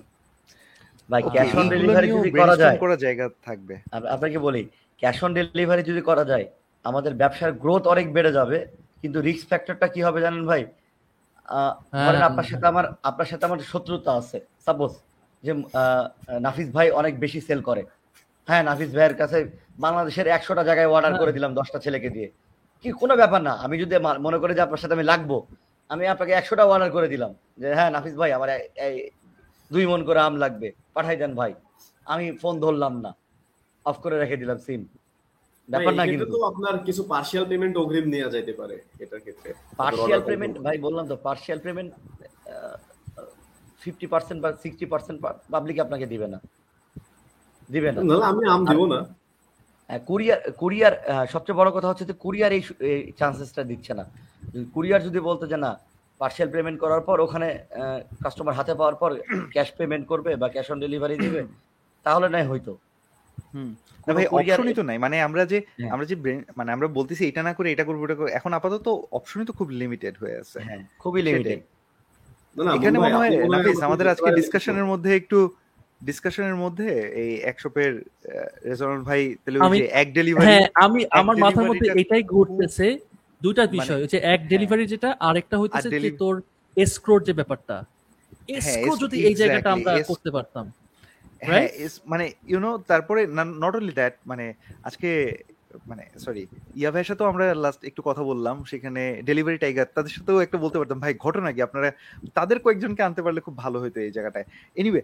ভাই ক্যাশ অন ডেলিভারি যদি করা যায়। করার জায়গা থাকবে। আপনাকে বলি ক্যাশ অন ডেলিভারি যদি করা যায় আমাদের ব্যবসার গ্রোথ অনেক বেড়ে যাবে। কিন্তু রিস্ক ফ্যাক্টরটা কি হবে জানেন ভাই? ধরেন হ্যাঁ। আপনার সাথে আমার আপনার সাথে আমার শত্রুতা আছে। সাপোজ যে নাফিস ভাই অনেক বেশি সেল করে। হ্যাঁ নাফিস ভাইয়ের কাছে বাংলাদেশের একশোটা জায়গায় অর্ডার করে দিলাম দশটা ছেলেকে দিয়ে। কি কোনো ব্যাপার না। আমি যদি মনে করি যে আপনার সাথে আমি লাগবো আমি আপনাকে একশোটা অর্ডার করে দিলাম। যে হ্যাঁ নাফিস ভাই আমার দুই মন করে আম লাগবে। পাঠাই দেন ভাই। আমি ফোন ধরলাম না। অফ করে রেখে দিলাম সিম ব্যাপার না কিন্তু। তো আপনার কিছু পার্সিয়াল পেমেন্ট অগ্রিম নেওয়া যাইতে পারে এটার ক্ষেত্রে। পার্শিয়াল পেমেন্ট ভাই বললাম তো পার্শিয়াল পেমেন্ট ফিফটি পার্সেন্ট বা সিক্সটি পার্সেন্ট পাবলিক আপনাকে দিবে না। দিবে না। আমি আম দিব না। কুরিয়ার কুরিয়ার সবচেয়ে বড় কথা হচ্ছে যে কুরিয়ার এই চান্সেসটা দিচ্ছে না। কুরিয়ার যদি বলতো যে না পার্সিয়াল পেমেন্ট করার পর ওখানে কাস্টমার হাতে পাওয়ার পর ক্যাশ পেমেন্ট করবে বা ক্যাশ অন ডেলিভারি দিবে তাহলে নাই হয়তো। হুম। না ভাই অপশনই তো নাই। মানে আমরা যে হ্যাঁ। আমরা যে মানে আমরা বলতেছি এটা না করে এটা করব এটা করব এখন আপাতত অপশনই তো খুব লিমিটেড হয়ে আছে। হ্যাঁ খুবই লিমিটেড না না এখানে মনে হয় হয় নাফিস আমাদের আজকে ডিসকাশনের মধ্যে একটু ডিসকাশনের মধ্যে এই একশপের রেজনাল ভাই তাহলে ওই যে এক ডেলিভারি হ্যাঁ আমি আমার মাথার মধ্যে এটাই ঘুরতেছে দুইটা মানে- বিষয় হচ্ছে এক ডেলিভারি যেটা আর একটা হইতেছে যে তোর এসক্রোর যে ব্যাপারটা। এসক্রো যদি এই জায়গাটা আমরা করতে পারতাম। হ্যাঁ মানে ইউ নো তারপরে নট অনলি দ্যাট মানে আজকে মানে সরি ইয়া ভাইয়ের সাথেও আমরা লাস্ট একটু কথা বললাম সেখানে ডেলিভারি টাইগার তাদের সাথেও একটা বলতে পারতাম ভাই ঘটনা কি? আপনারা তাদের কয়েকজনকে আনতে পারলে খুব ভালো হতো এই জায়গাটায়। এনিওয়ে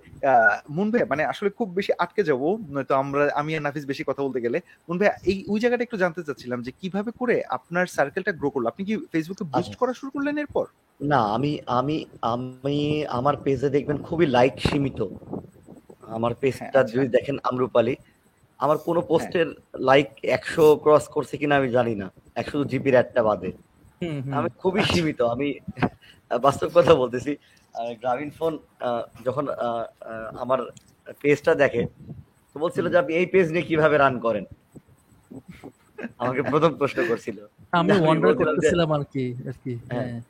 মুন ভাই মানে আসলে খুব বেশি আটকে যাব নয়তো আমরা আমি আর নাফিস বেশি কথা বলতে গেলে। মুন ভাই এই ওই জায়গাটা একটু জানতে চাচ্ছিলাম যে কীভাবে করে আপনার সার্কেলটা গ্রো করল? আপনি কি ফেসবুকে বুস্ট আচ্ছা। করা শুরু করলেন এরপর? না আমি আমি আমি আমার পেজে দেখবেন খুবই লাইক সীমিত। আমার পেজটা আচ্ছা। যদি দেখেন আমরুপালি আমার কোনো পোস্টের লাইক একশো ক্রস করছে কিনা আমি জানি না। একশো জিপির একটা বাদে। আমি খুবই সীমিত। আমি বাস্তব কথা বলতেছি গ্রামীণ ফোন যখন আমার পেজটা দেখে তো বলছিল যে আপনি এই পেজ নিয়ে কীভাবে রান করেন? আমাকে প্রথম প্রশ্ন করছিল। আমি ওয়ান্ডার করতেছিলাম আর কি আর কি হ্যাঁ। হ্যাঁ।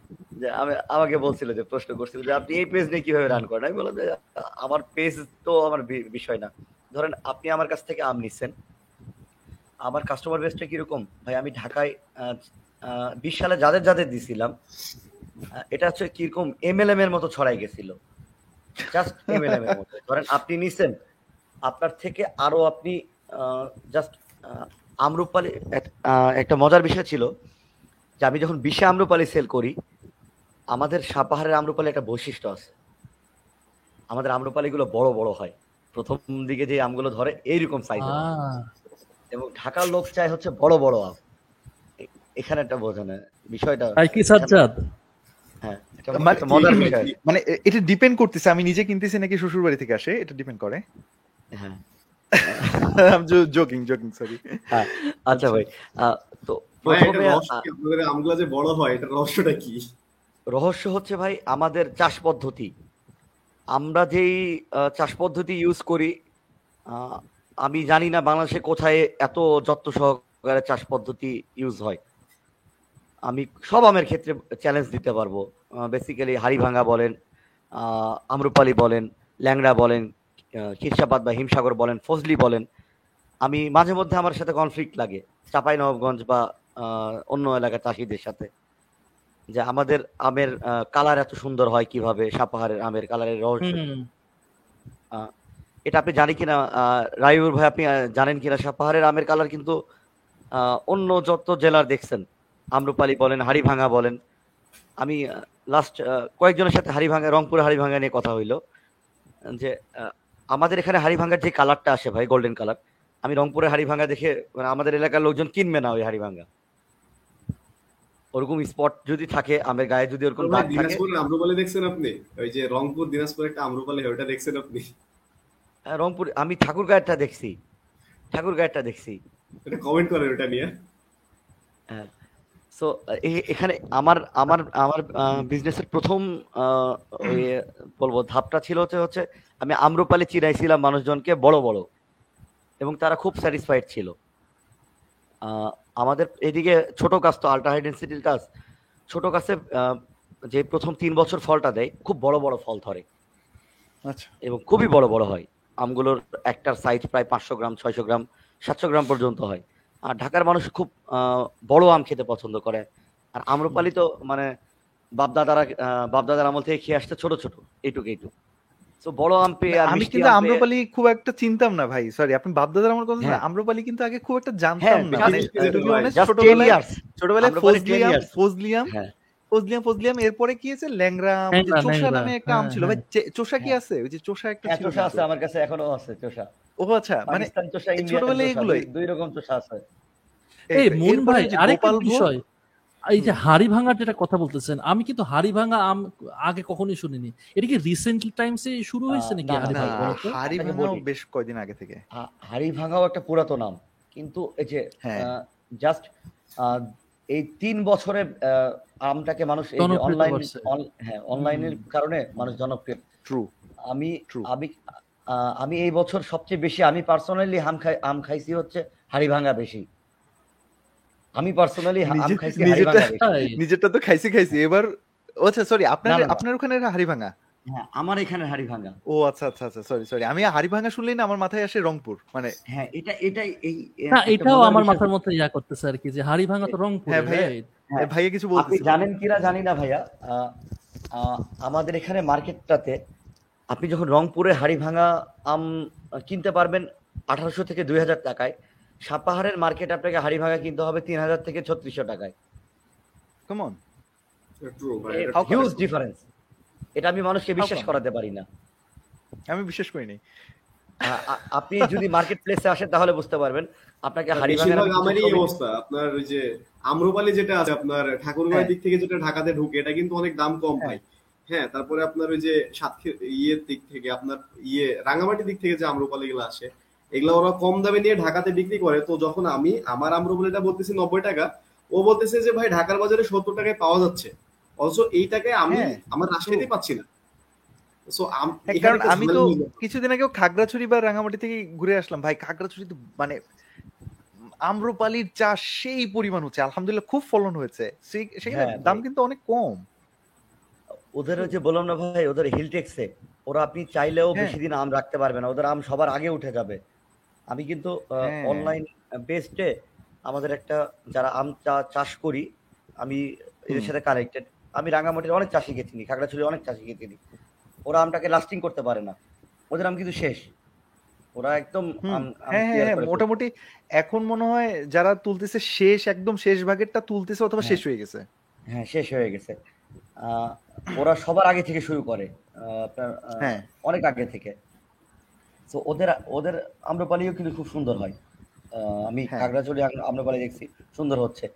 যে আমি আমাকে বলছিল যে প্রশ্ন করছিল যে আপনি এই পেজ নিয়ে কীভাবে রান করেন? আমি বললাম যে আমার পেজ তো আমার বিষয় না। ধরেন আপনি আমার কাছ থেকে আম নিচ্ছেন। আমার কাস্টমার বেসটা কীরকম? ভাই আমি ঢাকায় বিশ সালে যাদের যাদের দিছিলাম এটা হচ্ছে কীরকম? এমএলএম এর মতো ছড়াই গেছিল। জাস্ট এমএলএম এর মতো। ধরেন আপনি নিছেন আপনার থেকে আরও আপনি জাস্ট আমরুপালি আহ, একটা মজার বিষয় ছিল যে আমি যখন বিশে আমরুপালি সেল করি আমাদের সাপাহারের আমরুপালি একটা বৈশিষ্ট্য আছে। আমাদের আমরুপালিগুলো বড় বড় হয়। প্রথম দিকে যে আমগুলো ধরে এইরকম সাইজ এবং ঢাকার লোক চায় হচ্ছে বড় বড় আম। এখানে একটা বোঝা না বিষয়টা কি সাজ্জাদ? হ্যাঁ মানে- একটা মজার বিষয়। মানে এটা ডিপেন্ড করতেছে আমি নিজে কিনতেছি নাকি শ্বশুর বাড়ি থেকে আসে এটা ডিপেন্ড করে? হ্যাঁ। জোকিং জোকিং সরি আচ্ছা ভাই তো প্রথমে আমগুলা যে বড় হয় এটা রহস্যটা কি? রহস্য হচ্ছে ভাই আমাদের চাষ পদ্ধতি। আমরা যেই আহ, চাষ পদ্ধতি ইউজ করি আহ, আমি জানি না বাংলাদেশে কোথায় এত যত্ন সহকারে চাষ পদ্ধতি ইউজ হয়। আমি সব আমের ক্ষেত্রে চ্যালেঞ্জ দিতে পারব। বেসিক্যালি হাড়িভাঙ্গা বলেন আহ, আম্রপালি বলেন ল্যাংড়া বলেন খিরসাবাদ বা হিমসাগর বলেন ফজলি বলেন আমি মাঝে মধ্যে আমার সাথে কনফ্লিক্ট লাগে। চাপাই নবাবগঞ্জ বা অন্য এলাকার চাষিদের সাথে। যে আমাদের আমের কালার এত সুন্দর হয় কীভাবে? সাপাহারের আমের কালারের রহস্য। এটা আপনি জানি কিনা? রাইউর ভাই আপনি জানেন কিনা? সাপাহারের আমের কালার কিন্তু আহ, অন্য যত জেলার দেখছেন আম্রপালি বলেন হাড়িভাঙ্গা বলেন আমি লাস্ট কয়েকজনের সাথে হাড়িভাঙ্গা রংপুরে হাড়িভাঙ্গা নিয়ে কথা হইল। যে আমাদের এখানে হাড়িভাঙ্গার যে কালারটা আসে ভাই গোল্ডেন কালার আমি রংপুরে হাড়িভাঙ্গা দেখে মানে আমাদের এলাকার লোকজন কিনবে না ওই হাড়িভাঙ্গা। ওরকম স্পট যদি থাকে আমের গায়ে যদি ওরকম দাগ থাকে আম্রপালি দেখছেন আপনি? ওই যে রংপুর দিনাজপুর একটা আম্রপালি হয় ওটা দেখছেন আপনি? হ্যাঁ, রংপুর আমি ঠাকুর গায়েরটা দেখছি। ঠাকুর গায়েরটা দেখছি। এটা কমেন্ট করেন ওটা নিয়ে। সো এখানে আমার আমার আমার বিজনেসের প্রথম বলব ধাপটা ছিল হচ্ছে হচ্ছে আমি আম্রপালি চিনাইছিলাম মানুষজনকে বড় বড়। এবং তারা খুব স্যাটিসফাইড ছিল। আমাদের এদিকে ছোট গাছ তো আল্ট্রা হাই ডেন্সিটির গাছ ছোট গাছে যে প্রথম তিন বছর ফলটা দেয় খুব বড় বড় ফল ধরে। আচ্ছা। এবং খুবই বড় বড় হয়। আমগুলোর একটার সাইজ প্রায় পাঁচশো গ্রাম ছয়শো গ্রাম সাতশো গ্রাম পর্যন্ত হয়। আর ঢাকার মানুষ খুব বড় আম খেতে পছন্দ করে। আর আম্রপালি তো মানে বাপদাদারা বাপদাদার আমল থেকে খেয়ে আসতে ছোট ছোট এইটুকু এইটুক। তো বড় আম পেয়ে আমি কিন্তু আম্রপালি খুব একটা চিনতাম না ভাই সরি আপনি বাপদাদার আমার কথা না হ্যাঁ। আম্রপালি কিন্তু আগে খুব একটা হ্যাঁ জানতাম না মানে 10 ছোটবেলায় ছোটবেলায় আম্রপালি 10 ফজলিয়াম। ফজলিয়াম হ্যাঁ। ফজলিয়াম ফজলিয়াম এরপরে কি আছে ল্যাংরা চোষা নামে একটা আম হ্যাঁ, ছিল। ভাই চোষা কি হ্যাঁ। আছে? ওই যে চোষা একটা হ্যাঁ ছিল চোষা আছে আমার কাছে এখনও আছে চোষা। ও আচ্ছা মানে ছোটবেলায় এগুলোই? দুই- রকম চোষা আছে। এই মুন ভাই আরেকটা বিষয় এই যে হাড়ি ভাঙার যেটা কথা বলতেছেন আমি কিন্তু হাড়ি ভাঙা আম আগে কখনোই শুনিনি। এটা কি রিসেন্ট টাইমসে শুরু হয়েছে নাকি হাড়ি ভাঙা হাড়ি বলি। বেশ কয়দিন আগে থেকে। হাড়ি ভাঙাও একটা পুরাতন নাম কিন্তু এই যে হ্যাঁ। জাস্ট এই তিন বছরে আহ, আমটাকে মানুষ অনলাইন হ্যাঁ অনলাইনের কারণে মানুষ জনপ্রিয়। ট্রু আমি ট্রু আমি আহ, আমি এই বছর সবচেয়ে বেশি আমি পার্সোনালি আম খাই আম খাইছি হচ্ছে হাড়ি ভাঙা বেশি। আমি পার্সোনালি আম খাইছি হাড়ি নিজেরটা- ভাঙা নিজেরটা তো খাইছি খাইছি। এবার ও আচ্ছা সরি আপনার। আপনার ওখানে হাড়ি ভাঙা? হ্যাঁ আমার এখানে হাড়ি ভাঙা। ও আচ্ছা আচ্ছা আচ্ছা সরি সরি আমি হাড়ি ভাঙা শুনলেই না আমার মাথায় আসে রংপুর মানে হ্যাঁ এটা এটাই এই না এটাও আমার মাথার মধ্যে ইয়া করতেছে আর কি যে হাড়ি ভাঙা তো রংপুর হ্যাঁ, ভাইয়া। হ্যাঁ। ভাইয়া কিছু আপনি জানেন কিনা জানি না ভাইয়া। আমাদের এখানে মার্কেটটাতে আপনি যখন রংপুরে হাড়ি ভাঙা আম কিনতে পারবেন আঠারোশো থেকে দুই হাজার টাকায় সাপাহারের মার্কেট আপনাকে হাড়ি ভাঙা কিনতে হবে তিন হাজার থেকে ছত্রিশশো টাকায়। কাম অন True, ভাই, এটা How come? হিউজ ডিফারেন্স এটা আমি মানুষকে বিশ্বাস করাতে পারি না। আমি বিশ্বাস করিনি আ- আ- আপনি যদি মার্কেট প্লেসে আসেন তাহলে বুঝতে পারবেন। আপনাকে আমারই অবস্থা। আপনার ওই যে আম্রপালি যেটা আছে আপনার ঠাকুরগাঁও হ্যাঁ। দিক থেকে যেটা ঢাকাতে ঢুকে এটা কিন্তু অনেক দাম কম হ্যাঁ। পাই হ্যাঁ তারপরে আপনার ওই যে সাতক্ষীর ইয়ের দিক থেকে আপনার ইয়ে রাঙামাটির দিক থেকে যে আম্রপালি গুলো আসে এগুলো ওরা কম দামে নিয়ে ঢাকাতে বিক্রি করে। তো যখন আমি আমার আম্রপালিটা বলতেছি নব্বই টাকা ও বলতেছে যে ভাই ঢাকার বাজারে সত্তর টাকায় পাওয়া যাচ্ছে। অথচ এই টাকায় আমি হ্যাঁ, আমার রাজশাহীতে পাচ্ছি না। হ্যাঁ, কারণ আমি তো কিছুদিন আগেও খাগড়াছড়ি বা রাঙামাটি থেকে ঘুরে আসলাম। ভাই খাগড়াছড়ি তো মানে আম্রপালির চাষ সেই পরিমাণ হচ্ছে। আলহামদুলিল্লাহ খুব ফলন হয়েছে। সেই- হ্যাঁ, দাম কিন্তু অনেক কম। ওদের যে বললাম না ভাই ওদের হিলটেক্সে ওরা আপনি চাইলেও। বেশি দিন আম রাখতে পারবে না। ওদের আম সবার আগে উঠে যাবে। আমি কিন্তু। অনলাইন বেসডে আমাদের একটা যারা আম চা- চাষ করি আমি এদের সাথে কানেক্টেড আমি রাঙামাটির অনেক চাষিকে চিনি খাগড়াছড়ির অনেক চাষিকে চিনি ওরা আমটাকে লাস্টিং করতে পারে না ওদের আম কিন্তু শেষ ওরা একদম হ্যাঁ হ্যাঁ হ্যাঁ। মোটামুটি এখন মনে হয় যারা তুলতেছে শেষ একদম শেষ ভাগেরটা তুলতেছে অথবা। শেষ হয়ে গেছে হ্যাঁ শেষ হয়ে গেছে আহ, ওরা সবার আগে থেকে শুরু করে আপনার হ্যাঁ। অনেক আগে থেকে তো ওদের ওদের আম্রপালিও কিন্তু খুব সুন্দর হয় আহ, আমি। খাগড়াছড়ি আম্রপালি দেখছি সুন্দর হচ্ছে।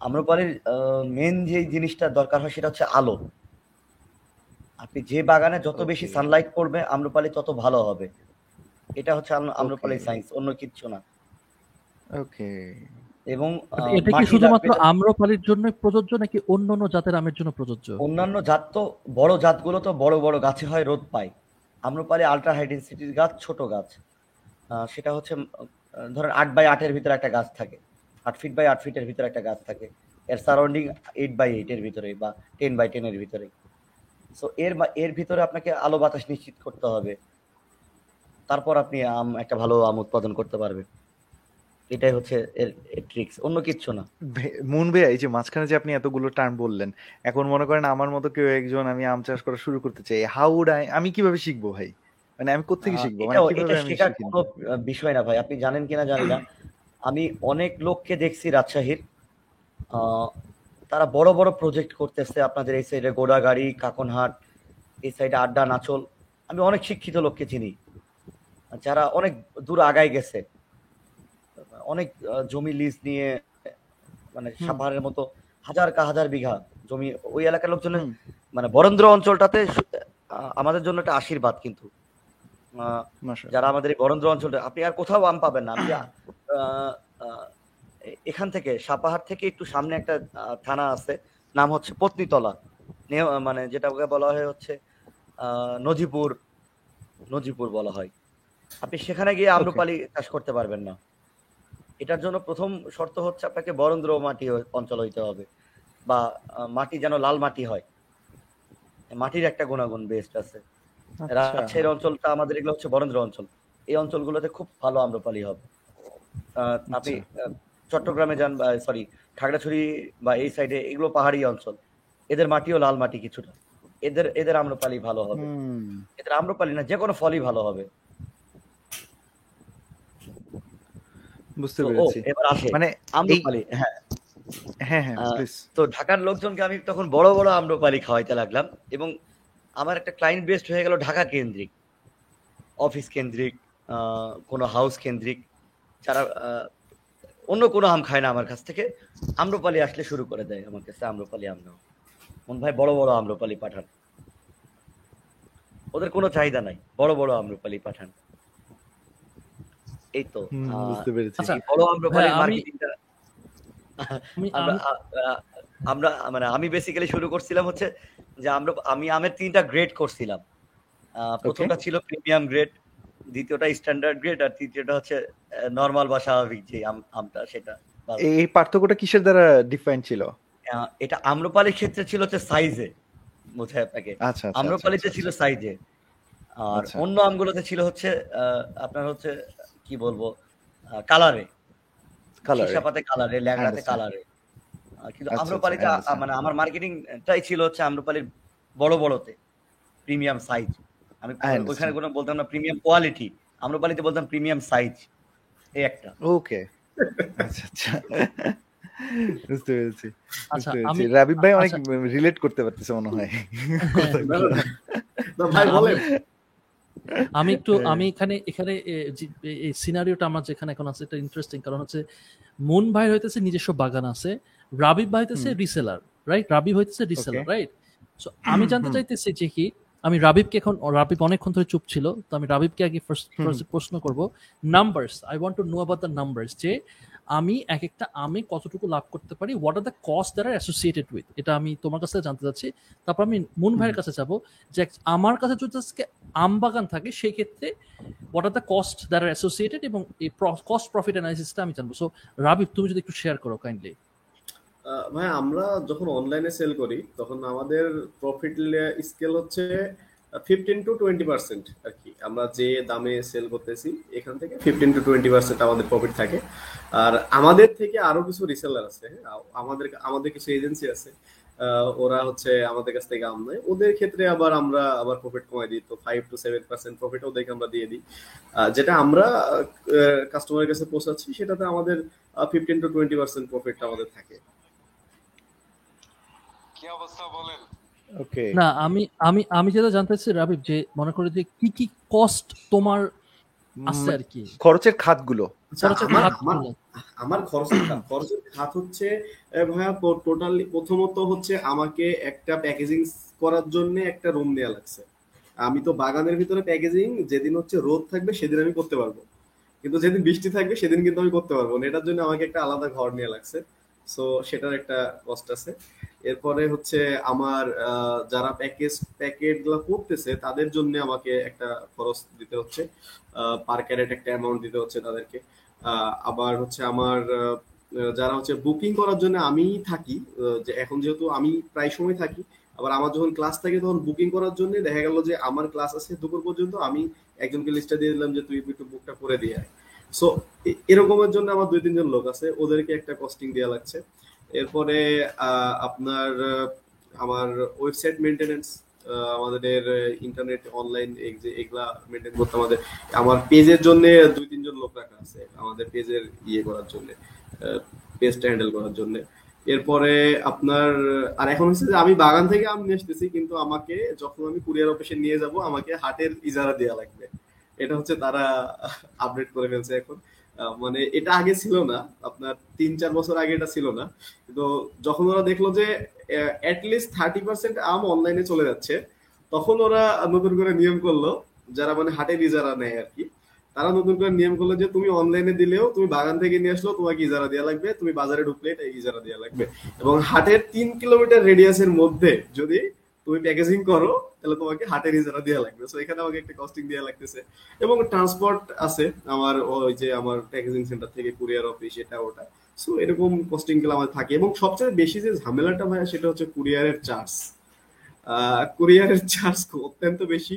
আম্রপালির মেন যে জিনিসটা দরকার হয় সেটা হচ্ছে আলো। আপনি যে বাগানে যত বেশি সানলাইট পড়বে আম্রপালি তত ভালো হবে। এটা হচ্ছে আম- আম্রপালির সায়েন্স অন্য কিচ্ছু না। ওকে এবং এটা কি শুধুমাত্র আম্রপালির জন্য প্রযোজ্য নাকি অন্য অন্য জাতের আমের জন্য প্রযোজ্য? অন্যান্য জাত তো বড় জাতগুলো তো বড় বড় গাছে হয় রোদ পায়। আম্রপালি আলট্রা হাই ডেন্সিটির গাছ ছোট গাছ। আহ, সেটা হচ্ছে ধরেন আট বাই আটের ভিতরে একটা গাছ থাকে। আট ফিট বাই আট ফিটের ভিতরে একটা গাছ থাকে। এর সারাউন্ডিং এইট বাই এইটের ভিতরে বা টেন বাই টেনের ভিতরে। সো এর এর ভিতরে আপনাকে আলো বাতাস নিশ্চিত করতে হবে। তারপর আপনি আম একটা ভালো আম উৎপাদন করতে পারবেন এটাই হচ্ছে এর ট্রিক্স অন্য কিচ্ছু না। মুন ভাইয়া এই যে মাঝখানে যে আপনি এতগুলো টার্ম বললেন এখন মনে করেন আমার মতো কেউ একজন আমি আম চাষ করা শুরু করতে চাই হাউ উড আই আমি কীভাবে শিখব ভাই? মানে আমি কোত্থেকে আহ, শিখব? মানে কীভাবে আমি কোনো বিষয় না ভাই আপনি জানেন কিনা জানি না। আমি অনেক লোককে দেখছি রাজশাহীর। তারা বড় বড় প্রজেক্ট করতেছে আপনাদের এই সাইডে গোড়াগাড়ি কাকনহাট এই সাইডে আড্ডা নাচল। আমি অনেক শিক্ষিত লোককে চিনি। যারা অনেক দূর আগায় গেছে। অনেক জমি লিজ নিয়ে মানে সাভারের মতো হাজার কা হাজার বিঘা জমি ওই এলাকার লোকজনের মানে বরেন্দ্র অঞ্চলটাতে আমাদের জন্য একটা আশীর্বাদ কিন্তু। যারা আমাদের এই বরেন্দ্র অঞ্চলটা আপনি আর কোথাও আম পাবেন না। আপনি এখান থেকে সাপাহার থেকে একটু সামনে একটা থানা আছে নাম হচ্ছে পত্নীতলা। মানে যেটাকে বলা হয় হচ্ছে নজিপুর নজিপুর বলা হয়। আপনি সেখানে গিয়ে আম্রপালি চাষ করতে পারবেন না। এটার জন্য প্রথম শর্ত হচ্ছে আপনাকে বরেন্দ্র মাটি অঞ্চল হইতে হবে বা মাটি যেন লাল মাটি হয়। মাটির একটা গুণাগুণ বেস্ট আছে। রাজশাহীর অঞ্চলটা আমাদের এগুলো হচ্ছে বরেন্দ্র অঞ্চল। এই অঞ্চলগুলোতে খুব ভালো আম্রপালি হবে। আপনি চট্টগ্রামে যান বা সরি খাগড়াছড়ি বা এই সাইডে এগুলো পাহাড়ি অঞ্চল। এদের মাটিও লাল মাটি কিছুটা। এদের এদের আম্রপালি ভালো হবে। এদের আম্রপালি না যে কোনো ফলই ভালো হবে। বুঝতে পেরেছি। এবার আসে। মানে আম্রপালি হ্যাঁ। হ্যাঁ হ্যাঁ তো ঢাকার লোকজনকে আমি তখন বড় বড় আম্রপালি খাওয়াইতে লাগলাম এবং আমার একটা ক্লায়েন্ট বেস্ট হয়ে গেল ঢাকা কেন্দ্রিক অফিস কেন্দ্রিক কোনো হাউস কেন্দ্রিক। যারা অন্য কোনো আম খায় না আমার কাছ থেকে আম্রপালি আসলে শুরু করে দেয় আমার কাছে আম্রপালি আম নাও মন ভাই বড় বড় আম্রপালি পাঠান। ওদের কোনো চাহিদা নাই বড় বড় আম্রপালি পাঠান। এই তো আচ্ছা, বড় আম্রপালি মার্কেটিংটা আমরা মানে আমি বেসিক্যালি শুরু করছিলাম হচ্ছে যে আমরা আমি আমের তিনটা গ্রেড করছিলাম প্রথমটা ছিল প্রিমিয়াম গ্রেড দ্বিতীয়টা স্ট্যান্ডার্ড গ্রেড আর তৃতীয়টা হচ্ছে নর্মাল বা স্বাভাবিক যে আমটা সেটা এই পার্থক্যটা কিসের দ্বারা ডিফাইন ছিল এটা আম্রপালির ক্ষেত্রে ছিল হচ্ছে সাইজে বোঝায় আপনাকে আচ্ছা আচ্ছা, আম্রপালিতে আচ্ছা, ছিল আচ্ছা। সাইজে আর। অন্য আমগুলোতে ছিল হচ্ছে আপনার হচ্ছে কি বলব কালারে। পাতে কালারে ল্যাংড়াতে. কালারে কিন্তু আচ্ছা, আম্রপালিটা আচ্ছা, মানে আমার মার্কেটিংটাই ছিল হচ্ছে আম্রপালির বড় বড়তে প্রিমিয়াম সাইজ। আমি ওইখানে কোনো বলতাম না প্রিমিয়াম কোয়ালিটি আম্রপালিতে বলতাম প্রিমিয়াম সাইজ এই একটা। ওকে আচ্ছা আচ্ছা। বুঝতে পেরেছি আচ্ছা রাবিব ভাই অনেক। রিলেট করতে পারতেছে মনে হয়। ভাই বলেন। আমি একটু হ্যাঁ। আমি এখানে এখানে এই সিনারিওটা আমার যেখানে এখন আছে এটা ইন্টারেস্টিং কারণ হচ্ছে মুন ভাই হইতেছে নিজস্ব বাগান আছে। রাবিব হইতেছে রিসেলার রাইট রাবিব হইতেছে রিসেলার রাইট সো আমি জানতে চাইতেছি যে কি আমি রাবিবকে এখন রাবিব অনেকক্ষণ ধরে চুপ ছিল তো আমি রাবিবকে আগে ফার্স্ট প্রশ্ন করব numbers I want to know about the numbers যে আমি এক একটা আমি কতটুকু লাভ করতে পারি what are the cost there are associated with এটা আমি তোমার কাছে জানতে চাচ্ছি তারপর আমি মুন ভাইয়ের কাছে যাব যে আমার কাছে যদি আজকে আম বাগান থাকে সেই ক্ষেত্রে what are the cost there are associated এবং এই কস্ট প্রফিট অ্যানালিসিসটা আমি জানব। সো রাবিব তুমি যদি একটু শেয়ার করো কাইন্ডলি ভাই আমরা যখন অনলাইনে সেল করি, তখন আমাদের প্রফিট স্কেল হচ্ছে ফিফটিন টু টোয়েন্টি পার্সেন্ট আর কি আমরা যে দামে সেল করতেছি, এখান থেকে ফিফটিন টু টোয়েন্টি পার্সেন্ট আমাদের প্রফিট থাকে। আর আমাদের থেকে আরও কিছু রিসেলার আছে হ্যাঁ? আমাদের আমাদের কিছু এজেন্সি আছে ওরা হচ্ছে আমাদের কাছ থেকে আম নেয়। ওদের ক্ষেত্রে আবার আমরা আবার প্রফিট কমাই দিই। তো five to seven percent profit ওদেরকে আমরা দিয়ে দিই। যেটা আমরা কাস্টমারের কাছে পৌঁছাচ্ছি, সেটাতে আমাদের fifteen to twenty percent profit আমাদের থাকে। কি অবস্থা বলেন? ওকে না আমি আমি আমি যেটা জানতে চাচ্ছি রাবিব যে মনে করি যে কি কি কস্ট তোমার আছে আর কি? খরচের খাতগুলো। আমার- খরচের খাত খরচের খাত হচ্ছে ভাইয়া টোটালি প্রথমত হচ্ছে আমাকে একটা প্যাকেজিং করার জন্য একটা রুম নেওয়া লাগছে। আমি তো বাগানের ভিতরে প্যাকেজিং যেদিন হচ্ছে রোদ থাকবে সেদিন আমি করতে পারব। কিন্তু যেদিন বৃষ্টি থাকবে সেদিন কিন্তু আমি করতে পারব না। এটার জন্য আমাকে একটা আলাদা ঘর নেওয়া লাগছে। সো সেটার একটা কস্ট আছে। এরপরে হচ্ছে আমার যারা প্যাকেজ প্যাকেটগুলো করতেছে, তাদের জন্য আমাকে একটা খরচ দিতে হচ্ছে পার ক্যারেট একটা অ্যামাউন্ট দিতে হচ্ছে তাদেরকে। আবার হচ্ছে আমার যারা হচ্ছে বুকিং করার জন্য আমি থাকি যে এখন যেহেতু আমি প্রায় সময় থাকি, আবার আমার যখন ক্লাস থাকে তখন বুকিং করার জন্য দেখা গেল যে আমার ক্লাস আছে দুপুর পর্যন্ত, আমি একজনকে লিস্টটা দিয়ে দিলাম যে তুই একটু বুকটা করে দিয়ে আয়। সো এরকমের জন্য আমার দুই তিনজন লোক আছে, ওদেরকে একটা কস্টিং দেওয়া লাগছে। এরপরে আপনার আমার ওয়েবসাইট মেনটেনেন্স আমাদের ইন্টারনেট অনলাইন এগুলা মেনটেন করতে আমাদের, আমার পেজের জন্য দুই তিনজন লোক রাখা আছে, আমাদের পেজের ইয়ে করার জন্য পেজটা হ্যান্ডেল করার জন্য। এরপরে আপনার, আর এখন হচ্ছে যে আমি বাগান থেকে আম নিয়ে আসতেছি, কিন্তু আমাকে যখন আমি কুরিয়ার অফিসে নিয়ে যাব, আমাকে হাটের ইজারা দেওয়া লাগবে। এটা হচ্ছে তারা আপডেট করে ফেলছে এখন। মানে এটা আগে ছিল না। আপনার তিন, চার বছর আগে এটা ছিল না। তো যখন ওরা দেখল যে অ্যাটলিস্ট থার্টি পার্সেন্ট আম অনলাইনে চলে যাচ্ছে, তখন ওরা নতুন করে নিয়ম করল, যারা মানে হাটে ইজারা নেয় আর কি, তারা নতুন করে নিয়ম করল যে, তুমি অনলাইনে দিলেও তুমি বাগান থেকে নিয়ে আসলেও তোমাকে ইজারা দেওয়া লাগবে, তুমি বাজারে ঢুকলে এটা ইজারা দেওয়া লাগবে। এবং হাটের তিন কিলোমিটার রেডিয়াসের মধ্যে যদি তুমি প্যাকেজিং করো, তাহলে তোমাকে হাটের ইজারা দেওয়া লাগবে। সো এখানে আমাকে একটা কস্টিং দেওয়া লাগতেছে। এবং ট্রান্সপোর্ট আছে, আমার ওই যে আমার প্যাকেজিং সেন্টার থেকে কুরিয়ার অফিস এটা ওটা। সো এরকম কস্টিংগুলো আমাদের থাকে। এবং সবচেয়ে বেশি যে ঝামেলাটা হয় সেটা হচ্ছে কুরিয়ারের চার্জ কুরিয়ারের চার্জ অত্যন্ত বেশি।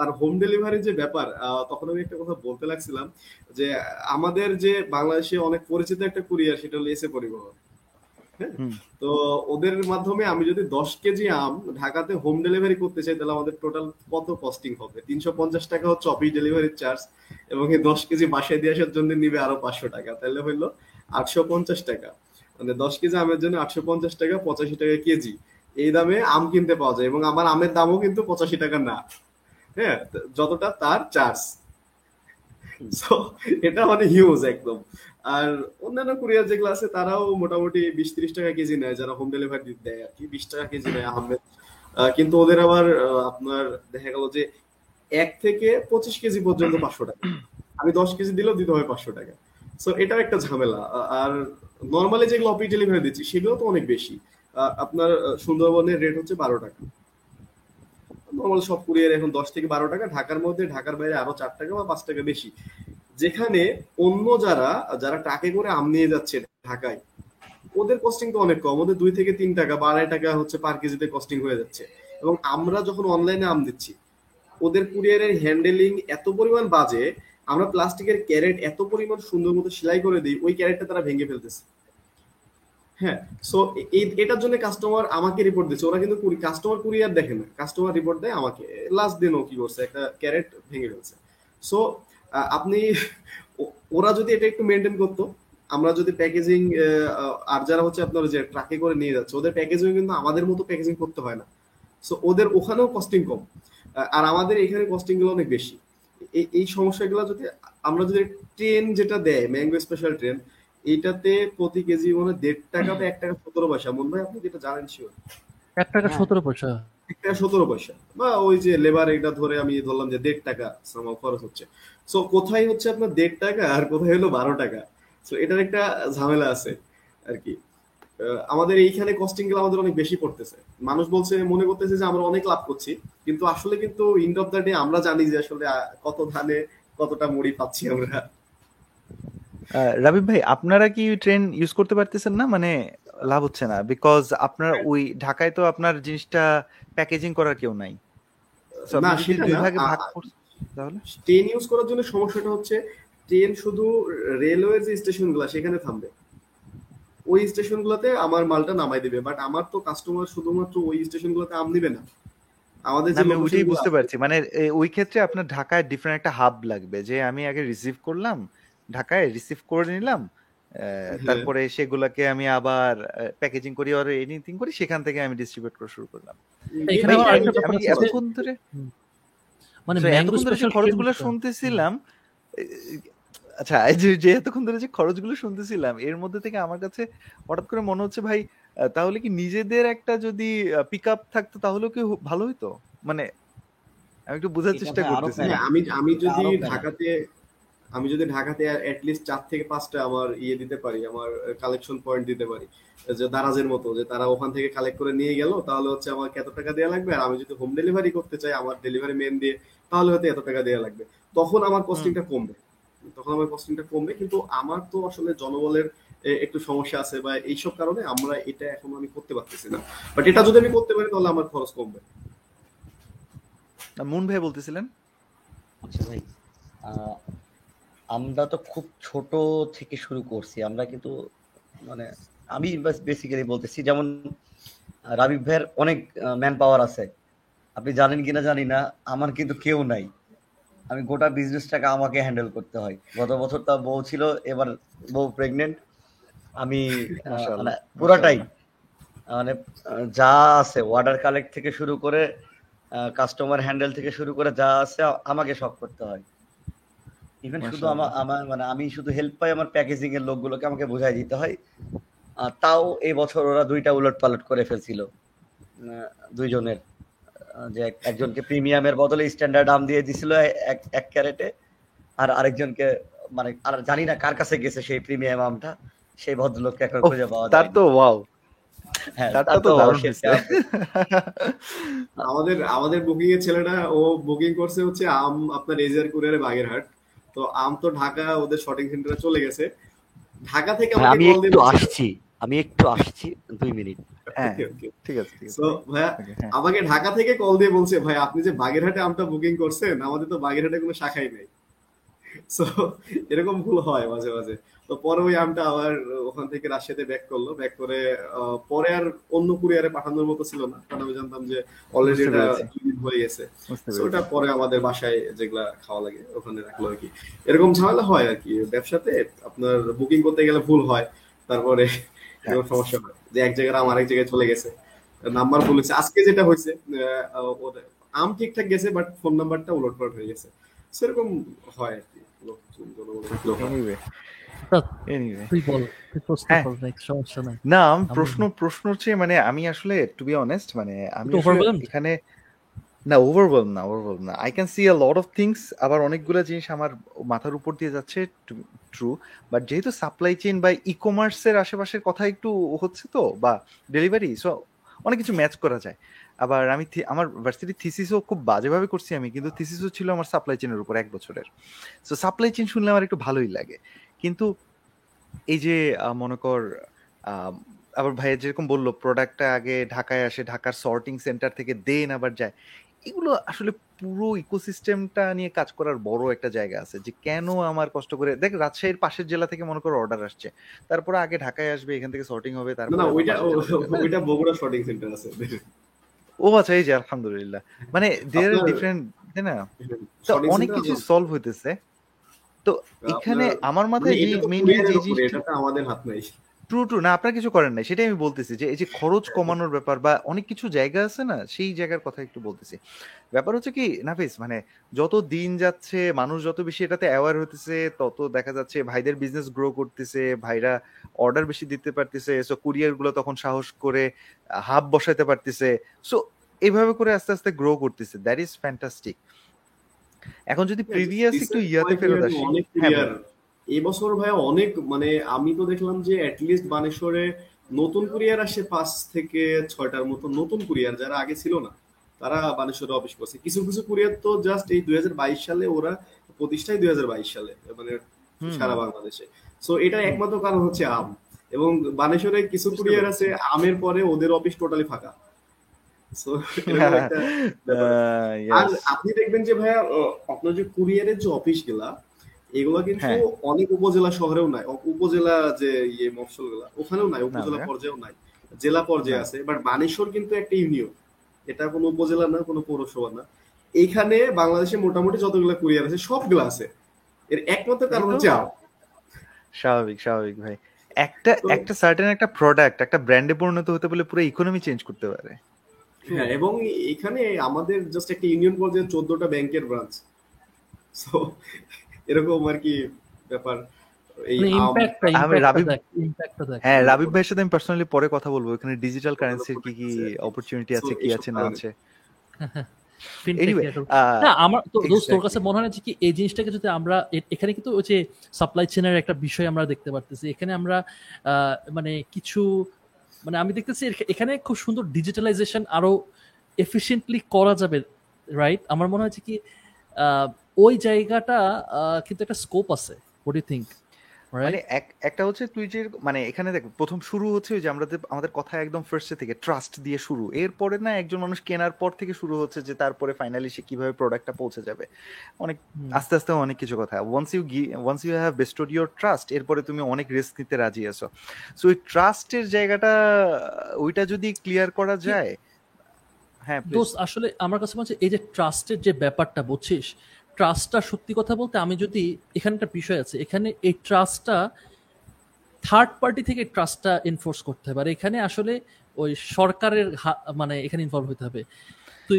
আর হোম ডেলিভারির যে ব্যাপার তখন আমি একটা কথা বলতে লাগছিলাম যে, আমাদের যে বাংলাদেশে অনেক পরিচিত একটা কুরিয়ার সেটা হলো এসে পরিবহন। তো ওদের মাধ্যমে আমি যদি দশ কেজি আম ঢাকাতে হোম ডেলিভারি করতে চাই তাহলে আমাদের টোটাল কত কস্টিং হবে? তিনশো পঞ্চাশ টাকা হচ্ছে অফিস ডেলিভারির চার্জ এবং এই দশ কেজি বাসায় দিয়ে আসার জন্য নিবে আরও পাঁচশো টাকা। তাহলে হইল আটশো পঞ্চাশ টাকা। মানে দশ কেজি আমের জন্য আটশো পঞ্চাশ টাকা পঁচাশি টাকা কেজি। এই দামে আম কিনতে পাওয়া যায় এবং আমার আমের দামও কিন্তু পঁচাশি টাকা না। হ্যাঁ? যতটা তার চার্জ এটা মানে হিউজ একদম। আর অন্যান্য কুরিয়ার যেগুলো আছে, তারাও মোটামুটি বিশ ত্রিশ টাকা কেজি নেয়, যারা হোম ডেলিভারি দেয় আর কি। বিশ টাকা কেজি নেয় আহমেদ। কিন্তু ওদের আবার আপনার দেখা গেল যে এক থেকে পঁচিশ কেজি পর্যন্ত পাঁচশো টাকা। আমি দশ কেজি দিলেও দিতে হবে পাঁচশো টাকা। সো এটাও একটা ঝামেলা। আর নর্মালি যেগুলো অফিস ডেলিভারি দিচ্ছি, সেগুলো তো অনেক বেশি। আপনার সুন্দরবনের রেট হচ্ছে বারো টাকা। নর্মাল সব কুরিয়ার এখন দশ থেকে বারো টাকা। ঢাকার মধ্যে, ঢাকার বাইরে আরও চার টাকা বা পাঁচ টাকা বেশি। যেখানে অন্য যারা যারা টাকে করে আম নিয়ে যাচ্ছে ঢাকায়, ওদের কস্টিং তো অনেক কম। ওদের দুই থেকে তিন টাকা বা আড়াই টাকা হচ্ছে পার কেজিতে কস্টিং হয়ে যাচ্ছে। এবং আমরা যখন অনলাইনে আম দিচ্ছি, ওদের কুরিয়ারের হ্যান্ডেলিং এত পরিমাণ বাজে, আমরা প্লাস্টিকের ক্যারেট এত পরিমাণ সুন্দর মতো সেলাই করে দিই, ওই ক্যারেটটা তারা ভেঙে ফেলতেছে। হ্যাঁ সো এটার জন্য কাস্টমার আমাকে রিপোর্ট দিচ্ছে। ওরা কিন্তু কাস্টমার কুরিয়ার দেখে না। কাস্টমার রিপোর্ট দেয় আমাকে। লাস্ট দিনও কি করছে? একটা ক্যারেট ভেঙে ফেলছে। সো আপনি ওরা যদি এটা একটু মেনটেন করতো আমরা যদি প্যাকেজিং আর যারা হচ্ছে আপনার যে ট্রাকে করে নিয়ে যাচ্ছে ওদের প্যাকেজিং কিন্তু আমাদের মতো প্যাকেজিং করতে হয় না। সো ওদের ওখানেও কস্টিং কম। আর আমাদের এখানে কস্টিংগুলো অনেক বেশি। এই এই সমস্যাগুলো যদি আমরা যদি ট্রেন যেটা দেয় ম্যাঙ্গো স্পেশাল ট্রেন এটাতে প্রতি কেজি মানে দেড় টাকা বা এক টাকা সতেরো পয়সা। মনে হয় আপনি যেটা জানেন শিওর এক টাকা হ্যাঁ। সতেরো পয়সা। এক সতেরো পয়সা। বা ওই যে লেবার এটা ধরে আমি ধরলাম যে দেড় টাকা somehow খরচ হচ্ছে। সো কোথায় হচ্ছে আপনার দেড় টাকা আর কোথায় হলো বারো টাকা? সো এটার একটা ঝামেলা আছে আর কি আমাদের এইখানে কস্টিংগুলো আমাদের অনেক বেশি পড়তেছে। মানুষ বলছে, মনে করতেছে যে আমরা অনেক লাভ করছি, কিন্তু আসলে কিন্তু ইন্ড অফ দ্য ডে আমরা জানি যে আসলে কত ধানে কতটা মুড়ি পাচ্ছি আমরা। রাবিব ভাই, আপনারা কি ট্রেন ইউজ করতে পারতেছেন না? মানে লাভ হচ্ছে না। বিকজ আপনার ওই ঢাকায় তো আপনার জিনিসটা প্যাকেজিং করার কেউ নাই। না, সেটা দুই ভাগে ভাগ তাহলে? ট্রেন ইউজ করার জন্য সমস্যাটা হচ্ছে ট্রেন শুধু রেলওয়ের যে স্টেশনগুলো সেখানে থামবে। ওই স্টেশনগুলোতে আমার মালটা নামাই দিবে বাট আমার তো কাস্টমার শুধুমাত্র ওই স্টেশনগুলোতে আম নিবে না। আমাদের যে ওইটাই বুঝতে পারছি। মানে ওই ক্ষেত্রে আপনার ঢাকায় ডিফারেন্ট একটা হাব লাগবে যে আমি আগে রিসিভ করলাম ঢাকায় রিসিভ করে নিলাম তারপরে সেগুলোকে আমি আবার প্যাকেজিং করি আর এনিথিং করি সেখান থেকে আমি ডিস্ট্রিবিউট করা শুরু করলাম। আমি যে- এতক্ষণ ধরে মানে ম্যাঙ্গো এতক্ষণ ধরে স্পেশাল খরচগুলো শুনতেছিলাম আচ্ছা যে এতক্ষণ ধরে যে খরচগুলো শুনতেছিলাম এর মধ্যে থেকে আমার কাছে হঠাৎ করে মনে হচ্ছে ভাই তাহলে কি নিজেদের একটা যদি পিক আপ থাকতো তাহলেও কি হো- ভালো হইতো? মানে আমি একটু বোঝার চেষ্টা করতেছি। হ্যাঁ, আমি আমি যদি ঢাকাতে আমি যদি ঢাকাতে অ্যাটলিস্ট চার থেকে পাঁচটা আমার ইয়ে দিতে পারি আমার কালেকশন পয়েন্ট দিতে পারি যে দারাজের মতো যে তারা ওখান থেকে কালেক্ট করে নিয়ে গেল তাহলে হচ্ছে আমার এত টাকা দেওয়া লাগবে। আর আমি যদি হোম ডেলিভারি করতে চাই আমার ডেলিভারি মেন দিয়ে তাহলে হয়তো এত টাকা দেওয়া লাগবে। তখন আমার কস্টিংটা কমবে। তখন আমার কস্টিংটা কমবে কিন্তু আমার তো আসলে জনবলের একটু সমস্যা আছে বা এইসব কারণে আমরা এটা এখন আমি করতে পারতেছি না। বাট এটা যদি আমি করতে পারি তাহলে আমার খরচ কমবে। মুন ভাই বলতেছিলেন? আচ্ছা ভাই আহ, আমরা তো খুব ছোট থেকে শুরু করছি। আমরা কিন্তু মানে আমি বেসিক্যালি বলতেছি যেমন রাবিব ভাইয়ের অনেক ম্যান পাওয়ার আছে। আপনি জানেন কিনা জানি না আমার কিন্তু কেউ নাই। আমি গোটা বিজনেসটাকে আমাকে হ্যান্ডেল করতে হয়। গত বছর তো বউ ছিল এবার বউ প্রেগনেন্ট আমি মানে পুরাটাই মানে যা আছে অর্ডার কালেক্ট থেকে শুরু করে কাস্টমার হ্যান্ডেল থেকে শুরু করে যা আছে আমাকে সব করতে হয়। ইভেন শুধু আমার আমার মানে আমি শুধু হেল্প পাই আমার প্যাকেজিং এর লোকগুলোকে আমাকে বোঝাই দিতে হয়। আর তাও এই বছর ওরা দুইটা উলট পালট করে ফেলছিল। দুইজনের। যে একজনকে প্রিমিয়ামের বদলে স্ট্যান্ডার্ড দাম দিয়ে দিছিল এক এক ক্যারেটে আর আরেকজনকে মানে আর জানি না কার কাছে গেছে সেই প্রিমিয়াম আমটা সেই ভদ্রলোককে এখন খুঁজে পাওয়া তার যায় তো ওয়াও হ্যাঁ। আমাদের আমাদের বুকিং এর ছেলেটা ও বুকিং করছে হচ্ছে আম আপনার এজিয়ার কুরিয়ারে বাগেরহাট। তো আম তো ঢাকা ওদের শটিং সেন্টারে চলে গেছে। ঢাকা থেকে আমি একটু আসছি আমি একটু আসছি দুই মিনিট। হ্যাঁ. ঠিক আছে ভাইয়া হ্যাঁ। আমাকে ঢাকা থেকে কল দিয়ে বলছে ভাই আপনি যে বাগেরহাটে আমটা বুকিং করছেন আমাদের তো বাগেরহাটে কোনো শাখাই নেই। সো এরকম ভুল হয় মাঝে মাঝে। তো পরে ওই আমটা আবার ওখান থেকে রাশিয়াতে ব্যাক করল। ব্যাক করে পরে আর অন্য কুরিয়ারে পাঠানোর মতো ছিল না। কারণ আমি জানতাম যে অলরেডি এটা। হয়ে গেছে। ওটা পরে আমাদের বাসায় যেগুলা খাওয়া লাগে ওখানে রাখল আর কি। এরকম ঝামেলা হয় আর কি। ব্যবসাতে আপনার বুকিং করতে গেলে ভুল হয় তারপরে এরকম সমস্যা হয় যে এক জায়গায় আম আরেক জায়গায় চলে গেছে। নাম্বার ভুল হয়েছে আজকে যেটা হয়েছে আম ঠিকঠাক গেছে বাট ফোন নাম্বারটা উলট পালট হয়ে গেছে। সেরকম হয় আর কি। হয়। না প্রশ্ন প্রশ্ন হচ্ছে মানে আমি আসলে টু বি অনেস্ট মানে আমি? এখানে না ওভারওয়েলম না ওভারওয়েলম না। I can see a lot of things আবার অনেকগুলো জিনিস আমার মাথার উপর দিয়ে যাচ্ছে ট্রু বাট যেহেতু সাপ্লাই চেইন বা ই কমার্সের আশেপাশের কথা একটু হচ্ছে তো বা ডেলিভারি সো অনেক কিছু ম্যাচ করা যায়। আবার আমি আমার ভার্সিটি থিসিসও খুব বাজেভাবে করছি আমি কিন্তু থিসিসও ছিল আমার সাপ্লাই চেনের উপর এক বছরের। সো সাপ্লাই চেন শুনলে আমার একটু ভালোই লাগে। কিন্তু এই যে মনে কর আবার ভাইয়া যেরকম বলল প্রোডাক্টটা আগে ঢাকায় আসে ঢাকার সর্টিং সেন্টার থেকে দেন আবার যায়। এগুলো আসলে পুরো ইকোসিস্টেমটা নিয়ে কাজ করার বড় একটা জায়গা আছে যে কেন আমার কষ্ট করে দেখ রাজশাহীর পাশের জেলা থেকে মনে করো অর্ডার আসছে। তারপরে আগে ঢাকায় আসবে এখান থেকে সর্টিং হবে তারপরে না ওইটা বগুড়া শটিং সেন্টার আছে। ও আচ্ছা এই যে আলহামদুলিল্লাহ। মানে দেয়ার ডিফারেন্ট তাই না? অনেক কিছু সলভ হইতেছে। তো এখানে আমার মানে মাথায় যে মেইনলি যে জিনিসটা আমাদের হাত নাই। ট্রু ট্রু না আপনার কিছু করেন নাই। সেটাই আমি বলতেছি যে এই যে খরচ কমানোর ব্যাপার বা অনেক কিছু জায়গা আছে না সেই জায়গার কথা একটু বলতেছি। ব্যাপার হচ্ছে কি নাফিস মানে যত দিন যাচ্ছে মানুষ যত বেশি এটাতে অ্যাওয়ার হতেছে তত দেখা যাচ্ছে ভাইদের বিজনেস গ্রো করতেছে ভাইরা অর্ডার বেশি দিতে পারতেছে সো কুরিয়ারগুলো তখন সাহস করে হাব বসাইতে পারতেছে। সো এইভাবে করে আস্তে আস্তে গ্রো করতেছে। দ্যাট ইজ ফ্যান্টাস্টিক এখন যদি প্রিভিয়াস একটু ইয়াতে ফেরত আসি। হ্যাঁ এই বছর ভাই অনেক মানে আমি তো দেখলাম যে অ্যাটলিস্ট বানেশ্বরে নতুন কুরিয়ার আসে পাঁচ থেকে ছয়টার মতো নতুন কুরিয়ার যারা আগে ছিল না তারা বানেশ্বরে অফিস করছে। কিছু কিছু কুরিয়ার তো জাস্ট এই দুই হাজার বাইশ সালে ওরা প্রতিষ্ঠায় দুই হাজার বাইশ সালে মানে। সারা বাংলাদেশে। সো এটা একমাত্র কারণ হচ্ছে আম। এবং বানেশ্বরে কিছু কুরিয়ার আছে আমের পরে ওদের অফিস টোটালি ফাঁকা So, এরকম একটা ব্যাপার। আহ, আর আপনি দেখবেন যে ভাইয়া আপনার যে কুরিয়ারের যে অফিসগুলা এগুলো কিন্তু হ্যাঁ। অনেক উপজেলা শহরেও নাই। উপজেলা যে ইয়ে মফসলগুলা ওখানেও নাই উপজেলা পর্যায়েও নাই। জেলা পর্যায়ে আছে বাট বানেশ্বর কিন্তু একটা ইউনিয়ন এটা কোনো উপজেলা না কোনো পৌরসভা না। এখানে বাংলাদেশে মোটামুটি যতগুলো কুরিয়ার আছে সবগুলো আছে। এর একমাত্র কারণ হচ্ছে। স্বাভাবিক স্বাভাবিক ভাই। একটা একটা সার্টেন একটা প্রোডাক্ট একটা ব্র্যান্ডে পরিণত হতে বলে পুরো ইকোনমি চেঞ্জ করতে পারে। হ্যাঁ এবং এখানে আমাদের জাস্ট একটা ইউনিয়ন পর্যায়ে চোদ্দটা ব্যাংকের ব্রাঞ্চ সো এরকম আর কি ব্যাপার। এই মানে আম- রাবিব- হ্যাঁ রাবিব ভাইয়ের সাথে আমি পার্সোনালি পরে কথা বলব। এখানে ডিজিটাল কারেন্সির কি কি অপরচুনিটি আছে কি আছে না আছে। আমার তোর কাছে মনে হয় যে কি এই জিনিসটাকে যদি আমরা এখানে কিন্তু ওই যে সাপ্লাই চেনের একটা বিষয় আমরা দেখতে পারতেছি। এখানে আমরা আহ, মানে কিছু মানে আমি দেখতেছি এখানে খুব সুন্দর ডিজিটালাইজেশন আরও এফিসিয়েন্টলি করা যাবে রাইট আমার মনে হচ্ছে কি ওই জায়গাটা কিন্তু একটা স্কোপ আছে হোয়াট ইউ থিঙ্ক মানে একটা হচ্ছে তুই যে মানে এখানে দেখ প্রথম শুরু হচ্ছে যে আমরা আমাদের কথা একদম ফার্স্ট থেকে ট্রাস্ট দিয়ে শুরু। এরপরে না একজন মানুষ কেনার পর থেকে শুরু হচ্ছে যে তারপরে ফাইনালি সে কীভাবে প্রোডাক্টটা পৌঁছে যাবে। অনেক আস্তে আস্তে অনেক কিছু কথা। Once you once you have bestowed your trust এরপরে তুমি অনেক রিস্ক নিতে রাজি আছো। সো ওই ট্রাস্টের জায়গাটা ওইটা যদি ক্লিয়ার করা যায় হ্যাঁ. দোস্ত আসলে আমার কাছে মনে হচ্ছে এই যে ট্রাস্টের যে ব্যাপারটা বুঝছিস? ট্রাস্টটা সত্যি কথা বলতে আমি যদি এখানে একটা বিষয় আছে এখানে এই ট্রাস্টটা থার্ড পার্টি থেকে ট্রাস্টটা এনফোর্স করতে হবে। আর এখানে আসলে ওই সরকারের মানে এখানে ইনভলভ হতে হবে। তুই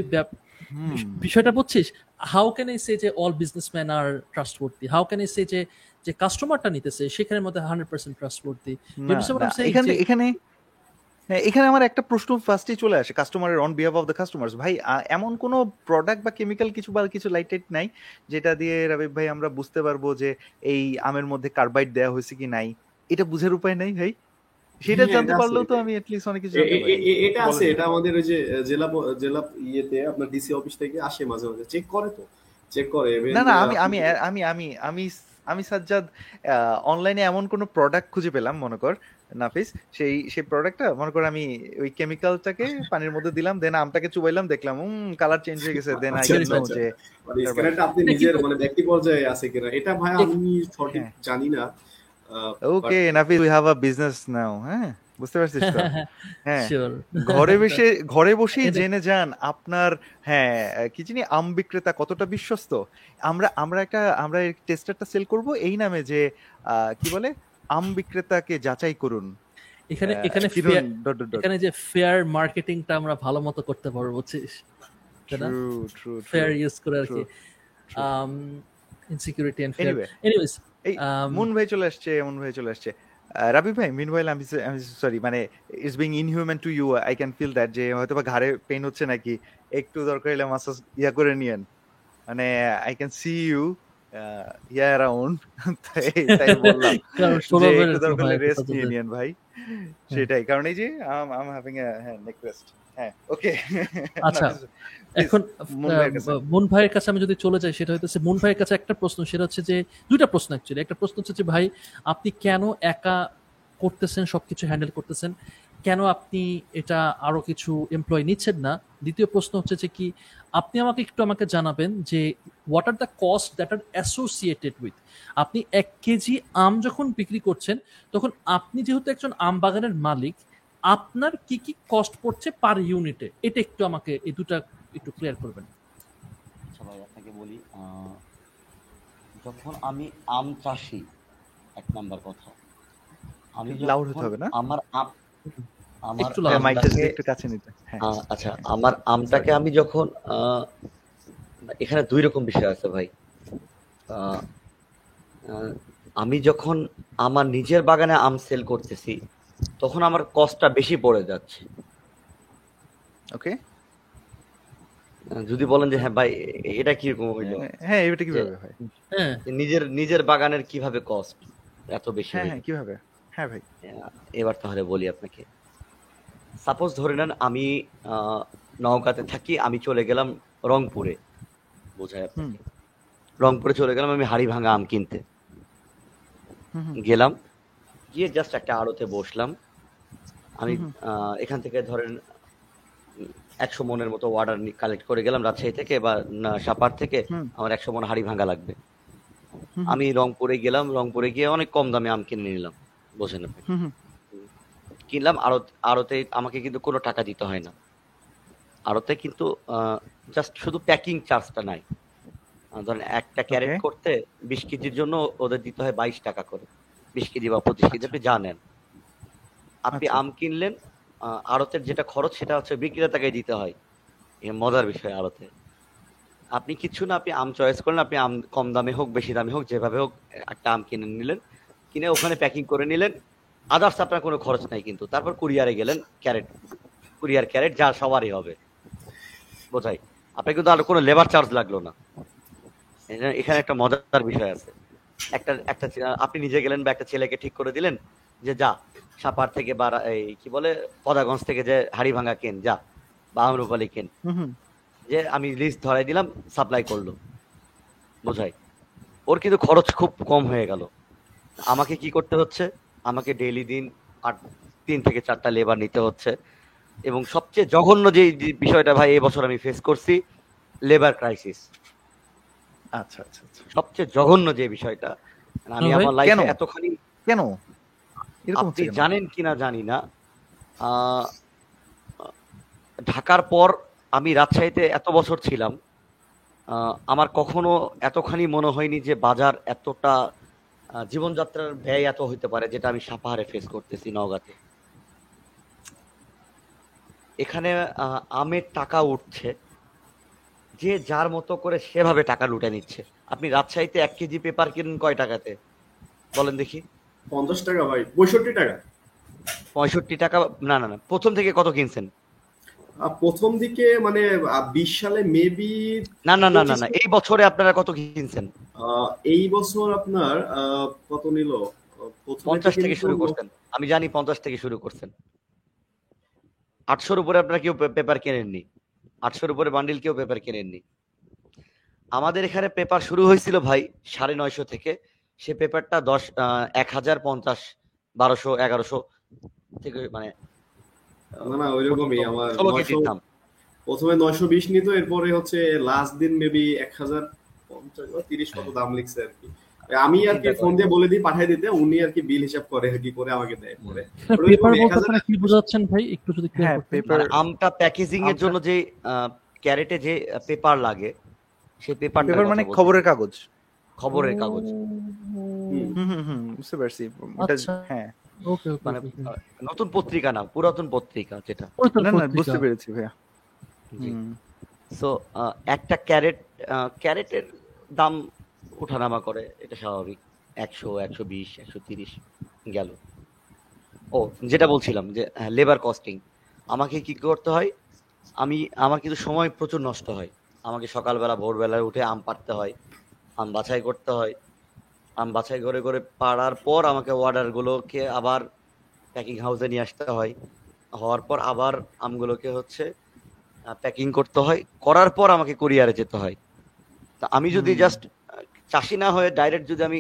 বিষয়টা বুঝছিস? হাউ ক্যান আই সে যে all businessman are trust trustworthy how can I say যে যে কাস্টমারটা নিতেছে সেখানের মধ্যে হান্ড্রেড পার্সেন্ট ট্রাস্টওয়ার্দি এখানে এখানে এখানে আমার একটা প্রশ্ন ফার্স্টেই চলে আসে কাস্টমারের on behalf of the customers ভাই এমন কোন প্রোডাক্ট বা কেমিক্যাল কিছু বা কিছু লাইট টাইট নাই যেটা দিয়ে রাবিব ভাই আমরা বুঝতে পারব যে এই আমের মধ্যে কার্বাইড দেওয়া হয়েছে কি নাই। এটা বুঝার উপায় নাই ভাই? সেটা হ্যাঁ, জানতে পারলেও তো আমি এটলিস্ট অনেক কিছু এটা আছে এটা আমাদের ওই যে জেলা জেলা ইয়েতে আপনার ডিসি অফিস থেকে আসে মাঝে মাঝে। চেক করে তো। চেক করে না না আমি আমি আমি আমি আমি আমি সাজ্জাদ অনলাইনে এমন কোন প্রোডাক্ট খুঁজে পেলাম মনে কর নাফিস সেই সেই প্রোডাক্টটা মনে কর আমি ওই কেমিক্যালটাকে পানির মধ্যে দিলাম দেন আমটাকে চুবাইলাম দেখলাম হুম কালার চেঞ্জ হয়ে গেছে দেন আই আচ্ছা, ক্যান আচ্ছা, নো আচ্ছা। যে মানে আপনি নিজের মানে ব্যক্তি পর্যায়ে আছে কিনা? এটা ভাই আমি সঠিক হ্যাঁ। জানি না okay Nafis we have a business now হ্যাঁ? বুঝতে পারছিস তো? হ্যাঁ। শিওর ঘরে বসে ঘরে বসেই জেনে যান আপনার হ্যাঁ কি জানি আম বিক্রেতা কতটা বিশ্বস্ত? আমরা আমরা একটা আমরা টেস্টারটা সেল করব এই নামে যে আহ, কি বলে? আম বিক্রেতাকে যাচাই করুন এখানে এখানে. এখানে যে ফেয়ার মার্কেটিংটা আমরা ভালো মতো করতে পারব বুঝছিস. ফেয়ার ইউজ করে আর কি. Insecurity and fear anyways Moon ভাই চলে আসছে মুন ভাই চলে আসছে রাবি ভাই মিন ভাই আমি সরি মানে it's being inhuman to you I can feel that যে হয়তো বা ঘাড়ে পেন হচ্ছে নাকি একটু দরকার হলে মাসাজ ইয়া করে নিয়েন মানে I can see you yeah around তাই বললাম যে একটু দরকার রেস্ট নিয়ে ভাই সেটাই। কারণ এই যে আম আম হ্যাভিং এ হ্যাঁ নেক রেস্ট হ্যাঁ ওকে আচ্ছা এখন মুন ভাইয়ের কাছে। আমি যদি চলে যাই সেটা হচ্ছে মুন ভাইয়ের কাছে একটা প্রশ্ন সেটা হচ্ছে যে দুইটা প্রশ্ন অ্যাকচুয়ালি একটা প্রশ্ন হচ্ছে যে ভাই আপনি কেন একা করতেছেন সবকিছু হ্যান্ডেল করতেছেন? কেন আপনি এটা আরও কিছু এমপ্লয় নিচ্ছেন না? দ্বিতীয় প্রশ্ন হচ্ছে যে কি আপনি আমাকে একটু আমাকে জানাবেন যে what are the cost that are associated with আপনি এক কেজি আম যখন বিক্রি করছেন তখন আপনি যেহেতু একজন আম বাগানের মালিক আপনার কি কি কস্ট পড়ছে পার ইউনিটে এটা একটু আমাকে এই দুটা একটু ক্লিয়ার করবেন। আচ্ছা ভাই আপনাকে বলি আহ, যখন আমি আম চাষি এক নাম্বার কথা আমি যখন হতে হবে না? আমার আম আমার মাইকটা যদি একটু কাছে নিতে। হ্যাঁ। আচ্ছা আমার আমটাকে আমি যখন এখানে দুই রকম বিষয় আছে ভাই। আমি যখন আমার নিজের বাগানে আম সেল করতেছি তখন আমার কস্টটা বেশি পড়ে যাচ্ছে। ওকে যদি বলেন যে হ্যাঁ ভাই এটা কীরকম হইল? হ্যাঁ এটা কীভাবে হয়? হ্যাঁ। নিজের নিজের বাগানের কীভাবে কস্ট এত বেশি হ্যাঁ হ্যাঁ কীভাবে? হ্যাঁ ভাই। এবার তাহলে বলি আপনাকে। সাপোজ ধরে নেন আমি নওগাঁতে থাকি আমি চলে গেলাম রংপুরে। বোঝায় আপনাকে। রংপুরে চলে গেলাম আমি হাড়ি ভাঙা আম কিনতে। গেলাম গিয়ে জাস্ট একটা আড়তে বসলাম। আমি এখান থেকে ধরেন একশো মনের মতো অর্ডার কালেক্ট করে গেলাম রাজশাহী থেকে বা সাপার থেকে। আমার একশো মন হাড়ি ভাঙা লাগবে আমি রংপুরে গেলাম রংপুরে গিয়ে অনেক কম দামে আম কিনে নিলাম। বোঝেন আপনি। কিনলাম আড়ত আড়তে আমাকে কিন্তু কোনো টাকা দিতে হয় না। আড়তে কিন্তু জাস্ট শুধু প্যাকিং চার্জটা নাই। ধরেন একটা ক্যারেট করতে বিশ কেজির জন্য ওদের দিতে হয় বাইশ টাকা করে। বিশ কেজি বা পঁচিশ কেজি আপনি জানেন আপনি আচ্ছা। আম কিনলেন আড়তের যেটা খরচ সেটা হচ্ছে বিক্রেতাকে দিতে হয়। এ মজার বিষয় আড়তে। আপনি কিছু না আপনি আম চয়েস করলেন আপনি আম কম দামে হোক বেশি দামে হোক যেভাবে হোক একটা আম কিনে নিলেন। কিনে ওখানে প্যাকিং করে নিলেন। আদার্স আপনার কোনো খরচ নাই কিন্তু। তারপর কুরিয়ারে গেলেন ক্যারেট কুরিয়ার ক্যারেট যা সবারই হবে। বোঝাই? আপনার কিন্তু আর কোনো লেবার চার্জ লাগল না। এখানে- একটা মজার বিষয় আছে। একটা একটা আপনি নিজে গেলেন বা একটা ছেলেকে ঠিক করে দিলেন যে যা সাপার থেকে বা এই কি বলে? পদাগঞ্জ থেকে যে হাড়ি ভাঙা কেন যা বা আমরুপালি কেন। যে আমি লিস্ট ধরাই দিলাম সাপ্লাই করল। বোঝাই? ওর কিন্তু খরচ খুব কম হয়ে গেল। আমাকে কি করতে হচ্ছে? আমাকে ডেইলি দিন আট তিন থেকে চারটা লেবার নিতে হচ্ছে। এবং সবচেয়ে জঘন্য যে বিষয়টা ভাই এবছর আমি ফেস করছি লেবার ক্রাইসিস আচ্ছা আচ্ছা আচ্ছা। সবচেয়ে জঘন্য যে বিষয়টা। আমি আমার লাইফে কেন? এতখানি কেন? আপনি? জানেন কিনা জানি না। আহ, ঢাকার পর আমি রাজশাহীতে এত বছর ছিলাম। আহ, আমার কখনো এতখানি মনে হয়নি যে বাজার এতটা জীবনযাত্রার ব্যয় এত হইতে পারে যেটা আমি সাপাহারে ফেস করতেছি নওগাঁতে। এখানে আমের টাকা উঠছে যে যার মতো করে সেভাবে টাকা লুটে নিচ্ছে। আপনি রাজশাহীতে এক কেজি পেপার কিনুন কয় টাকাতে? বলেন দেখি। পঞ্চাশ টাকা ভাই পঁয়ষট্টি টাকা। পঁয়ষট্টি টাকা না না না প্রথম থেকে কত কিনছেন? প্রথম দিকে মানে বিশ সালে মেবি না না না না না এই বছরে আপনারা কত কিনছেন? এই বছর আপনার কত নিল? পঞ্চাশ থেকে শুরু করছেন। আমি জানি পঞ্চাশ থেকে শুরু করছেন। আটশোর উপরে আপনারা কেউ পেপার কেনেননি। আটশোর উপরে বান্ডিল কেউ পেপার কেনেননি। আমাদের এখানে পেপার শুরু হয়েছিল ভাই সাড়ে নয়শো থেকে। সে পেপারটা দশ এক হাজার পঞ্চাশ বারোশো এগারোশো থেকে মানে না না ওইরকমই আমার প্রথমে নয়শো বিশ নিত এরপরে হচ্ছে লাস্ট দিন মেবি এক হাজার পঞ্চাশ বা তিরিশ কত দাম লিখছে আর কি। আমি আর কি ফোন দিয়ে বলে দিই পাঠিয়ে দিতে উনি আর কি বিল হিসাব করে আর কি করে আমাকে দেয় পরে। পেপার বলতে 1000 আপনারা কি বোঝাচ্ছেন ভাই? একটু যদি হ্যাঁ পেপার মানে আমটা প্যাকেজিং এর জন্য যে ক্যারেটে যে পেপার লাগে সেই পেপার পেপার মানে খবরের কাগজ। খবরের কাগজ। হুম। হুম বুঝতে পারছি। আচ্ছা। হ্যাঁ। মানে নতুন পত্রিকা না পুরাতন পত্রিকা যেটা। বুঝতে পেরেছি ভাইয়া। হুম। সো একটা ক্যারেট ক্যারেটের দাম ওঠানামা করে এটা স্বাভাবিক। একশো একশো বিশ একশো তিরিশ গেল। ও যেটা বলছিলাম যে লেবার কস্টিং আমাকে কি করতে হয়? আমি আমার কিন্তু সময় প্রচুর নষ্ট হয়। আমাকে সকালবেলা ভোরবেলায় উঠে আম পাড়তে হয় আম বাছাই করতে হয়। আম বাছাই করে করে পাড়ার পর আমাকে অর্ডারগুলোকে আবার প্যাকিং হাউসে নিয়ে আসতে হয়। হওয়ার পর আবার আমগুলোকে হচ্ছে প্যাকিং করতে হয়। করার পর আমাকে কুরিয়ারে যেতে হয়। তা আমি যদি জাস্ট চাষি না হয়ে ডাইরেক্ট যদি আমি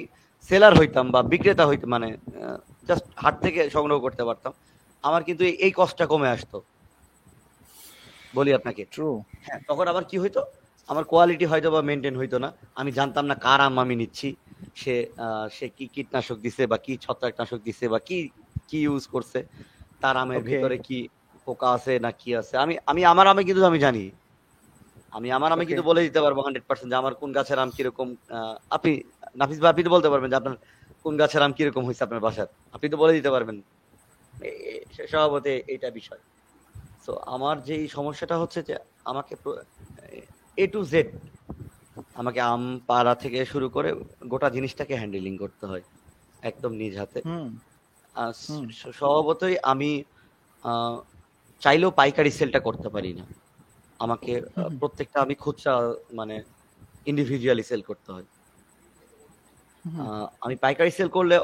সেলার হইতাম বা বিক্রেতা হইতাম মানে জাস্ট হাট থেকে সংগ্রহ করতে পারতাম আমার কিন্তু এই- এই কষ্টটা কমে আসতো। বলি আপনাকে। ট্রু হ্যাঁ তখন আবার কি হইতো? আমার কোয়ালিটি হয়তো বা মেনটেন হইতো না। আমি জানতাম না কার আম আমি নিচ্ছি। সে সে কি কীটনাশক দিছে বা কি ছত্রাকনাশক দিছে বা কি কি ইউজ করছে তার আমের ভিতরে কি পোকা আছে না কি আছে। আমি আমি আমার আমে কিন্তু আমি জানি। আমি আমার আমে. কিন্তু বলে দিতে পারব হান্ড্রেড পার্সেন্ট যে আমার কোন গাছের আম কীরকম আপনি নাফিস ভাই আপনি তো বলতে পারবেন যে আপনার কোন গাছের আম কীরকম হয়েছে আপনার বাসার। আপনি তো বলে দিতে পারবেন। স্বভাবতে এইটা বিষয়। তো আমার যে এই সমস্যাটা হচ্ছে যে আমাকে এ টু জেড আমাকে আম পাড়া থেকে শুরু করে গোটা জিনিসটাকে হ্যান্ডেলিং করতে হয় একদম নিজ হাতে। স্বভাবতই আমি চাইলেও পাইকারি সেলটা করতে পারি না। আমাকে প্রত্যেকটা আমি খুচরা মানে ইন্ডিভিজুয়ালি সেল করতে হয়। আমি পাইকারি সেল করলে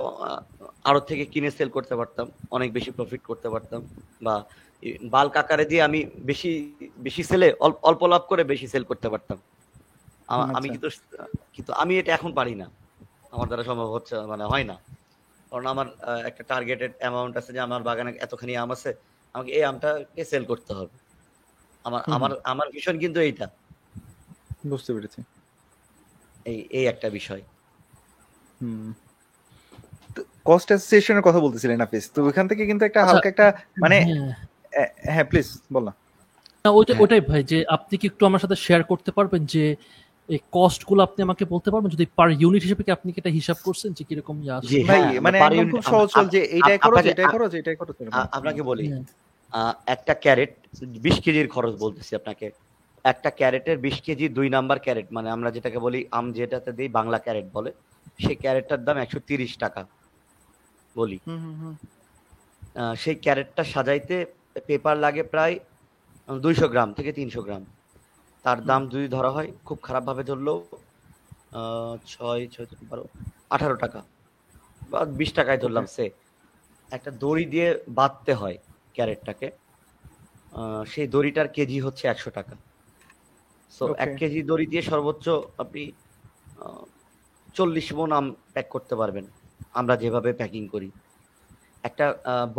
আরও থেকে কিনে সেল করতে পারতাম অনেক বেশি প্রফিট করতে পারতাম বা বাল্ক আকারে দিয়ে আমি বেশি বেশি সেলে অল্প লাভ করে বেশি সেল করতে পারতাম। আমি আচ্ছা। কিন্তু কিন্তু আমি এটা এখন পারি না। আমার দ্বারা সম্ভব হচ্ছে মানে হয় না। কারণ আমার একটা টার্গেটেড অ্যামাউন্ট আছে যে আমার বাগানে এতখানি আম আছে আমাকে এই আমটাকে সেল করতে হবে। আমার আমার আমার ভীষণ কিন্তু এইটা। বুঝতে পেরেছি। এই এই একটা বিষয়। হুম। কস্ট অ্যাসোসিয়েশনের কথা বলতেছিলেন নাফিস। তো ওইখান থেকে কিন্তু একটা আচ্ছা, হালকা একটা মানে হ্যাঁ। হ্যাঁ প্লিজ বল না হ্যাঁ। ওটাই ভাই যে আপনি কি একটু আমার সাথে শেয়ার করতে পারবেন যে এই কস্টগুলো আপনি আমাকে বলতে পারবেন যদি পার ইউনিট হিসেবে কি আপনি কি এটা হিসাব করছেন যে কীরকম ইয়ে? জি ভাই হ্যাঁ, মানে একদম খুব সহজ যে এইটাই খরচ আপনাকে- এটাই খরচ এটাই খরচ আপনাকে বলি হ্যাঁ। আহ, একটা ক্যারেট বিশ কেজির খরচ বলতেছি আপনাকে একটা ক্যারেটের বিশ কেজি দুই নাম্বার ক্যারেট মানে আমরা যেটাকে বলি আম যেটাতে দিই বাংলা ক্যারেট বলে সেই ক্যারেটটার দাম একশো তিরিশ টাকা বলি সেই ক্যারেটটা সাজাইতে পেপার লাগে প্রায় দুইশো গ্রাম থেকে তিনশো গ্রাম। তার দাম যদি ধরা হয় খুব খারাপভাবে ধরলেও ছয় ছয় বারো আঠারো টাকা বা বিশ টাকায় ধরলাম সে একটা দড়ি দিয়ে বাঁধতে হয় ক্যারেটটাকে সেই দড়িটার কেজি হচ্ছে একশো টাকা। সো এক কেজি দড়ি দিয়ে সর্বোচ্চ আপনি চল্লিশ মন আম প্যাক করতে পারবেন। আমরা যেভাবে প্যাকিং করি। একটা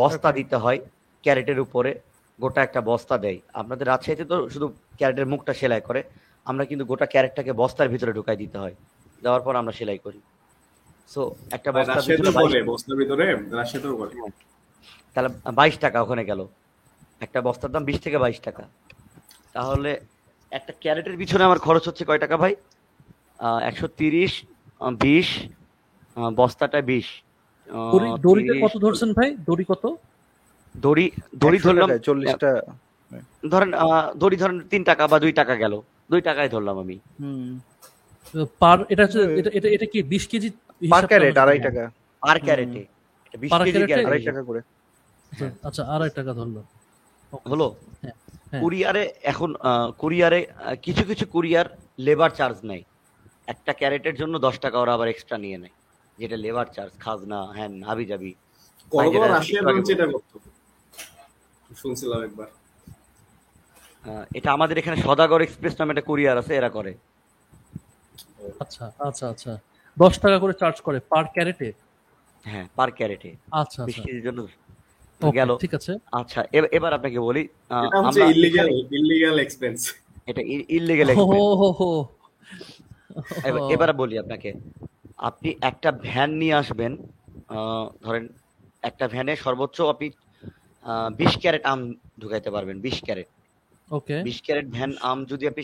বস্তা দিতে হয় ক্যারেটের উপরে গোটা একটা বস্তা দেয়। আপনাদের রাজশাহীতে তো শুধু ক্যারেটের মুখটা সেলাই করে আমরা কিন্তু গোটা ক্যারেটটাকে বস্তার ভিতরে ঢুকাই দিতে হয়। দেওয়ার পর আমরা সেলাই করি। সো একটা বস্তার ভিতরে করে তাহলে বাইশ টাকা ওখানে গেল। একটা বস্তার দাম বিশ থেকে বাইশ টাকা। তাহলে একটা ক্যারেটের পিছনে আমার খরচ হচ্ছে কয় টাকা ভাই? একশো তিরিশ বিশ বস্তাটা বিশ আহ, দড়ি- দড়িটা কত ধরছেন ভাই? দড়ি কত? দড়ি দড়ি ধরলাম চল্লিশটা। ধরেন আহ, দড়ি ধরেন তিন টাকা বা দুই টাকা গেল। দুই টাকায় ধরলাম আমি। হুম। পার এটা হচ্ছে এটা এটা কি বিশ কেজি পার ক্যারেট আড়াই টাকা। পার ক্যারেটে। বিশ কেজি আড়াই টাকা করে। আচ্ছা, আচ্ছা আড়াই টাকা ধরলো। Okay. হলো। হ্যাঁ, হ্যাঁ। কুরিয়ারে এখন কুরিয়ারে কিছু কিছু কুরিয়ার লেবার চার্জ নেয়। একটা ক্যারেটের জন্য দশ টাকা ওরা আবার এক্সট্রা নিয়ে নেয়। যেটা লেবার চার্জ খাজনা হ্যান হাবি যাবি যেটা রাশিয়ার এটা করতো শুনছিলাম একবার। এটা আমাদের এখানে সদাগর এক্সপ্রেস নামে একটা কুরিয়ার আছে এরা করে। আচ্ছা আচ্ছা আচ্ছা। দশ টাকা করে চার্জ করে পার ক্যারেটে হ্যাঁ পার ক্যারেটে আচ্ছা বিশ আচ্ছা কেজির জন্য গেল। ঠিক আছে। আচ্ছা এবার আপনাকে বলি আমরা ইলিগাল এখানে- ইলিগাল এক্সপেন্স এটা ইলিগেল ও হো হো হো। এবার- এবার বলি আপনাকে আপনি একটা ভ্যান নিয়ে আসবেন আহ, ধরেন একটা ভ্যানে সর্বোচ্চ আপনি বিশ ক্যারেট আম ঢুকাইতে পারবেন বিশ ক্যারেট। ওকে। বিশ ক্যারেট ভ্যান আম যদি আপনি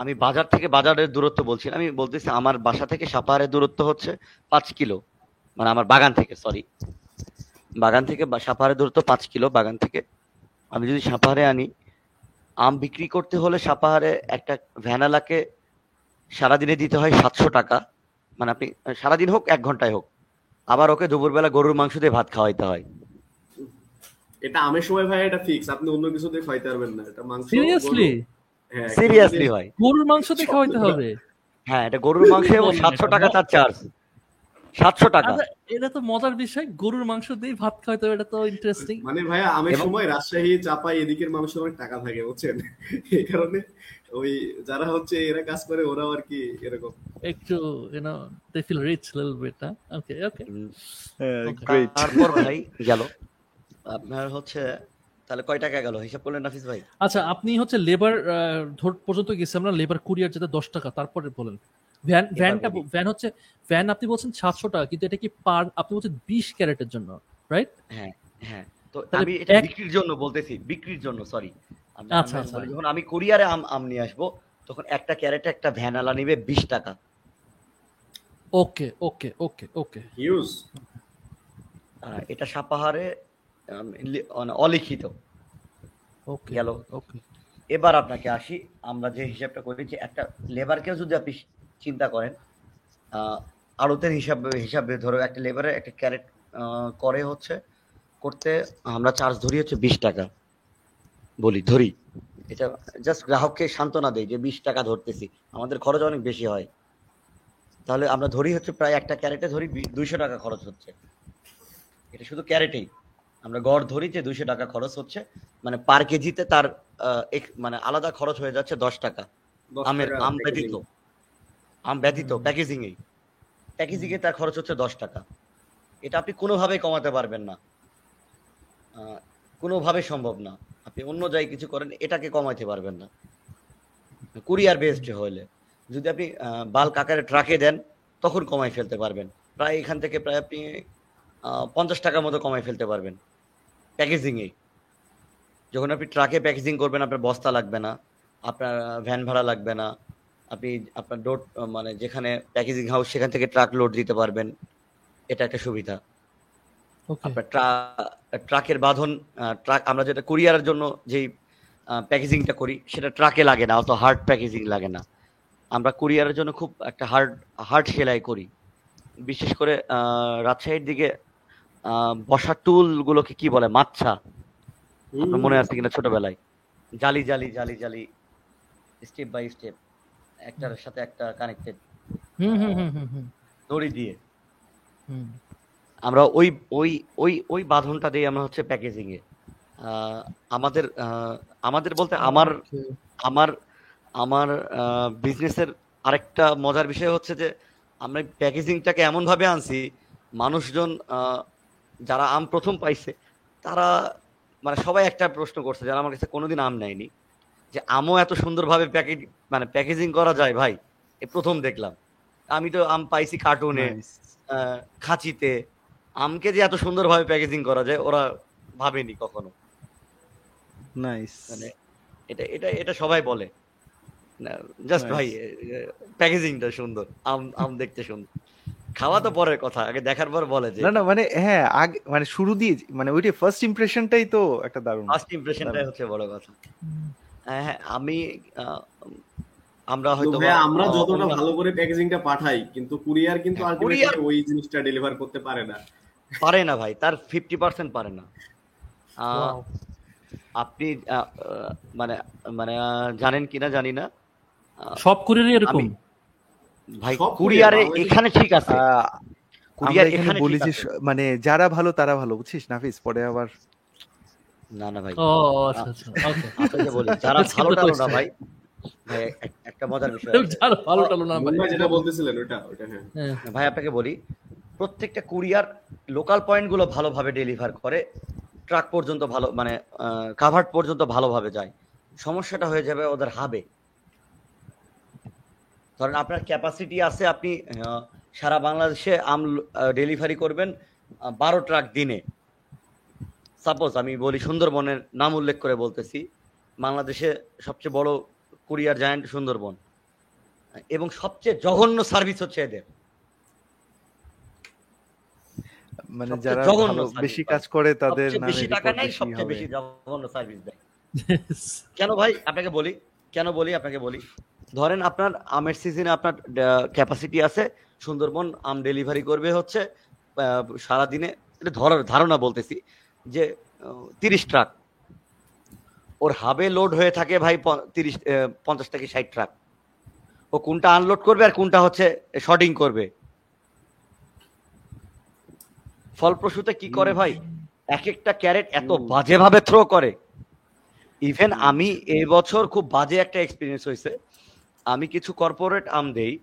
আমি বাজার থেকে বাজারের দূরত্ব বলছি আমি বলতেছি আমার বাসা থেকে সাপাহারের দূরত্ব হচ্ছে পাঁচ কিলো মানে আমার বাগান থেকে সরি বাগান থেকে সাপাহারের দূরত্ব পাঁচ কিলো বাগান থেকে। আমি যদি সাপাহারে আনি আম বিক্রি করতে হলে সাপাহারে একটা ভ্যানালাকে সারাদিনে দিতে হয় সাতশো টাকা। মানে আপনি সারাদিন হোক এক ঘন্টায় হোক। আবার ওকে দুপুরবেলা গরুর মাংস দিয়ে ভাত খাওয়াইতে হয়। এটা আমের সময় ভাই এটা ফিক্স আপনি অন্য কিছু দিয়ে খাইতে পারবেন না। এটা মাংস সিরিয়াসলি হ্যাঁ সিরিয়াসলি ভাই গরুর মাংস দিয়ে খাওয়াইতে হবে? হ্যাঁ এটা গরুর মাংস এবং বলেন সাতশো এটা? টাকা তার চার্জ সাতশো টাকা। আচ্ছা, এটা তো মজার বিষয়। গরুর মাংস দিয়ে ভাত খাওয়াইতে হবে এটা তো ইন্টারেস্টিং মানে ভাইয়া আমের সময় রাজশাহী চাপাই এদিকের মানুষের অনেক টাকা থাকে বুঝছেন? এই কারণে ওই যারা হচ্ছে এরা কাজ করে ওরাও আর কি এরকম। একটু you know they feel rich little bit okay okay. Great তারপর ভাই গেল। আপনার হচ্ছে তাহলে কয় টাকা গেল? হিসাব করলেন নাফিস ভাই? আচ্ছা আপনি হচ্ছে লেবার পর্যন্ত গেছি আমরা লেবার কুরিয়ার যেটা দশ টাকা তারপরে বলেন। ভ্যান ভ্যানটা ভ্যান হচ্ছে ভ্যান আপনি বলছেন সাতশো টাকা কিন্তু এটা কি পার আপনি বলছেন বিশ ক্যারেটের জন্য রাইট হ্যাঁ হ্যাঁ। তো আমি এটা বিক্রির জন্য বলতেছি বিক্রির জন্য সরি আচ্ছা, আচ্ছা। যখন আমি কুরিয়ারে আম আম নিয়ে আসব তখন একটা ক্যারেটে একটা ভ্যানালা নিবে বিশ টাকা। ওকে ওকে ওকে ওকে। হিউজ এটা সাপাহারে মানে অলিখিত। ওকে গেল। ওকে। এবার আপনাকে আসি আমরা যে হিসাবটা করি যে একটা লেবারকেও যদি আপনি চিন্তা করেন আহ, আড়তের হিসাব হিসাবে ধরো একটা লেবারের একটা ক্যারেট করে হচ্ছে করতে আমরা চার্জ ধরি হচ্ছে বিশ টাকা। বলি ধরি। এটা জাস্ট গ্রাহককে সান্ত্বনা দেয় যে বিশ টাকা ধরতেছি। আমাদের খরচ অনেক বেশি হয়। তাহলে আমরা ধরি হচ্ছে প্রায় একটা ক্যারেটে ধরি দুইশো টাকা খরচ হচ্ছে। এটা শুধু ক্যারেটেই। আমরা গড় ধরি যে দুইশো টাকা খরচ হচ্ছে। মানে পার কেজিতে তার আহ, এক- মানে আলাদা খরচ হয়ে যাচ্ছে দশ টাকা। আমের আম ব্যতীত। আম ব্যতীত প্যাকেজিং এ প্যাকেজিং এ তার খরচ হচ্ছে দশ টাকা। এটা আপনি কোনোভাবে কমাতে পারবেন না। আহ, কোনোভাবে সম্ভব না। আপনি অন্য জায়গায় কিছু করেন, এটাকে কমাইতে পারবেন না। কুরিয়ার বেসড হলে যদি আপনি বাল্ক আকারে ট্রাকে দেন, তখন কমাই ফেলতে পারবেন। প্রায় এখান থেকে প্রায় আপনি পঞ্চাশ টাকার মতো কমাই ফেলতে পারবেন প্যাকেজিংয়ে। যখন আপনি ট্রাকে প্যাকেজিং করবেন, আপনার বস্তা লাগবে না, আপনার ভ্যান ভাড়া লাগবে না, আপনি, আপনার ডোর মানে যেখানে প্যাকেজিং হাউস সেখান থেকে ট্রাক লোড দিতে পারবেন। এটা একটা সুবিধা। আপনার ট্রাকের বাঁধন ট্রাক আমরা যেটা কুরিয়ারের জন্য যেই প্যাকেজিংটা করি সেটা ট্রাকে লাগে না অত হার্ড প্যাকেজিং লাগে না। আমরা কুরিয়ারের জন্য খুব একটা হার্ড হার্ড সেলাই করি। বিশেষ করে রাজশাহীর দিকে বসার টুলগুলোকে কি বলে মাচ্ছা। মনে আছে কিনা ছোটবেলায়? জালি জালি জালি জালি স্টেপ বাই স্টেপ একটার সাথে একটা কানেক্টেড হুম হুম হুম হুম হুম। দড়ি দিয়ে। আমরা ওই ওই ওই ওই বাঁধনটা দিয়ে আমরা হচ্ছে প্যাকেজিং এ আমাদের আমাদের বলতে আমার আমার আমার বিজনেসের আরেকটা মজার বিষয় হচ্ছে যে আমরা প্যাকেজিংটাকে এমন ভাবে আনছি মানুষজন যারা আম প্রথম পাইছে তারা মানে সবাই একটা প্রশ্ন করছে যারা আমার কাছে কোনোদিন আম নেয়নি যে আমও এত সুন্দরভাবে প্যাকেজ মানে প্যাকেজিং করা যায় ভাই? এ প্রথম দেখলাম। আমি তো আম পাইছি কার্টুনে খাঁচিতে আমকে যে এত সুন্দরভাবে প্যাকেজিং করা যায় ওরা ভাবেনি কখনো। নাইস মানে এটা এটা এটা সবাই বলে। জাস্ট ভাই প্যাকেজিংটা সুন্দর আম আম দেখতে সুন্দর। খাওয়া তো পরের কথা আগে দেখার পর বলে যে। না না মানে হ্যাঁ আগে মানে শুরু দিয়ে মানে ওইটা ফার্স্ট ইমপ্রেশনটাই তো একটা দারুণ। ফার্স্ট ইমপ্রেশনটাই হচ্ছে বড় কথা। হ্যাঁ হ্যাঁ, আমি আমরা হয়তো আমরা যতটা ভালো করে প্যাকেজিংটা পাঠাই কিন্তু কুরিয়ার কিন্তু হ্যাঁ, আলটিমেটলি ওই জিনিসটা ডেলিভার করতে পারে না। পারে না ভাই তার ফিফটি পার্সেন্ট পারে না। আহ, আপনি মানে মানে জানেন কিনা জানি না। সব কুরিয়ারই এরকম। ভাই কুরিয়ারে এখানে ঠিক আছে। কুরিয়ার এখানে বলি যে মানে যারা ভালো তারা ভালো বুঝছিস? নাফিস পরে আবার না না ভাই। ও আচ্ছা আচ্ছা ওকে। বলি যারা ভালো the টালো না ভাই ভাই একটা মজার বিষয় যারা ভালো টালো না ভাই। যেটা বলতেছিলেন ওটা ওটা হ্যাঁ। হ্যাঁ। ভাই আপনাকে বলি প্রত্যেকটা কুরিয়ার লোকাল পয়েন্টগুলো ভালোভাবে ডেলিভার করে, ট্রাক পর্যন্ত ভালো মানে কাভার্ড পর্যন্ত ভালোভাবে যায়। সমস্যাটা হয়ে যাবে ওদের হাবে। ধরেন আপনার ক্যাপাসিটি আছে, আপনি সারা বাংলাদেশে আম ডেলিভারি করবেন বারো ট্রাক দিনে। সাপোজ আমি বলি সুন্দরবনের নাম উল্লেখ করে বলতেছি, বাংলাদেশে সবচেয়ে বড় কুরিয়ার জায়ান্ট সুন্দরবন। এবং সবচেয়ে জঘন্য সার্ভিস হচ্ছে এদের। মানে যারা ভালো বেশি কাজ করে তাদের নামে বেশি টাকা নেয় সবচেয়ে বেশি জঘন্য সার্ভিস দেয়। কেন ভাই? আপনাকে বলি কেন বলি আপনাকে বলি। ধরেন আপনার আমের সিজনে আপনার ক্যাপাসিটি আছে সুন্দরবন আম ডেলিভারি করবে হচ্ছে আহ, সারাদিনে এটা ধরার ধারণা বলতেছি যে তিরিশ ট্রাক ওর হাবে লোড হয়ে থাকে ভাই তিরিশ পঞ্চাশ থেকে ষাট ট্রাক ও কোনটা আনলোড করবে আর কোনটা হচ্ছে শর্টিং করবে। ফলপ্রসূতে কি করে ভাই? এক একটা ক্যারেট এত বাজেভাবে থ্রো করে। ইভেন আমি এবছর খুব বাজে একটা এক্সপিরিয়েন্স হয়েছে। আমি কিছু কর্পোরেট আম দেই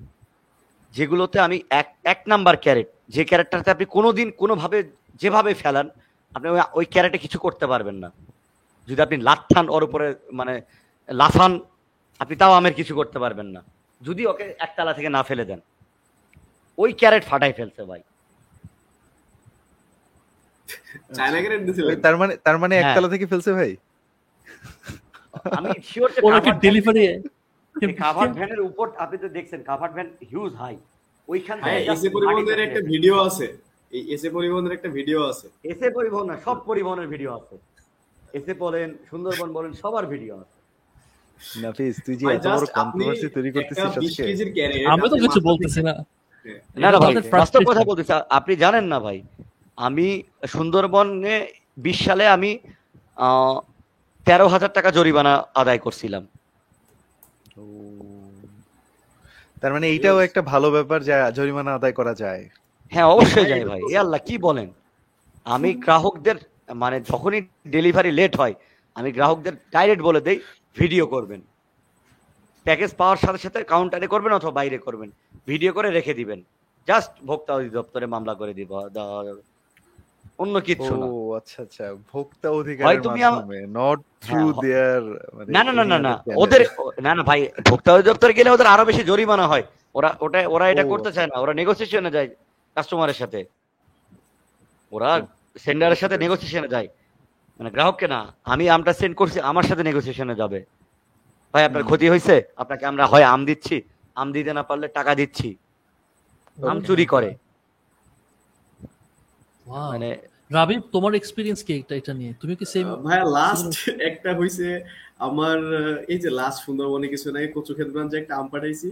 যেগুলোতে আমি এক এক নাম্বার ক্যারেট যে ক্যারেটটাতে আপনি কোনোদিন কোনোভাবে যেভাবে ফেলান আপনি ওই- ওই ক্যারেটে কিছু করতে পারবেন না। যদি আপনি লাথান ওর উপরে মানে লাফান আপনি তাও আমের কিছু করতে পারবেন না। যদি ওকে একতলা থেকে না ফেলে দেন ওই ক্যারেট ফাটাই ফেলছে ভাই। চায়না গ্রেড দিছিলেন তার মানে তার মানে হ্যাঁ। একতলা থেকে ফেলছে ভাই। আমি শিওর ওরা কি ডেলিভারি কাভার্ড ভ্যানের উপর আপনি তো দেখছেন কাভার্ড ভ্যান হিউজ হাই ওইখান হ্যাঁ থেকে এসে পরিবহনের একটা ভিডিও আছে। এই এসে পরিবহনের একটা ভিডিও আছে। এসে পরিবহন না সব পরিবহনের ভিডিও আছে। এসে বলেন সুন্দরবন বলেন সবার ভিডিও আছে। নাফিস তুই যে এত বড় কন্ট্রোভার্সি তৈরি একটা করতেছিস আজকে। আমি তো কিছু বলতেছি না। না না ভাই বাস্তব কথা বলতেছি আপনি জানেন না ভাই। আমি সুন্দরবনে বিশ সালে আমি তেরো হাজার টাকা জরিমানা আদায় করছিলাম। তার মানে এইটাও একটা ভালো ব্যাপার যা জরিমানা আদায় করা যায়। হ্যাঁ অবশ্যই যাই ভাই। এ আল্লাহ কি বলেন? আমি গ্রাহকদের মানে যখনই ডেলিভারি লেট হয় আমি গ্রাহকদের ডাইরেক্ট বলে দেই ভিডিও করবেন। প্যাকেজ পাওয়ার সাথে সাথে কাউন্টারে করবেন অথবা বাইরে করবেন। ভিডিও করে রেখে দিবেন। জাস্ট ভোক্তা অধিদপ্তরে মামলা করে দিব দেওয়া যাবে অন্য কিচ্ছু না। ও আচ্ছা আচ্ছা ভোক্তা অধিকারের মাধ্যমে নট থ্রু দেয়ার না না না না ওদের না না ভাই ভোক্তা অধিদপ্তর গেলে ওদের আরও বেশি জরিমানা হয়। ওরা ওটা ওরা এটা করতে চায় না ওরা নেগোসিয়েশনে যায় কাস্টমারের সাথে। ওরা সেন্ডারের সাথে নেগোসিয়েশনে যায়। মানে গ্রাহককে না আমি আমটা সেন্ড করছি আমার সাথে নেগোসিয়েশনে যাবে। ভাই আপনার ক্ষতি হয়েছে? আপনাকে আমরা হয় আম দিচ্ছি আম দিতে না পারলে টাকা দিচ্ছি। আম চুরি করে। Wow. মানে রাবিব তোমার এক্সপিরিয়েন্স কি এটা এটা নিয়ে? তুমি কি সেম ভাইয়া লাস্ট একটা হইছে আমার এই যে লাস্ট সুন্দরবনে কিছু নাই কচুক্ষেত ব্রাঞ্চে একটা আম পাঠাইছি।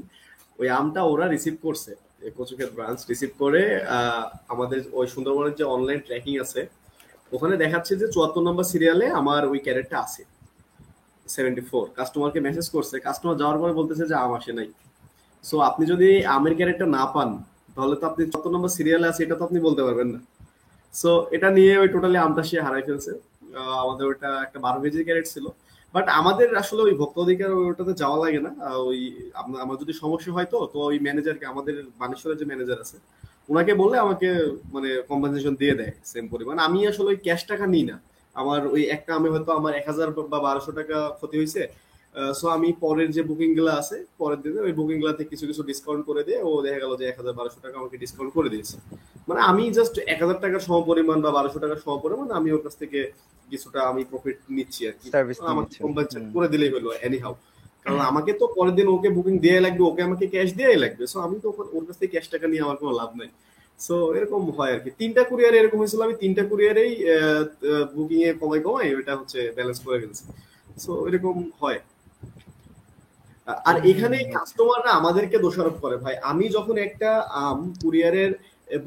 ওই আমটা ওরা রিসিভ করছে। কচুক্ষেত ব্রাঞ্চ রিসিভ করে আমাদের ওই সুন্দরবনের যে অনলাইন ট্র্যাকিং আছে ওখানে দেখাচ্ছে যে চুয়াত্তর নম্বর সিরিয়ালে আমার ওই ক্যারেটটা আছে। সেভেন্টি ফোর কাস্টমারকে মেসেজ করছে কাস্টমার যাওয়ার পরে বলতেছে যে আম আসে নাই। সো আপনি যদি আমের ক্যারেটটা না পান তাহলে তো আপনি চুয়াত্তর নম্বর সিরিয়ালে আছে এটা তো আপনি বলতে পারবেন না। সো এটা নিয়ে ওই টোটালি আমটা হারাই ফেলছে। আমাদের ওটা একটা বারো কেজি ক্যারেট ছিল। বাট আমাদের আসলে ওই ভক্ত অধিকার ওটাতে যাওয়া লাগে না। ওই আমার যদি সমস্যা হয় তো তো ওই ম্যানেজারকে আমাদের বানেশ্বরের যে ম্যানেজার আছে ওনাকে বললে আমাকে মানে কম্পেনসেশন দিয়ে দেয় সেম পরিমাণ। আমি আসলে ওই ক্যাশ টাকা নিই না। আমার ওই একটা আমে হয়তো আমার এক হাজার বা বারোশো টাকা ক্ষতি হয়েছে। সো আমি পরের যে বুকিংগুলো আছে পরের দিনে ওই বুকিং গুলাতে কিছু কিছু ডিসকাউন্ট করে দিয়ে ও দেখা গেল যে এক হাজার বারোশো টাকা আমাকে ডিসকাউন্ট করে দিয়েছে। মানে আমি জাস্ট এক হাজার টাকার সমপরিমাণ বা বারোশো টাকার সমপরিমাণ আমি ওর কাছ থেকে কিছুটা আমি প্রফিট নিচ্ছি আর কি। সার্ভিস আমাকে কম্পেনসেট করে দিলেই হলো এনি হাউ কারণ আমাকে তো পরের দিন ওকে বুকিং দিয়ে লাগবে ওকে আমাকে ক্যাশ দিয়েই লাগবে। সো আমি তো ওর কাছ থেকে ক্যাশ টাকা নিয়ে আমার কোনো লাভ নাই। সো এরকম হয় আর কি। তিনটা কুরিয়ারে এরকম হয়েছিল আমি তিনটা কুরিয়ারেই বুকিং এ কমাই কমাই ওইটা হচ্ছে ব্যালেন্স করে ফেলছি। সো এরকম হয়। আর এখানে কাস্টমাররা আমাদেরকে দোষারোপ করে। ভাই, আমি যখন একটা, আম কুরিয়ারের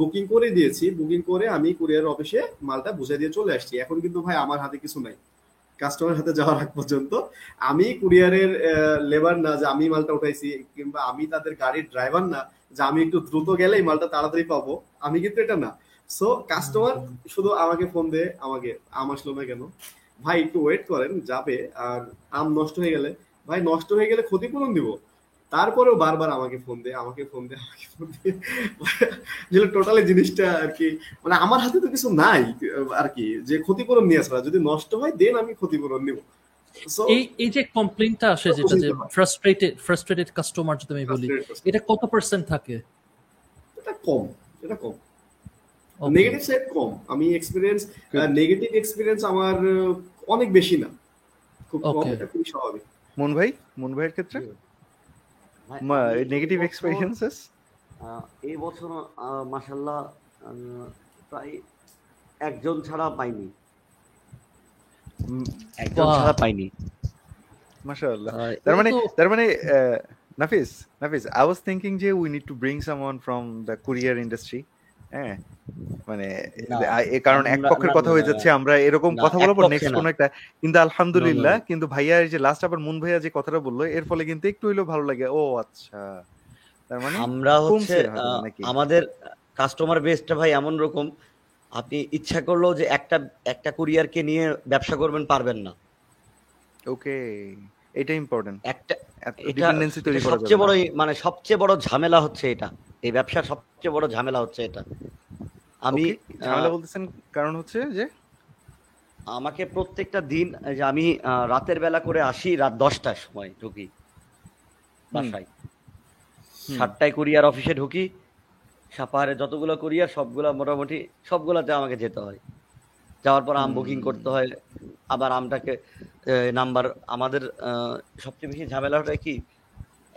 বুকিং করে দিয়েছি বুকিং করে আমি কুরিয়ার অফিসে মালটা বুঝে দিয়ে চলে আসছি। এখন কিন্তু ভাই, আমার হাতে কিছু নাই। কাস্টমার হাতে যাওয়ার আগ পর্যন্ত আমি কুরিয়ারের লেবার না যে আমি মালটা উঠাইছি, কিংবা আমি তাদের গাড়ির ড্রাইভার না যে আমি একটু দ্রুত গেলেই মালটা তাড়াতাড়ি পাবো, আমি কিন্তু এটা না। সো কাস্টমার শুধু আমাকে ফোন দেয়, আমাকে, আম আসলো না কেন? ভাই, একটু ওয়েট করেন, যাবে, আর আম নষ্ট হয়ে গেলে ভাই নষ্ট হয়ে গেলে ক্ষতিপূরণ দিব। তারপরেও বারবার আমাকে ফোন দেয় আমাকে ফোন দেয় আমাকে ফোন দেয়। যেটা টোটালি জিনিসটা আর কি মানে আমার হাতে তো কিছু নাই আর কি যে ক্ষতিপূরণ নিয়ে আসা। যদি নষ্ট হয় দেন আমি ক্ষতিপূরণ নিব। So, এই এই যে কমপ্লেইনটা আসে যেটা যে ফ্রাস্ট্রেটেড ফ্রাস্ট্রেটেড কাস্টমার যদি আমি বলি এটা কত পার্সেন্ট থাকে? এটা কম এটা কম। নেগেটিভ সাইড কম। আমি এক্সপিরিয়েন্স নেগেটিভ এক্সপিরিয়েন্স আমার অনেক বেশি না। খুব কম এটা খুবই স্বাভাবিক। মন ভাই মন ভাইয়ের ক্ষেত্রে? নেগেটিভ এক্সপেরিয়েন্সেস এই বছর মাসাল্লাহ প্রায় একজন ছাড়া পাইনি। একজন ছাড়া পাইনি। মাশাআল্লাহ। তার মানে তার মানে আহ, Nafis Nafis I was thinking যে we need to bring someone from the courier industry হ্যাঁ? মানে কারণ এক পক্ষের কথা হয়ে যাচ্ছে আমরা এরকম কথা নেক্সট কোন একটা কিন্তু আলহামদুলিল্লাহ। কিন্তু ভাইয়া যে লাস্ট আবার মুন ভাইয়া যে কথাটা বলল এর ফলে কিন্তু একটু হইলেও ভালো লাগে। ও আচ্ছা। তার মানে আমরা হচ্ছে? আমাদের কাস্টমার বেসটা ভাই এমন রকম আপনি ইচ্ছা করলেও যে একটা একটা কুরিয়ারকে নিয়ে ব্যবসা করবেন পারবেন না। ওকে এটা ইম্পর্টেন্ট একটা এটা ডিপেন্ডেন্সি তৈরি করা সবচেয়ে বড় মানে সবচেয়ে বড় ঝামেলা হচ্ছে এটা। এই ব্যবসার সবচেয়ে বড় ঝামেলা হচ্ছে এটা। আমি ঝামেলা বলতেছেন কারণ হচ্ছে যে? আমাকে প্রত্যেকটা দিন যে আমি রাতের বেলা করে আসি রাত দশটার সময় ঢুকি বাসায়। সাতটায় কুরিয়ার অফিসে ঢুকি সাপাহারে যতগুলো কুরিয়ার সবগুলা মোটামুটি সবগুলাতে আমাকে যেতে হয়। যাওয়ার পর আম বুকিং করতে হয় আবার আমটাকে নাম্বার আমাদের সবচেয়ে বেশি ঝামেলা হয় কি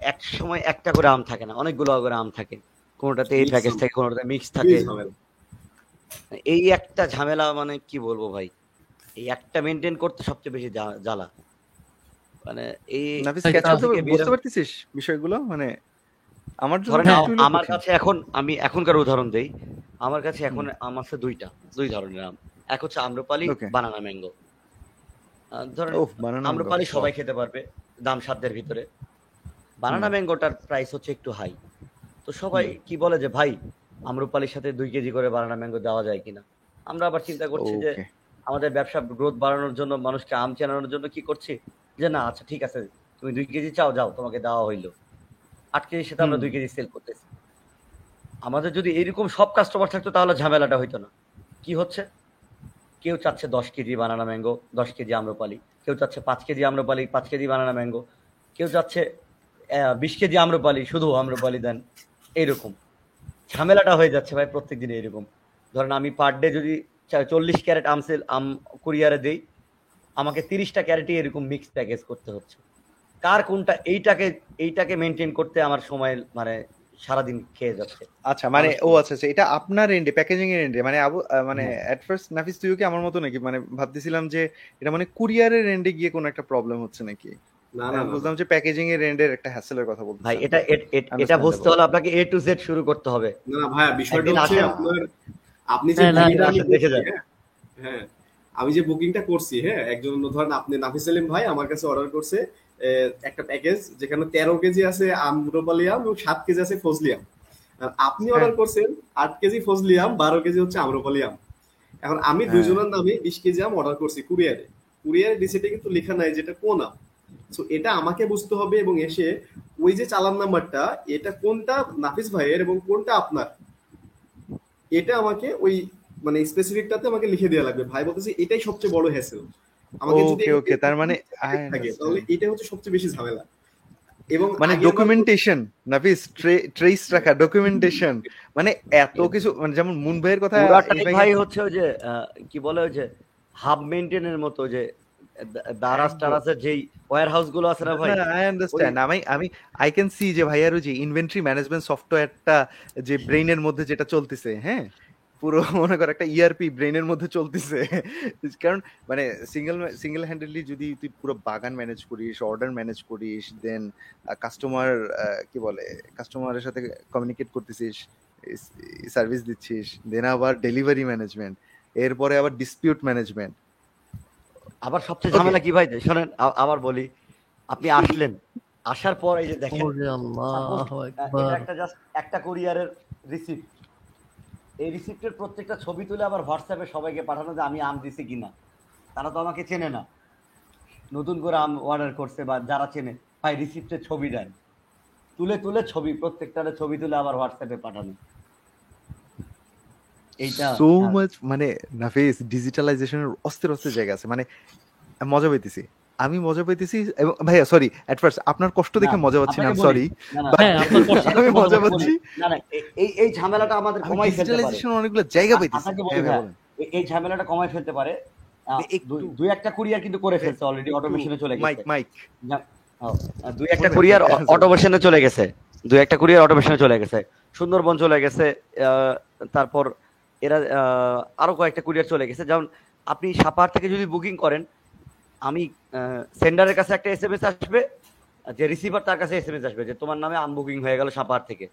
এক সময় একটা করে আম থাকে না অনেকগুলো করে আম থাকে। কোনোটাতে এই প্যাকেজ থাকে কোনোটাতে মিক্স থাকে। এই একটা ঝামেলা মানে কি বলব ভাই? এই একটা মেনটেন করতে সবচেয়ে বেশি জ্বালা। মানে এই বুঝতে পারতেছিস বিষয়গুলো? মানে আমার আমার কাছে এখন আমি এখনকার উদাহরণ দেই। আমার কাছে এখন আম আছে দুইটা দুই ধরনের আম। এক হচ্ছে আম্রপালি বানানা ম্যাঙ্গো ধরেন আম্রপালি সবাই খেতে পারবে দাম সাধ্যের ভিতরে। বানানা ম্যাঙ্গোটার প্রাইস হচ্ছে একটু হাই তো সবাই কি বলে যে ভাই আম্রপালির সাথে দুই কেজি করে বানানা ম্যাঙ্গো দেওয়া যায় কিনা? আমরা আবার চিন্তা করছি যে আমাদের ব্যবসা গ্রোথ বাড়ানোর জন্য মানুষকে আম চেনানোর জন্য কি করছি? যে না আচ্ছা ঠিক আছে তুমি দুই কেজি চাও যাও তোমাকে দেওয়া হইল। আট কেজি সেটা আমরা দুই কেজি সেল করতেছি। আমাদের যদি এরকম সব কাস্টমার থাকতো তাহলে ঝামেলাটা হইতো না। কি হচ্ছে? কেউ চাচ্ছে দশ কেজি বানানা ম্যাঙ্গো দশ কেজি আম্রপালি। কেউ চাচ্ছে পাঁচ কেজি আম্রপালি পাঁচ কেজি বানানা ম্যাঙ্গো। কেউ চাচ্ছে বিশ কেজি আম্রপালি শুধু আম্রপালি দেন। এইরকম। ঝামেলাটা হয়ে যাচ্ছে ভাই প্রত্যেক দিন এরকম ধরেন আমি পার ডে যদি চল্লিশ ক্যারেট আমসেল আম কুরিয়ারে দেই আমাকে তিরিশটা ক্যারেটই এরকম মিক্স প্যাকেজ করতে হচ্ছে। কার কোনটা এইটাকে এইটাকে মেনটেন করতে আমার সময় মানে সারাদিন খেয়ে যাচ্ছে। আচ্ছা মানে ও আচ্ছা আচ্ছা এটা আপনার এন্ডে প্যাকেজিং এর এন্ডে মানে আবু মানে। এট ফার্স্ট নাফিস তুইও কি আমার মতো নাকি? মানে ভাবতেছিলাম যে এটা মানে কুরিয়ারের এন্ডে গিয়ে কোনো একটা প্রবলেম হচ্ছে নাকি? না না। বুঝলাম যে প্যাকেজিং এর এন্ডের একটা হ্যাসেলের কথা বলতে ভাই এটা এটা বুঝতে হলে আপনাকে এ টু জেড শুরু করতে হবে। না না ভাইয়া বিষয়টা হচ্ছে আপনার আপনি যে হ্যাঁ, দেখে করছি, যান। হ্যাঁ, হ্যাঁ আমি যে বুকিংটা করছি হ্যাঁ একজন ধরেন আপনি নাফিস সেলিম ভাই আমার কাছে অর্ডার করছে একটা প্যাকেজ যেখানে তেরো কেজি আছে আম্রপালিয়াম এবং সাত কেজি আছে ফজলিয়াম আপনি হ্যাঁ। অর্ডার করছেন আট কেজি ফজলিয়াম বারো কেজি হচ্ছে আম্রপালিয়াম এখন আমি হ্যাঁ। দুইজনের নামে বিশ কেজি আম অর্ডার করছি কুরিয়ারে। কুরিয়ার রিসিটে কিন্তু লেখা নাই যেটা কোন আম। সো এটা আমাকে বুঝতে হবে এবং এসে ওই যে চালান নাম্বারটা এটা কোনটা নাফিস ভাইয়ের এবং কোনটা আপনার? এটা আমাকে ওই মানে স্পেসিফিকটাতে আমাকে লিখে দেওয়া লাগবে। ভাই বলতেছে এটাই সবচেয়ে বড় হ্যাসেল আমাকে যদি ওকে ওকে তার মানে থাকে তাহলে এটা হচ্ছে সবচেয়ে বেশি ঝামেলা। এবং মানে ডকুমেন্টেশন নাফিস ট্রেস রাখা ডকুমেন্টেশন মানে এত কিছু মানে যেমন মুন ভাইয়ের কথা ভাই- ভাই হচ্ছে ওই যে আহ, কি বলে ওই যে হাব মেনটেনের মতো যে দারাজ একদম। টারাজের যেই ওয়্যার হাউসগুলো আছে না ভাই আই আন্ডারস্ট্যান্ড আমি আমি আই ক্যান সি যে ভাইয়ার যে ইনভেন্টরি ম্যানেজমেন্ট সফটওয়্যারটা যে ব্রেইনের মধ্যে যেটা চলতেছে হ্যাঁ? পুরো মনে কর একটা ইআরপি ব্রেইনের মধ্যে চলতেছে। কারণ মানে সিঙ্গেল সিঙ্গেল হ্যান্ডেডলি যদি তুই পুরো বাগান ম্যানেজ করিস অর্ডার ম্যানেজ করিস দেন কাস্টমার কি বলে কাস্টমারের সাথে কমিউনিকেট করতেছিস সার্ভিস দিচ্ছিস দেন আবার ডেলিভারি ম্যানেজমেন্ট এরপরে আবার ডিসপিউট ম্যানেজমেন্ট আবার সবচেয়ে ঝামেলা কি ভাই? শোনেন আবার বলি। আপনি আসলেন। আসার পর এই যে দেখেন একটা জাস্ট একটা কুরিয়ারের রিসিপ্ট এই রিসিপ্টের প্রত্যেকটা ছবি তুলে আবার হোয়াটসঅ্যাপে সবাইকে পাঠানো যে আমি আম দিছি কিনা। তারা তো আমাকে চেনে না। নতুন করে আম অর্ডার করছে বা যারা চেনে ভাই রিসিপ্টের ছবি দেন। তুলে তুলে ছবি প্রত্যেকটা ছবি তুলে আবার হোয়াটসঅ্যাপে পাঠানো। সো হ্যাঁ। মাচ মানে নাফিস ডিজিটালাইজেশনের অস্থির অস্থির জায়গা আছে। মানে মজা পাইতেছি। আমি মজা পাইতেছি এবং ভাইয়া সরি এট ফার্স্ট আপনার কষ্ট দেখে মজা পাচ্ছি না সরি হ্যাঁ আপনার কষ্ট আমি মজা পাচ্ছি। না না এই এই ঝামেলাটা আমাদের কমাই ফেলতে পারে। ডিজিটালাইজেশন অনেকগুলো জায়গা পাইতেছি। হ্যাঁ, এই ঝামেলাটা কমাই ফেলতে পারে। দুই- একটা কুরিয়ার কিন্তু করে ফেলছে অলরেডি অটোমেশনে চলে মাইক গেছে মাইক আহ, দুই একটা কুরিয়ার অটোমেশনে চলে গেছে। দুই একটা কুরিয়ার অটোমেশনে চলে গেছে। সুন্দরবন চলে গেছে আহ, তারপর এরা আহ, আরও কয়েকটা কুরিয়ার চলে গেছে। যেমন আপনি সাপার থেকে যদি বুকিং করেন আমি সেন্ডারের কাছে একটা এসএমএস আসবে যে রিসিভার তার কাছে এসএমএস আসবে যে তোমার নামে আম বুকিং হয়ে গেল সাপাহার থেকে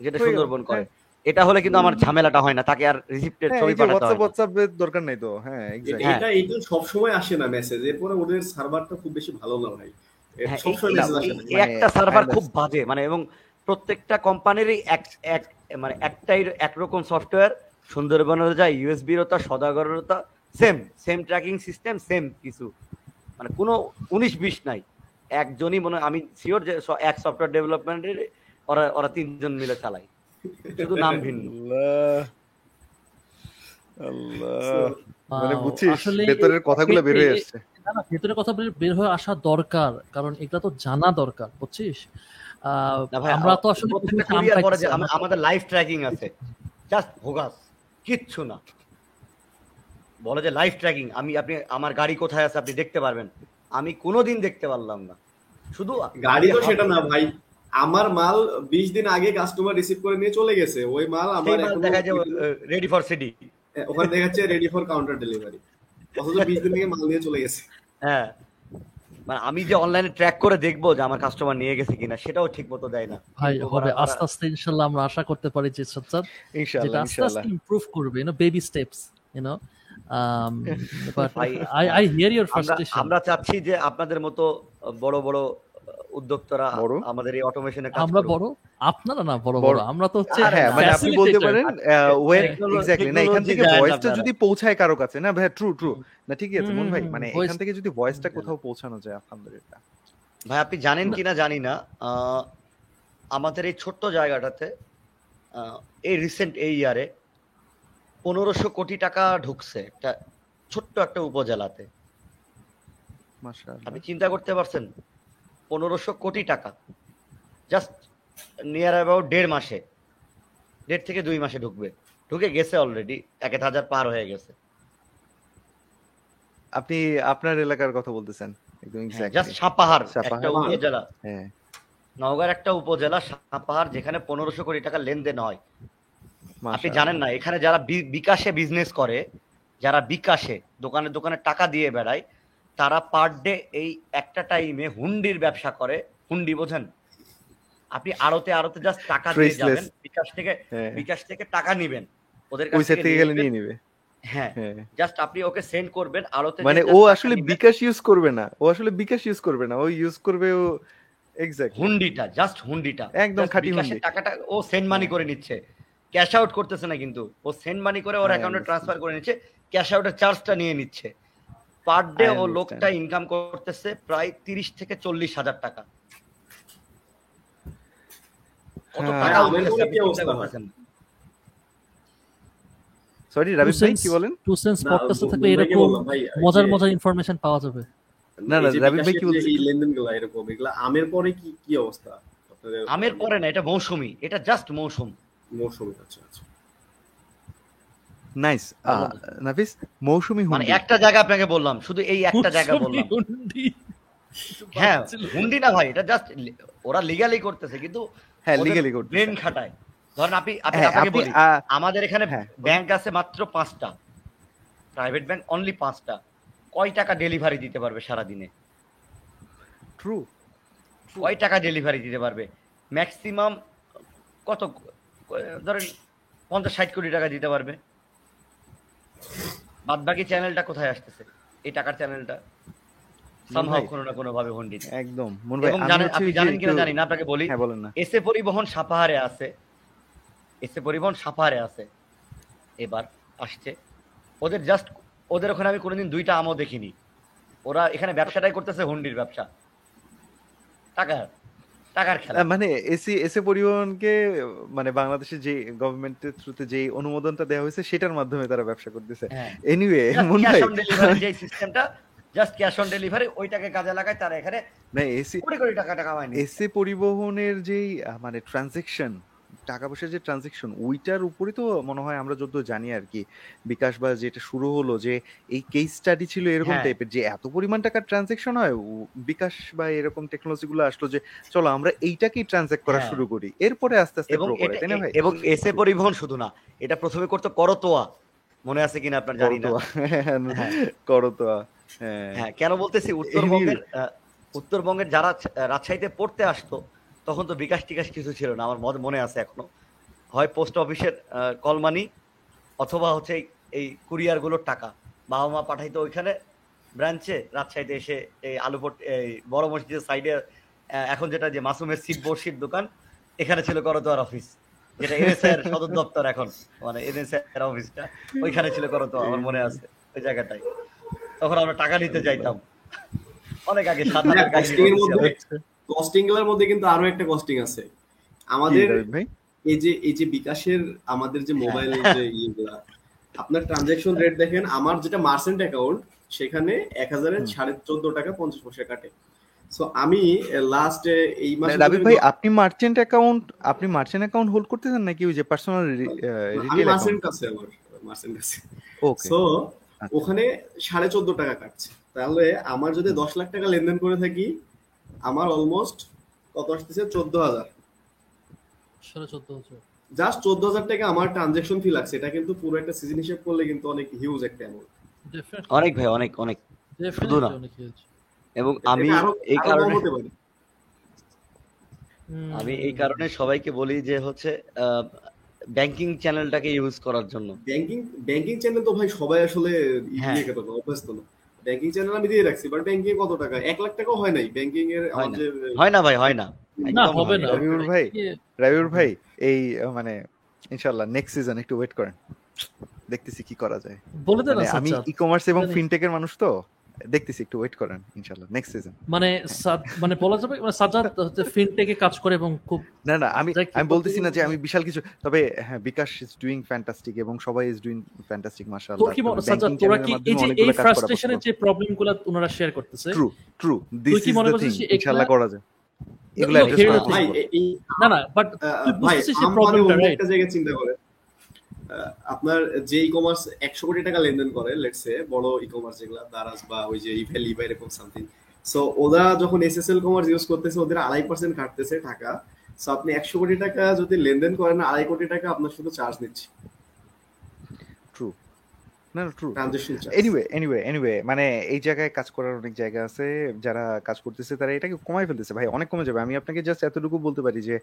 যেটা সুন্দরবন করে। হ্যাঁ। এটা হলে কিন্তু আমার ঝামেলাটা হয় না তাকে আর রিসিপ্টের হ্যাঁ, ছবি পাঠাতে হয়। হোয়াটসঅ্যাপের দরকার নাই তো। হ্যাঁ এটা এক্স্যাক্টলি। এটা এটা সব সময় আসে না মেসেজ এরপরে ওদের সার্ভারটা খুব বেশি ভালো না ভাই। হ্যাঁ, সব সময় মেসেজ আসে না। মানে একটা সার্ভার খুব বাজে মানে এবং প্রত্যেকটা কোম্পানিরই এক এক মানে একটাই একরকম সফটওয়্যার সুন্দরবনের যা ইউএসবির তা তা same same tracking system same কিছু। মানে কোনো উনিশ বিশ নাই। একজনই মনে আমি শিওর যে এক সফটওয়্যার ডেভেলপমেন্টের ওরা ওরা তিনজন মিলে চালায় শুধু নাম ভিন্ন। আল্লাহ। আল্লাহ। মানে বুঝছিস ভেতরের কথাগুলো বের হয়ে আসছে। না না ভেতরে কথা বের বের হয়ে আসা দরকার কারণ এটা তো জানা দরকার বুঝছিস? আহ, ভাই আমরা তো আসলে আমাদের লাইফ ট্র্যাকিং আছে। Just bogus. কিচ্ছু না। বলে যে লাইভ ট্র্যাকিং আমি আপনি আমার গাড়ি কোথায় আছে আপনি দেখতে পারবেন। আমি কোনোদিন দেখতে পারলাম না। শুধু গাড়ি তো সেটা না ভাই। আমার মাল বিশ দিন আগে কাস্টমার রিসিভ করে নিয়ে চলে গেছে। ওই মাল আমার এখনো- দেখা যায় রেডি ফর সিডি ওখানে দেখাচ্ছে রেডি ফর কাউন্টার ডেলিভারি অথচ বিশ দিন থেকে মাল নিয়ে চলে গেছে। হ্যাঁ। মানে আমি যে অনলাইনে ট্র্যাক করে দেখব যে আমার কাস্টমার নিয়ে গেছে কিনা সেটাও ঠিক মতো দেয় না। ভাই হবে আস্তে আস্তে ইনশাল্লাহ আমরা আশা করতে পারি যে যেটা আস্তে আস্তে ইমপ্রুভ করবে you know baby steps you know I hear your আমরা frustration. আমরা চাচ্ছি যে আপনাদের মতো বড় বড় উদ্যোক্তারা? আমাদের এই অটোমেশনে আমরা বড়? আপনারা না বড় বড়। আমরা তো হচ্ছে হ্যাঁ মানে আপনি বলতে পারেন ওয়েন এক্স্যাক্টলি না এখান থেকে ভয়েসটা যদি পৌঁছায় কারও কাছে না ভাই ট্রু ট্রু না ঠিকই আছে মন ভাই মানে এখান থেকে যদি ভয়েসটা কোথাও পৌঁছানো যায় আলহামদুলিল্লাহ ভাই আপনি জানেন কিনা জানি না। আহ, আমাদের এই ছোট্ট জায়গাটাতে আহ, এই রিসেন্ট এই ইয়ারে পনেরোশো কোটি টাকা ঢুকছে একটা ছোট্ট একটা উপজেলাতে। আপনি চিন্তা করতে পারছেন? পনেরোশো কোটি টাকা। জাস্ট নিয়ার অ্যাবাউট দেড় মাসে। দেড় থেকে দুই মাসে ঢুকবে। ঢুকে গেছে অলরেডি এক এক হাজার পার হয়ে গেছে। আপনি আপনার এলাকার কথা বলতেছেন। একদম জাস্ট সাপাহার সাপাহার। একটা উপজেলা। হ্যাঁ। নওগাঁর একটা উপজেলা সাপাহার যেখানে পনেরোশো কোটি টাকা লেনদেন হয়। আপনি জানেন না এখানে যারা বিকাশে বিজনেস করে যারা বিকাশে দোকানে দোকানে টাকা দিয়ে বেড়ায় তারা পার ডে এই একটা টাইমে হুন্ডির ব্যবসা করে। হুন্ডি বোঝেন? আপনি আড়তে আড়তে জাস্ট টাকা দিয়ে যাবেন বিকাশ থেকে হ্যাঁ। বিকাশ থেকে টাকা নিবেন। ওদের কাছ থেকে গেলে নিয়ে। নিবে। হ্যাঁ। হ্যাঁ। জাস্ট আপনি ওকে সেন্ড করবেন আড়তে মানে ও আসলে বিকাশ ইউজ করবে না। ও আসলে বিকাশ ইউজ করবে না। ও ইউজ করবে ও এক্স্যাক্টলি হুন্ডিটা জাস্ট হুন্ডিটা। একদম খাঁটি হুন্ডি। টাকাটা ও সেন্ড মানি করে নিচ্ছে। ক্যাশ আউট করতেছে না কিন্তু। ও সেন্ড মানি করে ওর অ্যাকাউন্টে ট্রান্সফার করে নিচ্ছে। ক্যাশ আউটের চার্জটা নিয়ে নিচ্ছে। পার ডে ও লোকটা ইনকাম করতেছে প্রায় তিরিশ থেকে চল্লিশ হাজার টাকা। হ্যাঁ? সরি ভাই কি বলেন? টু সেন্স পডকাস্টে থাকলে এরকম মজার মজার ইনফরমেশন পাওয়া যাবে। না, না, এই ভাই কি বলছেন? এই লেনদেনগুলো এরকম এগুলা আমের পরে কি কি অবস্থা? আমের পরে না এটা মৌসুমি এটা জাস্ট মৌসুম। মৌসুমী আচ্ছা আচ্ছা। নাইস নাফিস মৌসুমি মানে হুন্ডি। একটা জায়গা আপনাকে বললাম শুধু এই একটা জায়গা বললাম। হ্যাঁ হুন্ডি না ভাই এটা জাস্ট ওরা লিগালি করতেছে কিন্তু হ্যাঁ লিগালি করতে ব্রেন খাটায়। ধরেন আপনি আপনি হ্যাঁ, আপনাকে বলি আমাদের এখানে। ব্যাংক আছে মাত্র পাঁচটা। প্রাইভেট ব্যাংক অনলি পাঁচটা। কয় টাকা ডেলিভারি দিতে পারবে সারা দিনে ট্রু কয় টাকা ডেলিভারি দিতে পারবে? ম্যাক্সিমাম কত ধরেন পঞ্চাশ ষাট কোটি টাকা দিতে পারবে। বাদ বাকি চ্যানেলটা কোথায় আসতেছে? এই টাকার চ্যানেলটা সামহাও কোনো না কোনো ভাবে হন্ডি একদম। মন ভাই আমি জানেন আপনি জানেন কিনা জানি না আপনাকে বলি। হ্যাঁ বলেন না। এসে পরিবহন সাপাহারে আছে। এসে পরিবহন সাপাহারে আছে। এবার আসছে। ওদের জাস্ট ওদের ওখানে আমি কোনোদিন দুইটা আমও দেখিনি। ওরা এখানে ব্যবসাটাই করতেছে হুন্ডির ব্যবসা। টাকা। টাকার খেলা। মানে এসি এসে পরিবহনকে মানে বাংলাদেশে যে গভর্নমেন্টের থ্রুতে যে অনুমোদনটা দেওয়া হয়েছে সেটার মাধ্যমে তারা ব্যবসা করতেছে। হ্যাঁ। এনিওয়ে মন ডেলিভারি যে সিস্টেমটা জাস্ট ক্যাশ অন ডেলিভারি ওইটাকে কাজে লাগায় তারা এখানে না এসি কোটি কোটি টাকা টাকা এসে পরিবহনের যেই মানে ট্রানজেকশন টাকা পয়সার যে ট্রানজেকশন ওইটার উপরে তো মনে হয় আমরা যত জানি আর কি বিকাশ বা যেটা শুরু হলো যে এই কেস স্টাডি ছিল এরকম হ্যাঁ। টাইপের যে এত পরিমাণ টাকার ট্রানজেকশন হয় বিকাশ বা এরকম টেকনোলজি গুলো আসলো যে চলো আমরা এইটাকেই ট্রানজেক্ট করা হ্যাঁ। শুরু করি। এরপরে আস্তে আস্তে এবং তাই না ভাই? এবং এসে পরিবহন শুধু না এটা প্রথমে করতো করতোয়া। মনে আছে কিনা আপনার জানি না। হ্যাঁ। করো হ্যাঁ। হ্যাঁ কেন বলতেছি? উত্তরবঙ্গের উত্তরবঙ্গের যারা রাজশাহীতে পড়তে আসতো তখন তো বিকাশ টিকাশ কিছু ছিল না আমার মনে- মনে আছে এখনও। হয় পোস্ট অফিসের কলমানি অথবা হচ্ছে এই- কুরিয়ারগুলোর টাকা। বাবা মা পাঠাইতো ওইখানে ব্রাঞ্চে রাজশাহীতে এসে এই আলুপট এই বড় মসজিদের সাইডে এখন যেটা যে মাসুমের সিট বর্ষির দোকান এখানে ছিল করতোয়ার অফিস। যেটা এনএসআর সদর দপ্তর এখন মানে এনএসআর অফিসটা ওইখানে ছিল করতো আমার মনে আছে ওই জায়গাটায়। তখন আমরা টাকা নিতে যাইতাম। অনেক আগে সাত হাজার costing এর মধ্যে- কস্টিংগুলোর মধ্যে কিন্তু আরও একটা কস্টিং আছে। আমাদের এই যে এই যে বিকাশের আমাদের যে মোবাইল যে ইয়েগুলা আপনার ট্রানজাকশন রেট দেখেন আমার যেটা মার্চেন্ট অ্যাকাউন্ট সেখানে এক হাজারের সাড়ে চোদ্দ টাকা পঞ্চাশ পয়সা কাটে। সো আমি লাস্ট এই মাসে মানে রাবিব ভাই আপনি মার্চেন্ট অ্যাকাউন্ট আপনি মার্চেন্ট অ্যাকাউন্ট হোল্ড করতেছেন নাকি ওই যে পার্সোনাল রিটেল মার্চেন্ট আছে আমার মার্চেন্ট আছে। ওকে সো ওখানে সাড়ে চোদ্দ টাকা কাটছে। তাহলে আমার যদি দশ লাখ টাকা লেনদেন করে থাকি আমার অলমোস্ট কত আসতেছে? চোদ্দ হাজার। জাস্ট চোদ্দ হাজার। টাকা আমার ট্রানজাকশন ফি লাগছে। এটা কিন্তু পুরো একটা সিজন হিসেব করলে কিন্তু অনেক হিউজ একটা অ্যামাউন্ট অনেক ভাই অনেক অনেক। শুধু না। এবং আমি এই কারণে হতে পারে। আমি এই কারণে সবাইকে বলি যে হচ্ছে ব্যাংকিং চ্যানেলটাকে ইউজ করার জন্য। ব্যাংকিং ব্যাংকিং চ্যানেল তো ভাই সবাই আসলে হ্যাঁ। ইয়ে কত অভ্যস্ত না। ব্যাংকিং চ্যানেল আমি দিয়ে রাখছি বাট ব্যাংকিং কত টাকা? এক লাখ টাকাও হয় নাই ব্যাংকিং এর হয় না। হয় ভাই হয় না। না একদম হবে না। রবিউল ভাই রবিউর ভাই এই মানে ইনশাআল্লাহ নেক্সট সিজন একটু ওয়েট করেন। দেখতেছি কি করা যায়। বলে দেন মানে আমি। ই কমার্স এবং। ফিনটেকের মানুষ তো। দেখতেছি একটু ওয়েট করেন ইনশাল্লাহ নেক্সট সিজন মানে মানে বলা যাবে মানে সাজাদ হচ্ছে ফিনটেকে কাজ করে এবং খুব না না আমি আমি বলতেছি না যে আমি বিশাল কিছু তবে হ্যাঁ বিকাশ ইজ ডুইং ফ্যান্টাস্টিক এবং সবাই ইজ ডুইং ফ্যান্টাস্টিক তোর মাশাআল্লাহ কি মনে সাজাদ তোরা কি এই যে এই ফ্রাস্ট্রেশনের যে প্রবলেমগুলো ওনারা শেয়ার করতেছে true true this is the thing ইনশাআল্লাহ করা যায়। এগুলো না না বাট তুই মানে প্রবলেমটা রাইট একটা জায়গায় চিন্তা করে। আপনার যে ই কমার্স একশো কোটি টাকা লেনদেন করে লেটসে বড় ই কমার্স যেগুলো, দারাজ বা ওই যে ইভেল ইভা এরকম সামথিং সো ওরা যখন S S L commerce use করতেছে, ওদের আড়াই পার্সেন্ট কাটতেছে টাকা। সো আপনি একশো কোটি টাকা যদি লেনদেন করেন, আড়াই কোটি টাকা আপনার শুধু চার্জ নিচ্ছে। না ট্রু এনিওয়ে এনিওয়ে এনিওয়ে মানে এই জায়গায় কাজ করার অনেক জায়গা আছে যারা কাজ করতেছে তারা এটাকে কমাই ফেলতেছে। ভাই অনেক কমে যাবে। আমি আপনাকে জাস্ট এতটুকু বলতে পারি যে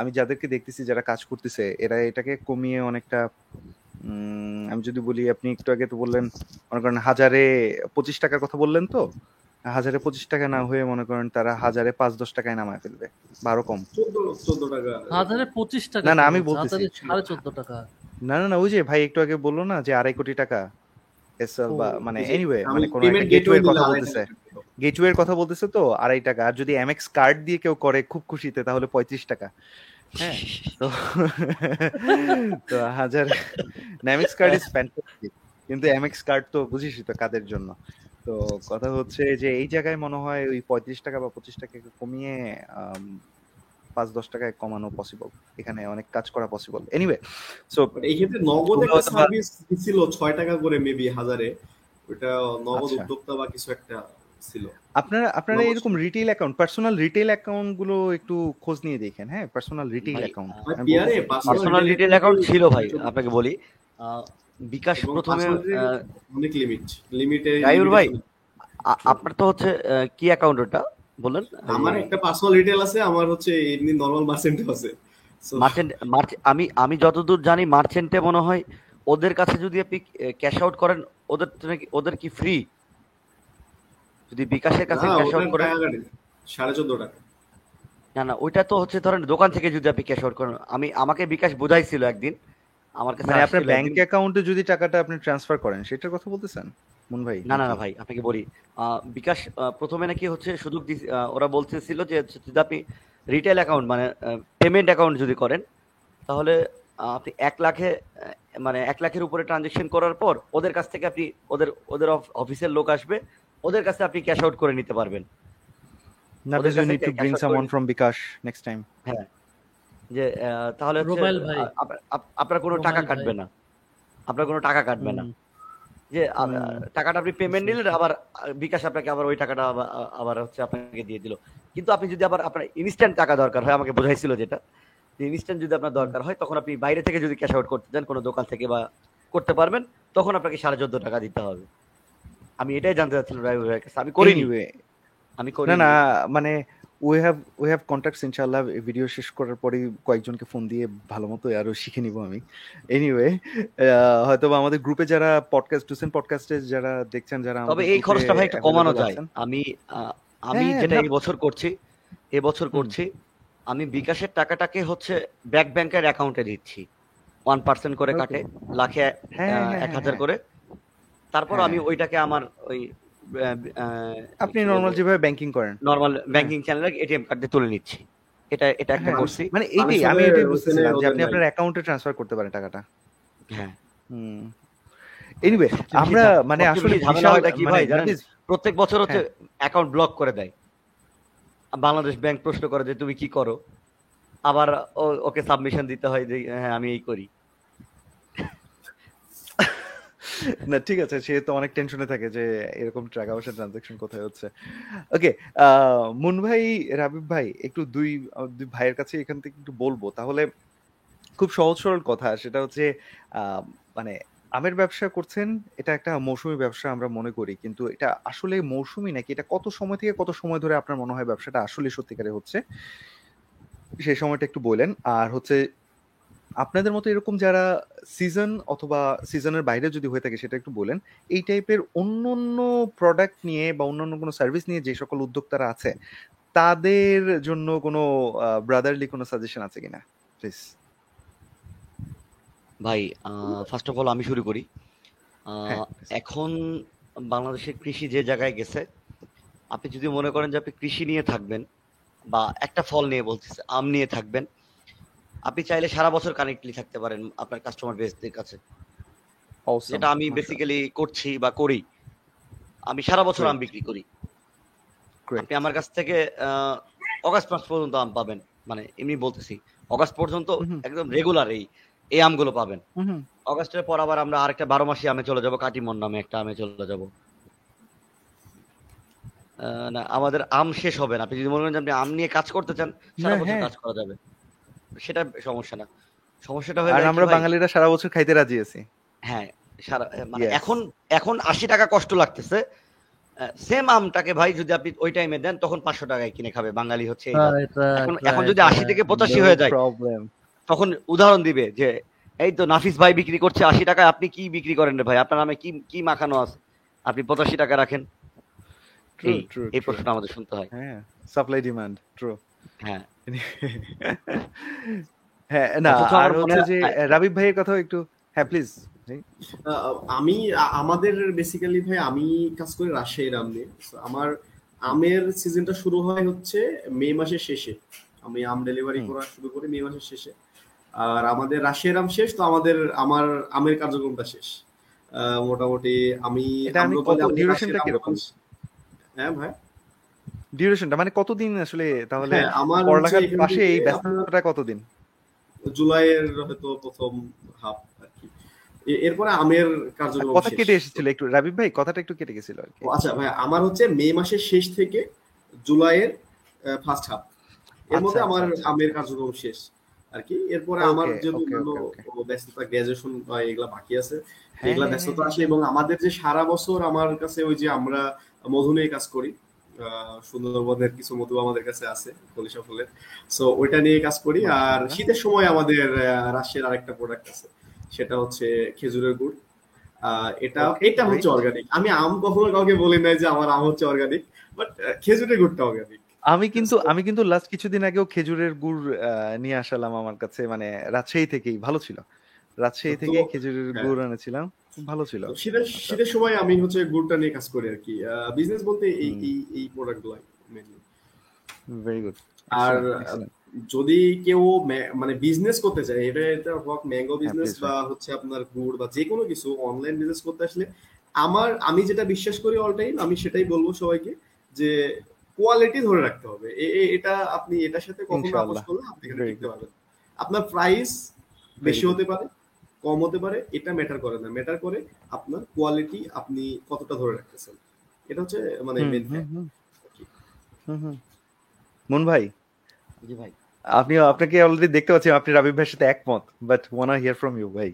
আমি যাদেরকে দেখতেছি যারা কাজ করতেছে এরা এটাকে কমিয়ে অনেকটা উম, আমি যদি বলি আপনি একটু আগে তো বললেন মনে করেন হাজারে পঁচিশ টাকার কথা বললেন তো হাজারে পঁচিশ টাকা না হয়ে মনে করেন তারা হাজারে পাঁচ দশ টাকায় নামায় ফেলবে। বারো কম। চোদ্দ চোদ্দ টাকা। হাজারে পঁচিশ টাকা না, না, আমি বলতেছি। হাজারে সাড়ে চোদ্দ টাকা। না না না ওই যে ভাই একটু আগে বলল না যে আড়াই কোটি টাকা এসএল বা মানে এনিওয়ে মানে কোন payment একটা গেটওয়ের কথা বলতেছে। গেটওয়ের কথা বলতেছে তো আড়াই টাকা। আর যদি এমএক্স কার্ড দিয়ে কেউ করে খুব খুশিতে তাহলে পঁয়ত্রিশ টাকা। হ্যাঁ তো তো হাজার M X card is fantastic কিন্তু এমএক্স কার্ড তো বুঝিসই তো কাদের জন্য। তো কথা হচ্ছে যে এই জায়গায় মনে হয় ওই পঁয়ত্রিশ টাকা বা পঁচিশ টাকা কমিয়ে পাঁচ দশ টাকায় কমানো পসিবল এখানে অনেক কাজ করা পসিবল এনিওয়ে সো এই ক্ষেত্রে নগদ একটা সার্ভিস দিছিল ছয় টাকা করে মেবি হাজারে। ওটা নগদ আচ্ছা। উদ্যোক্তা বা কিছু একটা ছিল। আপনারা আপনারা এরকম রিটেল অ্যাকাউন্ট পার্সোনাল রিটেল অ্যাকাউন্টগুলো একটু খোঁজ নিয়ে দেখেন হ্যাঁ? Personal retail account personal retail account ছিল ভাই আপনাকে বলি। বিকাশ প্রথমে personal retail আহ, অনেক লিমিট লিমিটে গাইউর ভাই, আপনার তো হচ্ছে আহ, কি অ্যাকাউন্ট ওটা? বলেন আমার একটা পার্সোনাল রিটেল আছে আমার হচ্ছে এমনি নরমাল মার্চেন্ট আছে। So, মার্চেন্ট আমি আমি যতদূর জানি মার্চেন্টে মনে হয় ওদের কাছে যদি আপনি ক্যাশ আউট করেন ওদের ওদের কি ফ্রি যদি বিকাশের কাছে না, ক্যাশ আউট করেন সাড়ে চোদ্দ টাকা। না না ওইটা তো হচ্ছে ধরেন দোকান থেকে যদি আপনি ক্যাশ আউট করেন আমি আমাকে বিকাশ বোঝাইছিল একদিন আমার কাছে মানে আপনার ব্যাংক অ্যাকাউন্টে যদি টাকাটা আপনি ট্রান্সফার করেন সেটার কথা বলতেছেন? মন ভাই না না না ভাই আপনাকে বলি। বিকাশ প্রথমে নাকি হচ্ছে সুযোগ ওরা বলতেছিল যে যদি আপনি রিটেল অ্যাকাউন্ট মানে পেমেন্ট অ্যাকাউন্ট যদি করেন তাহলে আপনি এক লাখে মানে এক লাখের উপরে ট্রানজেকশন করার পর ওদের কাছ থেকে আপনি ওদের ওদের অফিসের লোক আসবে ওদের কাছে আপনি ক্যাশ আউট করে নিতে পারবেন। না ওদের you need to bring someone from bKash next time যে আহ, তাহলে আপনার কোনো টাকা কাটবে না। আপনার কোনো টাকা কাটবে না। যে টাকাটা আপনি পেমেন্ট নিলেন আবার বিকাশ আপনাকে আবার ওই টাকাটা আবার- হচ্ছে আপনাকে দিয়ে দিল। কিন্তু আপনি যদি আবার আপনার ইনস্ট্যান্ট টাকা দরকার হয় আমাকে বোঝাইছিল যেটা যে ইনস্ট্যান্ট যদি আপনার দরকার হয় তখন আপনি বাইরে থেকে যদি ক্যাশ আউট করতে চান কোনো দোকান থেকে বা করতে পারবেন তখন আপনাকে সাড়ে চোদ্দ টাকা দিতে হবে। আমি এটাই জানতে চাচ্ছিলাম রায় ভাইয়ের কাছে। আমি করিনি। আমি না করিনি না মানে we have we have contacts ইনশাআল্লাহ ভিডিও শেষ করার পরেই কয়েকজনকে ফোন দিয়ে ভালো মতো আরও শিখে নিব আমি। এনিওয়ে হয়তো আমাদের গ্রুপে যারা পডকাস্ট টুসেন পডকাস্টে যারা দেখছেন যারা তবে এই খরচটা ভাই একটু কমানো যায়। আমি আমি হ্যাঁ, যেটা এই বছর করছি এবছর করছি আমি বিকাশের টাকাটাকে হচ্ছে ব্যাক ব্যাংকের অ্যাকাউন্টে দিচ্ছি। ওয়ান পার্সেন্ট করে কাটে লাখে হ্যাঁ, হ্যাঁ, এক হাজার। করে। তারপর। আমি ওইটাকে আমার ওই আপনি নর্মাল যেভাবে ব্যাংকিং করেন। নর্মাল ব্যাংকিং চ্যানেলে এটিএম কার্ড দিয়ে তুলে নিচ্ছি। এটা এটা একটা হ্যাঁ, করছি মানে এইটাই আমি এটাই বুঝতেছিলাম যে আপনি আপনার অ্যাকাউন্টে ট্রান্সফার করতে পারেন টাকাটা। হ্যাঁ। হুম। এনিওয়ে আমরা মানে আসলে ঝামেলা হয়টা কি মানে ভাই? প্রত্যেক বছর হচ্ছে হ্যাঁ। অ্যাকাউন্ট ব্লক করে দেয়। বাংলাদেশ ব্যাংক প্রশ্ন করে যে তুমি কি করো? আবার ওকে সাবমিশন দিতে হয় যে হ্যাঁ আমি এই করি। না, ঠিক আছে সে তো অনেক টেনশনে থাকে যে এরকম টাকা পয়সা ট্রানজাকশন কোথায় হচ্ছে। ওকে মুন ভাই, রাবিব ভাই, একটু দুই দুই ভাইয়ের কাছে এখান থেকে একটু বলব। তাহলে খুব সহজ সরল কথা, সেটা হচ্ছে মানে আমের ব্যবসা করছেন, এটা একটা মৌসুমী ব্যবসা আমরা মনে করি, কিন্তু এটা আসলে মৌসুমী নাকি? এটা কত সময় থেকে কত সময় ধরে আপনার মনে হয় ব্যবসাটা আসলে সত্যিকারে হচ্ছে? সেই সময়টা একটু বললেন আর হচ্ছে আপনাদের মতো এরকম যারা সিজন অথবা সিজনের বাইরে যদি হয়ে থাকে সেটা একটু বলেন এই টাইপের অন্য অন্য প্রোডাক্ট নিয়ে বা অন্যান্য কোনো সার্ভিস নিয়ে যে সকল উদ্যোক্তারা আছে তাদের জন্য কোনো ব্রাদারলি কোনো সাজেশন আছে কিনা? প্লিজ ভাই ফার্স্ট অফ অল আমি শুরু করি। হ্যাঁ। এখন বাংলাদেশের কৃষি যে জায়গায় গেছে আপনি যদি মনে করেন যে আপনি কৃষি নিয়ে থাকবেন বা একটা ফল নিয়ে বলতেছে আম নিয়ে থাকবেন আপনি চাইলে সারা বছর কানেক্টলি থাকতে পারেন আপনার কাস্টমার বেসদের কাছে. যেটা আমি বেসিক্যালি করছি বা করি। আমি সারা বছর আম বিক্রি করি। আপনি আমার কাছ থেকে অগাস্ট মাস পর্যন্ত আম পাবেন। মানে এমনি বলতেছি অগাস্ট পর্যন্ত একদম রেগুলার এই এই আমগুলো পাবেন। হুম, অগাস্টের পর আবার আমরা আরেকটা বারো মাসি আমে চলে যাব কাটিমন নামে একটা আমে চলে যাব। আহ, না আমাদের আম শেষ হবে না। আপনি যদি মনে করেন আপনি আম নিয়ে কাজ করতে চান সারা বছর হ্যাঁ। কাজ করা যাবে। সেটা সমস্যা না। সমস্যাটা হলো আর আমরা বাঙালিরা সারা বছর খাইতে রাজি আছি। হ্যাঁ সারা মানে এখন এখন আশি টাকা কষ্ট লাগতেছে। সেম আমটাকে ভাই যদি আপনি ওই টাইমে দেন তখন পাঁচশো টাকায় কিনে খাবে। বাঙালি হচ্ছে এখন এখন যদি আশি থেকে পঁচাশি হয়ে যায় প্রবলেম তখন উদাহরণ দিবে যে এই তো নাফিস ভাই বিক্রি করছে আশি টাকায় আপনি কি বিক্রি করেন রে ভাই? আপনার নামে কি কি মাখানো আছে? আপনি পঁচাশি টাকা রাখেন। ট্রু এই ট্রু এই প্রশ্নটা আমাদের শুনতে হয়। হ্যাঁ সাপ্লাই ডিমান্ড ট্রু হ্যাঁ। হ্যাঁ না আর আমার হচ্ছে যে রাবিব ভাইয়ের কথা একটু হ্যাঁ প্লিজ আমি আমাদের বেসিক্যালি ভাই আমি কাজ করি রাজশাহীর আম নিয়ে। আমার আমের সিজনটা শুরু হয় হচ্ছে মে মাসের শেষে। আমি আম ডেলিভারি করা শুরু করি মে মাসের শেষে। আর আমাদের রাজশাহীর আম শেষ তো আমাদের আমার আমের কার্যক্রমটা শেষ। আহ, মোটামুটি আমি হ্যাঁ ভাই? ডিউরেশনটা মানে কতদিন আসলে তাহলে হ্যাঁ আমার পড়ালেখার পাশে এই ব্যস্ততাটা কতদিন? জুলাইয়ের হয়তো প্রথম হাফ আর কি। এরপরে আমের কার্যক্রম কথা কেটে এসেছিল একটু রাবিব ভাই কথাটা একটু কেটে গেছিল আর কি। আচ্ছা ভাই আমার হচ্ছে মে মাসের শেষ থেকে জুলাইয়ের ফার্স্ট হাফ এর মধ্যে আচ্ছা, আমার আচ্ছা, আমের কার্যক্রম শেষ আর কি। এরপরে আমার যেহেতু. ব্যস্ততা গ্রাজুয়েশন বা এগুলা বাকি আছে হ্যাঁ, এগুলা হ্যাঁ, ব্যস্ততা আসে এবং আমাদের যে সারা বছর আমার কাছে ওই যে আমরা মধু নিয়ে কাজ করি সুন্দরবনের কিছু মধু আমাদের কাছে আছে কলিশা ফুলের। সো ওইটা নিয়ে কাজ করি। আর শীতের সময় আমাদের রাজশাহীর আরেকটা প্রোডাক্ট আছে। সেটা হচ্ছে খেজুরের গুড়। এটা এটা হচ্ছে অর্গানিক আমি আম কখনো কাউকে বলি নাই যে আমার আম হচ্ছে অর্গানিক বাট খেজুরের গুড়টা অর্গানিক আমি কিন্তু আমি কিন্তু লাস্ট কিছুদিন আগেও খেজুরের গুড় আহ, নিয়ে আসালাম আমার কাছে মানে রাজশাহী থেকেই ভালো ছিল। রাজশাহী থেকে খেজুরের হ্যাঁ। গুড় এনেছিলাম। খুব ভালো ছিল। সময় আমি হচ্ছে গুড়টা নিয়ে কাজ করি আর কি। বিজনেস বলতে এই এই এই প্রোডাক্ট গুলাই মেনলি ভেরি গুড আর যদি কেউ মানে বিজনেস করতে চায় এটা এটা হোক ম্যাঙ্গো বিজনেস বা হচ্ছে আপনার গুড় বা যে কোনো কিছু অনলাইন বিজনেস করতে আসলে আমার আমি যেটা বিশ্বাস করি অল টাইম আমি সেটাই বলব সবাইকে যে কোয়ালিটি ধরে রাখতে হবে। এটা আপনি এটার সাথে কখনো আপোষ করলে আপনি এখানে পারবেন। আপনার প্রাইস বেশি হতে পারে কম হতে পারে এটা ম্যাটার করে না। ম্যাটার করে আপনার কোয়ালিটি আপনি কতটা ধরে রাখতেছেন। এটা হচ্ছে মানে মেন মন ভাই? জি ভাই। আপনি আপনাকে অলরেডি দেখতে পাচ্ছি আপনি রাবিব ভাইয়ের সাথে একমত but one are hear from you ভাই।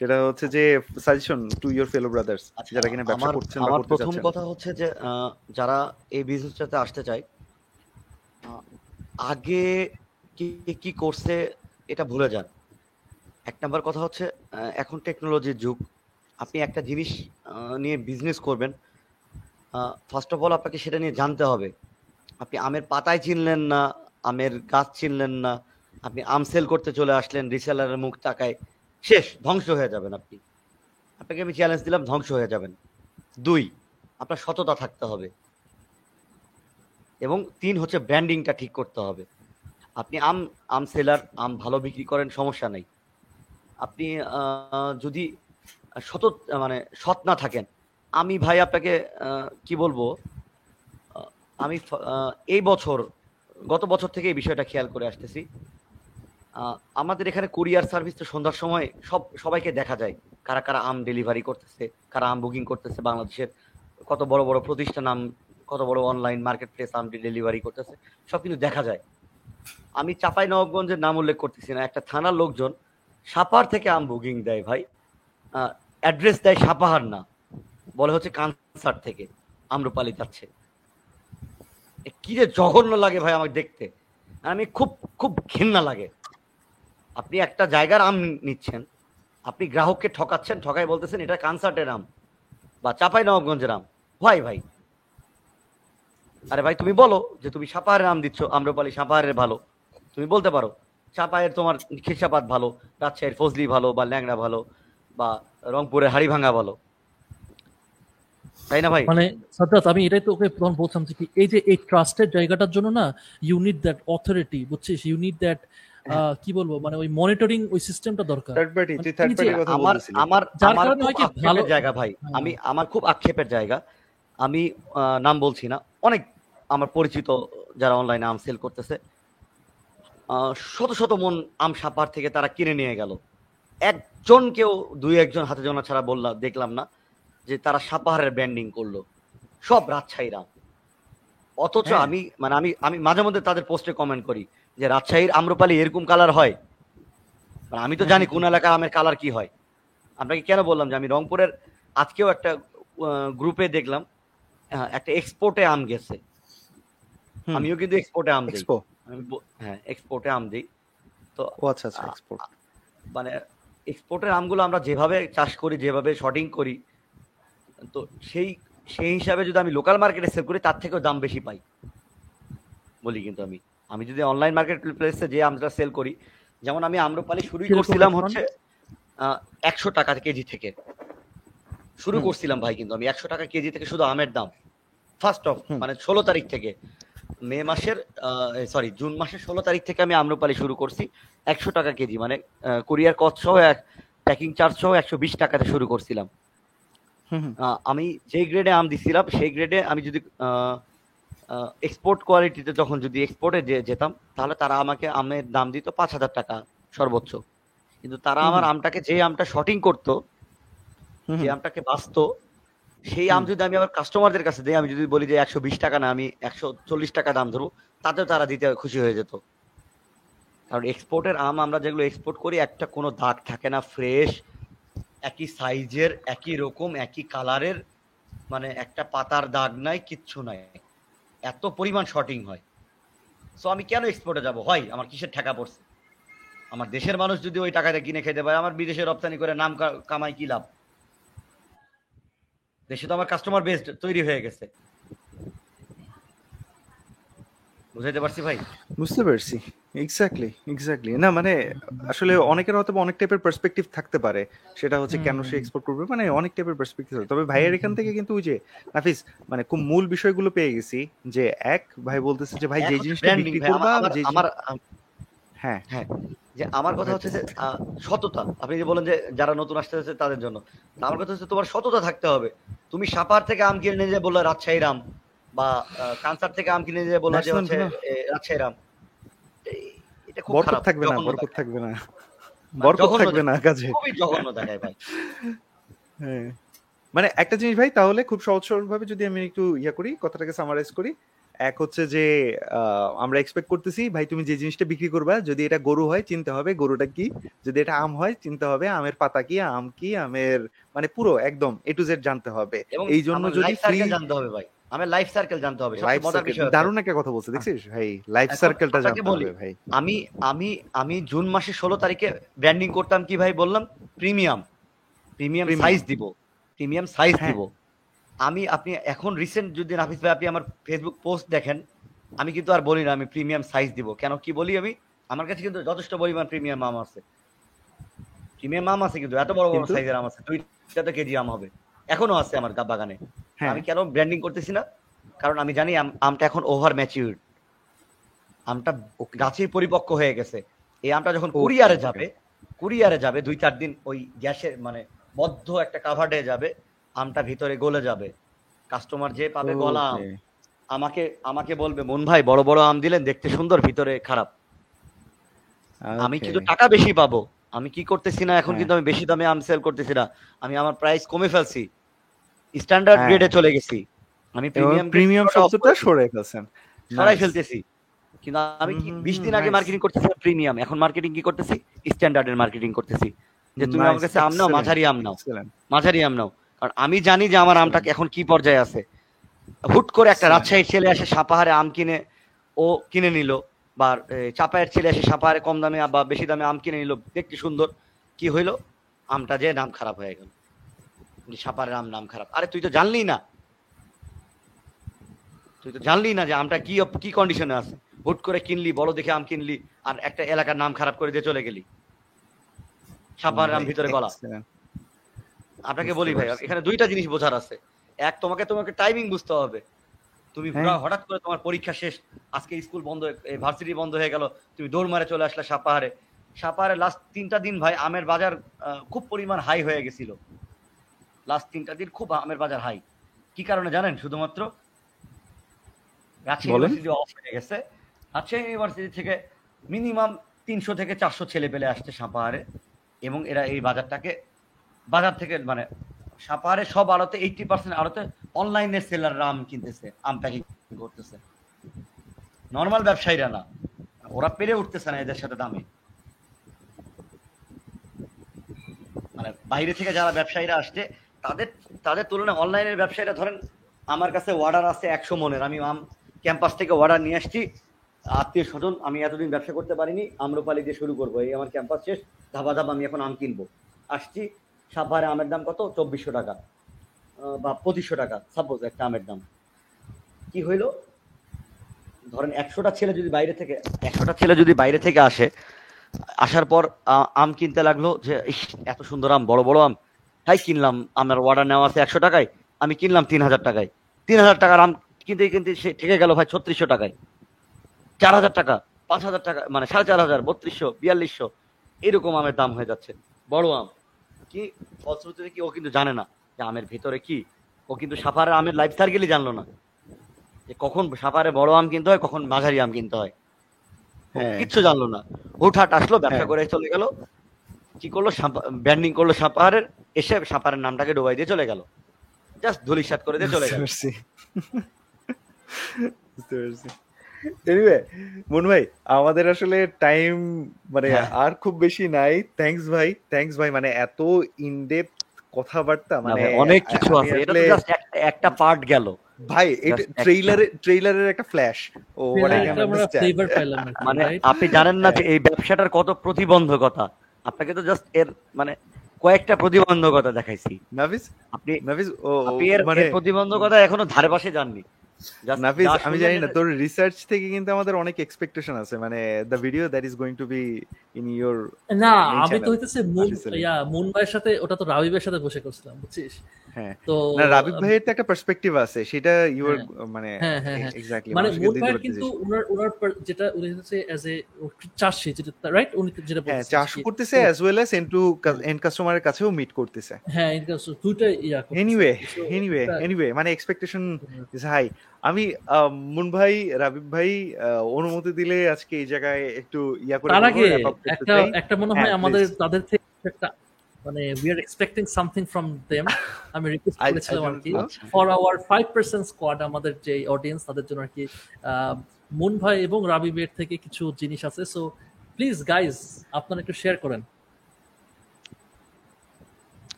সেটা হচ্ছে যে suggestion to your fellow brothers যারা কিনা ব্যবসা করছেন আমার প্রথম কথা হচ্ছে যে আহ, যারা এই বিজনেসটাতে আসতে চায় আহ, আগে কি কি করছে এটা ভুলে যান। এক নাম্বার কথা হচ্ছে এখন টেকনোলজির যুগ। আপনি একটা জিনিস নিয়ে বিজনেস করবেন ফার্স্ট অফ অল আপনাকে সেটা নিয়ে জানতে হবে। আপনি আমের পাতায় চিনলেন না, আমের গাছ চিনলেন না, আপনি আম সেল করতে চলে আসলেন রিসেলারের মুখ তাকায়, শেষ, ধ্বংস হয়ে যাবেন আপনি। আপনাকে আমি চ্যালেঞ্জ দিলাম, ধ্বংস হয়ে যাবেন। দুই, আপনার সততা থাকতে হবে। এবং তিন হচ্ছে ব্র্যান্ডিংটা ঠিক করতে হবে। আপনি আম আম সেলার আম ভালো বিক্রি করেন, সমস্যা নেই। আপনি যদি সত মানে সৎ না থাকেন, আমি ভাই আপনাকে কি বলব আমি এই বছর, গত বছর থেকে এই বিষয়টা খেয়াল করে আসতেছি। আমাদের এখানে কুরিয়ার সার্ভিস তো সন্ধ্যার সময় সব, সবাইকে দেখা যায়, কারা কারা আম ডেলিভারি করতেছে, কারা আম বুকিং করতেছে বাংলাদেশের কত বড় বড় প্রতিষ্ঠান আম, কত বড় অনলাইন মার্কেট প্লেস আম ডেলিভারি করতেছে, সব কিন্তু দেখা যায়। আমি চাপাই নবাবগঞ্জের নাম উল্লেখ করতেছি না, একটা থানার লোকজন সাপার থেকে আম বুকিং দেয় ভাই। অ্যাড্রেস দেয় সাপাহার না। বলে হচ্ছে কানসার থেকে। আম্রপালি যাচ্ছে। কি যে জঘন্য লাগে ভাই আমাকে দেখতে। আমি খুব খুব ঘৃণা লাগে। আপনি একটা জায়গার আম নিচ্ছেন। আপনি গ্রাহককে ঠকাচ্ছেন ঠকাই বলতেছেন, এটা কানসার্টের আম বা চাপাই নবাবগঞ্জের আম। ভাই ভাই। আরে ভাই, তুমি বলো যে তুমি সাপাহারের আম দিচ্ছ আম্রপালি সাপাহারের ভালো। তুমি বলতে পারো। চাপায়ের তোমার খিরসাপাত ভালো রাজশাহীর ফজলি ভালো বা ল্যাংড়া ভালো বা রংপুরের হাড়িভাঙ্গা ভালো। তাই না ভাই? মানে সাজ্জাদ আমি এটাই তো ওকে তখন যে কি এই যে এই ট্রাস্টের জায়গাটার জন্য না ইউ নিড দ্যাট অথরিটি বুঝছিস? ইউ নিড দ্যাট কি বলব? মানে ওই মনিটরিং ওই সিস্টেমটা দরকার। থার্ড পার্টি তুই থার্ড কথা আমার আমার ভালো- জায়গা ভাই। হ্যাঁ। আমি আমার খুব আক্ষেপের জায়গা। আমি আহ, নাম বলছি না। অনেক আমার পরিচিত যারা অনলাইনে আম সেল করতেছে। শত শত মন আম সাপার থেকে তারা কিনে নিয়ে গেল। একজন কেউ দুই একজন হাতে জনা ছাড়া বললাম দেখলাম না যে তারা সাপাহারের ব্যান্ডিং করল। সব রাজশাহীর। অথচ হ্যাঁ। আমি মানে আমি আমি মাঝে মধ্যে তাদের পোস্টে কমেন্ট করি যে রাজশাহীর আম্রপালি এরকম কালার হয়? মানে আমি তো জানি কোন এলাকার আমের কালার কি হয়। আপনাকে কেন বললাম যে আমি রংপুরের আজকেও একটা গ্রুপে দেখলাম একটা এক্সপোর্টে আম গেছে। আমিও কিন্তু এক্সপোর্টে আম এক্সপো আমি হ্যাঁ এক্সপোর্টে আম দিই। তো ও আচ্ছা আচ্ছা এক্সপোর্ট মানে এক্সপোর্টের আমগুলো আমরা যেভাবে চাষ করি যেভাবে শর্টিং করি তো সেই সেই হিসাবে যদি আমি লোকাল মার্কেটে সেল করি তার থেকেও দাম বেশি পাই। বলি কিন্তু আমি। আমি যদি অনলাইন মার্কেট প্লেসে যে আমটা সেল করি যেমন আমি আম্রপালি শুরুই করছিলাম? হচ্ছে একশো টাকা কেজি থেকে। শুরু করছিলাম ভাই কিন্তু আমি একশো টাকা কেজি থেকে শুধু আমের দাম। ফার্স্ট অফ মানে ষোলো তারিখ থেকে। মে মাসের সরি জুন মাসের ষোলো তারিখ থেকে আমি আম্রপালি শুরু করছি। একশো টাকা কেজি মানে কুরিয়ার কস্ট সহ এক প্যাকিং চার্জ সহ একশো বিশ টাকাতে শুরু করছিলাম। আমি যেই গ্রেডে আম দিছিলাম সেই গ্রেডে আমি যদি এক্সপোর্ট কোয়ালিটিতে যখন যদি এক্সপোর্টে যেতাম তাহলে তারা আমাকে আমের দাম দিত পাঁচ হাজার টাকা সর্বোচ্চ। কিন্তু তারা আমার আমটাকে যে আমটা শটিং করতো যে আমটাকে বাঁচতো সেই আম যদি আমি আমার কাস্টমারদের কাছে দিই আমি যদি বলি যে একশো বিশ টাকা না আমি একশো চল্লিশ টাকা দাম ধরবো তাতেও তারা দিতে খুশি হয়ে যেত। কারণ এক্সপোর্টের আম আমরা যেগুলো এক্সপোর্ট করি একটা কোনো দাগ থাকে না ফ্রেশ একই সাইজের একই রকম একই কালারের মানে একটা পাতার দাগ নাই কিচ্ছু নাই। এত পরিমাণ শর্টিং হয়। সো আমি কেন এক্সপোর্টে যাব? হয় আমার কিসের টাকা পড়ছে? আমার দেশের মানুষ যদি ওই টাকাটা কিনে খেতে পারে আমার বিদেশে রপ্তানি করে নাম কামাই কি লাভ? দেশে তো আমার কাস্টমার বেস তৈরি হয়ে গেছে। বুঝাইতে পারছি ভাই? বুঝতে পারছি। এক্স্যাক্টলি এক্স্যাক্টলি না মানে আসলে অনেকের হয়তো অনেক টাইপের পার্সপেক্টিভ থাকতে পারে। সেটা হচ্ছে কেন সে এক্সপোর্ট করবে মানে অনেক টাইপের পার্সপেক্টিভ তবে ভাইয়ের এখান থেকে কিন্তু ওই যে নাফিস মানে খুব মূল বিষয়গুলো পেয়ে গেছি যে এক ভাই বলতেছে যে ভাই যে জিনিসটা বিক্রি করবা যে আমার হ্যাঁ হ্যাঁ। যে আমার কথা হচ্ছে যে সততা। আপনি যে বলেন যে যারা নতুন আসতেছে তাদের জন্য। আমার কথা হচ্ছে তোমার সততা থাকতে হবে। তুমি সাপার থেকে আম কিনে নিয়ে যে বলল রাজশাহী রাম বা কানসার থেকে আম কিনে নিয়ে যে বলল যে হচ্ছে রাজশাহী রাম এটা খুব খারাপ থাকবে না বরকত থাকবে না। বরকত জঘন্য থাকবে না কাজে। খুবই জঘন্য দেখায় ভাই। হ্যাঁ। মানে একটা জিনিস ভাই তাহলে খুব সহজ সরল ভাবে যদি আমি একটু ইয়া করি কথাটাকে সামারাইজ করি এক হচ্ছে যে আমরা এক্সপেক্ট করতেছি ভাই তুমি যে জিনিসটা বিক্রি করবা যদি এটা গরু হয় চিনতে হবে গরুটা কি। যদি এটা আম হয় চিনতে হবে আমের পাতা কি আম কি আমের মানে পুরো একদম এ টু জেড জানতে হবে। এই জন্য যদি ফ্রি জানতে হবে ভাই। আমার লাইফ সার্কেল জানতে হবে দারুণ একটা কথা বলছে দেখছিস? ভাই লাইফ সার্কেলটা জানতে হবে ভাই। আমি আমি আমি জুন মাসের ষোলো তারিখে ব্র্যান্ডিং করতাম কি ভাই বললাম? Premium premium. সাইজ দিব। প্রিমিয়াম সাইজ হ্যাঁ। দিব। আমি আপনি এখন রিসেন্ট যদি নাফিস ভাই আপনি আমার ফেসবুক পোস্ট দেখেন আমি কিন্তু আর বলি না আমি প্রিমিয়াম সাইজ দিব। কেন কি বলি আমি? আমার কাছে কিন্তু যথেষ্ট পরিমাণ প্রিমিয়াম আম আছে। প্রিমিয়াম আম আছে কিন্তু এত বড় বড় সাইজের আম আছে দুইটাতে কেজি আম হবে। এখনও আছে আমার বাগানে। হ্যাঁ। আমি কেন ব্র্যান্ডিং করতেছি না? কারণ আমি জানি আম- আমটা এখন ওভার ম্যাচিউর আমটা গাছের পরিপক্ক হয়ে গেছে। এই আমটা যখন কুরিয়ারে যাবে কুরিয়ারে যাবে দুই চার দিন ওই গ্যাসের মানে বদ্ধ একটা কাভার্ডে যাবে আমটা ভিতরে গলে যাবে। কাস্টমার যে পাবে গলা আম আমাকে আমাকে বলবে মন ভাই বড় বড় আম দিলেন দেখতে সুন্দর ভিতরে খারাপ। আমি কিন্তু টাকা বেশি পাবো। আমি কি করতেছি না এখন হ্যাঁ। কিন্তু আমি বেশি দামে আম সেল করতেছি না। আমি আমার প্রাইস কমে ফেলছি। স্ট্যান্ডার্ড। গ্রেডে চলে গেছি। আমি প্রিমিয়াম প্রিমিয়াম শব্দটা সরে ফেলছেন। সরাই ফেলতেছি। কিন্তু আমি কি হুম, বিশ হুম, দিন আগে মার্কেটিং করতেছি প্রিমিয়াম এখন মার্কেটিং কি করতেছি? স্ট্যান্ডার্ডের মার্কেটিং করতেছি। যে তুমি আমার কাছে আম নাও মাঝারি আম নাও। মাঝারি আম নাও। কারণ আমি জানি যে আমার আমটা এখন কি পর্যায়ে আছে। হুট করে একটা Excellent. রাজশাহীর ছেলে এসে সাপাহারে আম কিনে ও কিনে নিল বা চাপায়ের ছেলে এসে সাপাহারে কম দামে বা বেশি দামে আম কিনে নিল দেখতে সুন্দর। কি হইল? আমটা যে নাম খারাপ হয়ে গেল। যে সাপারের আম নাম খারাপ। আরে তুই তো জানলি না। তুই তো জানলি না যে আমটা কি কি কন্ডিশনে আছে। হুট করে কিনলি বড় দেখে আম কিনলি আর একটা এলাকার নাম খারাপ করে দিয়ে চলে গেলি। সাপারের আম ভিতরে গলা। Excellent. আপনাকে বলি ভাই এখানে দুইটা জিনিস বোঝার আছে। এক তোমাকে তোমাকে টাইমিং বুঝতে হবে। তুমি হ্যাঁ। হঠাৎ করে তোমার পরীক্ষা শেষ আজকে স্কুল বন্ধ ভার্সিটি বন্ধ হয়ে গেল তুমি দৌড় মারে চলে আসলে সাপাহারে। সাপাহারে লাস্ট তিনটা দিন ভাই আমের বাজার খুব পরিমাণ হাই হয়ে গেছিল। লাস্ট তিনটা দিন খুব আমের বাজার হাই কি কারণে জানেন? শুধুমাত্র রাজশাহী ইউনিভার্সিটি অফ হয়ে গেছে। রাজশাহী ইউনিভার্সিটি থেকে মিনিমাম তিনশো থেকে চারশো ছেলে পেলে আসছে সাপাহারে এবং এরা এই বাজারটাকে বাজার থেকে মানে সাপাহারে সব আড়তে এইটটি পার্সেন্ট আড়তে অনলাইনে সেলাররা আম কিনতেছে, আম প্যাকিং করতেছে। নর্মাল ব্যবসায়ীরা না। ওরা পেরে উঠতেছে না এদের সাথে দামে। মানে বাইরে থেকে যারা ব্যবসায়ীরা আসছে, তাদের তাদের তুলনায় অনলাইনের ব্যবসায়ীরা ধরেন, আমার কাছে অর্ডার আছে একশো মনের। আমি আম ক্যাম্পাস থেকে অর্ডার নিয়ে আসছি, আত্মীয় স্বজন, আমি এতদিন ব্যবসা করতে পারিনি, আম্রপালি দিয়ে শুরু করব, এই আমার ক্যাম্পাস শেষ, ধাবা ধাবা আমি এখন আম কিনবো। আসছি সাপাহারে আমের দাম কত? চব্বিশশো টাকা। বা পঁচিশশো টাকা। সাপোজ একটা আমের দাম। কি হইল? ধরেন একশোটা ছেলে যদি বাইরে থেকে, একশোটা ছেলে যদি বাইরে থেকে আসে, আসার পর আম কিনতে লাগল যে এত সুন্দর আম, বড় বড় আম। তাই কিনলাম, আমার অর্ডার নেওয়া আছে একশো টাকায়, আমি কিনলাম তিন হাজার টাকায়। তিন হাজার টাকার আম কিনতে কিনতে সে ঠেকে গেল ভাই ছত্রিশশো টাকায়। চার হাজার টাকা, পাঁচ হাজার টাকা মানে সাড়ে চার হাজার, বত্রিশশো, বিয়াল্লিশশো, এরকম আমের দাম হয়ে যাচ্ছে। বড় আম। কি? ফলশ্রুতিতে কি ও কিন্তু জানে না যে আমের ভেতরে কি? ও কিন্তু সাফারের আমের লাইফ সার্কেলই জানলো না। যে কখন সাফারে বড় আম কিনতে হয় কখন মাঝারি আম কিনতে হয়। হ্যাঁ। কিচ্ছু জানলো না। হুটহাট আসলো ব্যবসা হ্যাঁ। করে চলে গেল। কি করল? ব্যান্ডিং করল সাপাহারের এসে সাপাহারের নামটাকে ডুবাই দিয়ে চলে গেল। জাস্ট ধুলিসাত করে দিয়ে চলে গেল। বুঝতে পারছি। এনিওয়ে মন ভাই আমাদের আসলে টাইম মানে হ্যাঁ। আর খুব বেশি নাই। থ্যাঙ্কস ভাই থ্যাঙ্কস ভাই মানে এত ইনডেপথ কথাবার্তা মানে অনেক কিছু আছে। এটা তো জাস্ট একটা পার্ট গেল। ভাই এটা ট্রেইলারে ট্রেইলারের একটা ফ্ল্যাশ ও কি, মানে আপনি জানেন না যে এই ব্যবসাটার কত প্রতিবন্ধকতা। আপনাকে তো জাস্ট এর মানে কয়েকটা প্রতিবন্ধকতা দেখাইছি। নাফিস আপনি নাফিস ও মানে প্রতিবন্ধকতা এখনও ধারে পাশে যাননি। নাফিস আমি জানি না তোর রিসার্চ থেকে কিন্তু আমাদের অনেক এক্সপেকটেশন আছে মানে the video that is going to be in your না আমি তো হইতেছে মুন ইয়া মুন ভাইয়ের সাথে ওটা তো রাবিবের সাথে বসে করছিলাম বুঝছিস? তো রাবিব ভাইয়ের তো একটা পার্সপেক্টিভ আছে। সেটা মানে হ্যাঁ, হ্যাঁ, হ্যাঁ। এক্স্যাক্টলি মানে কিন্তু উনার উনার যেটা উনি হচ্ছে অ্যাজ এ চাষি যেটা রাইট উনি যেটা হ্যাঁ চাষ করতেছে as well as end to end কাস্টমারের কাছেও মিট করতেছে। হ্যাঁ এটা so দুইটা ইয়া এনিওয়ে এনিওয়ে এনিওয়ে মানে এক্সপেকটেশন ইজ হাই আমি মুন ভাই রাবিব ভাই অনুমতি দিলে আজকে এই জায়গায় একটু ইয়া করে তার আগে একটা একটা মনে হয় হ্যাঁ, আমাদের তাদের থেকে একটা মানে we are expecting something from them আমি রিকোয়েস্ট করেছিলাম আর কি। For our five percent squad আমাদের যে অডিয়েন্স তাদের জন্য আর কি মুন ভাই এবং রাবিবের থেকে কিছু জিনিস আছে। সো প্লিজ গাইজ আপনারা একটু শেয়ার করেন।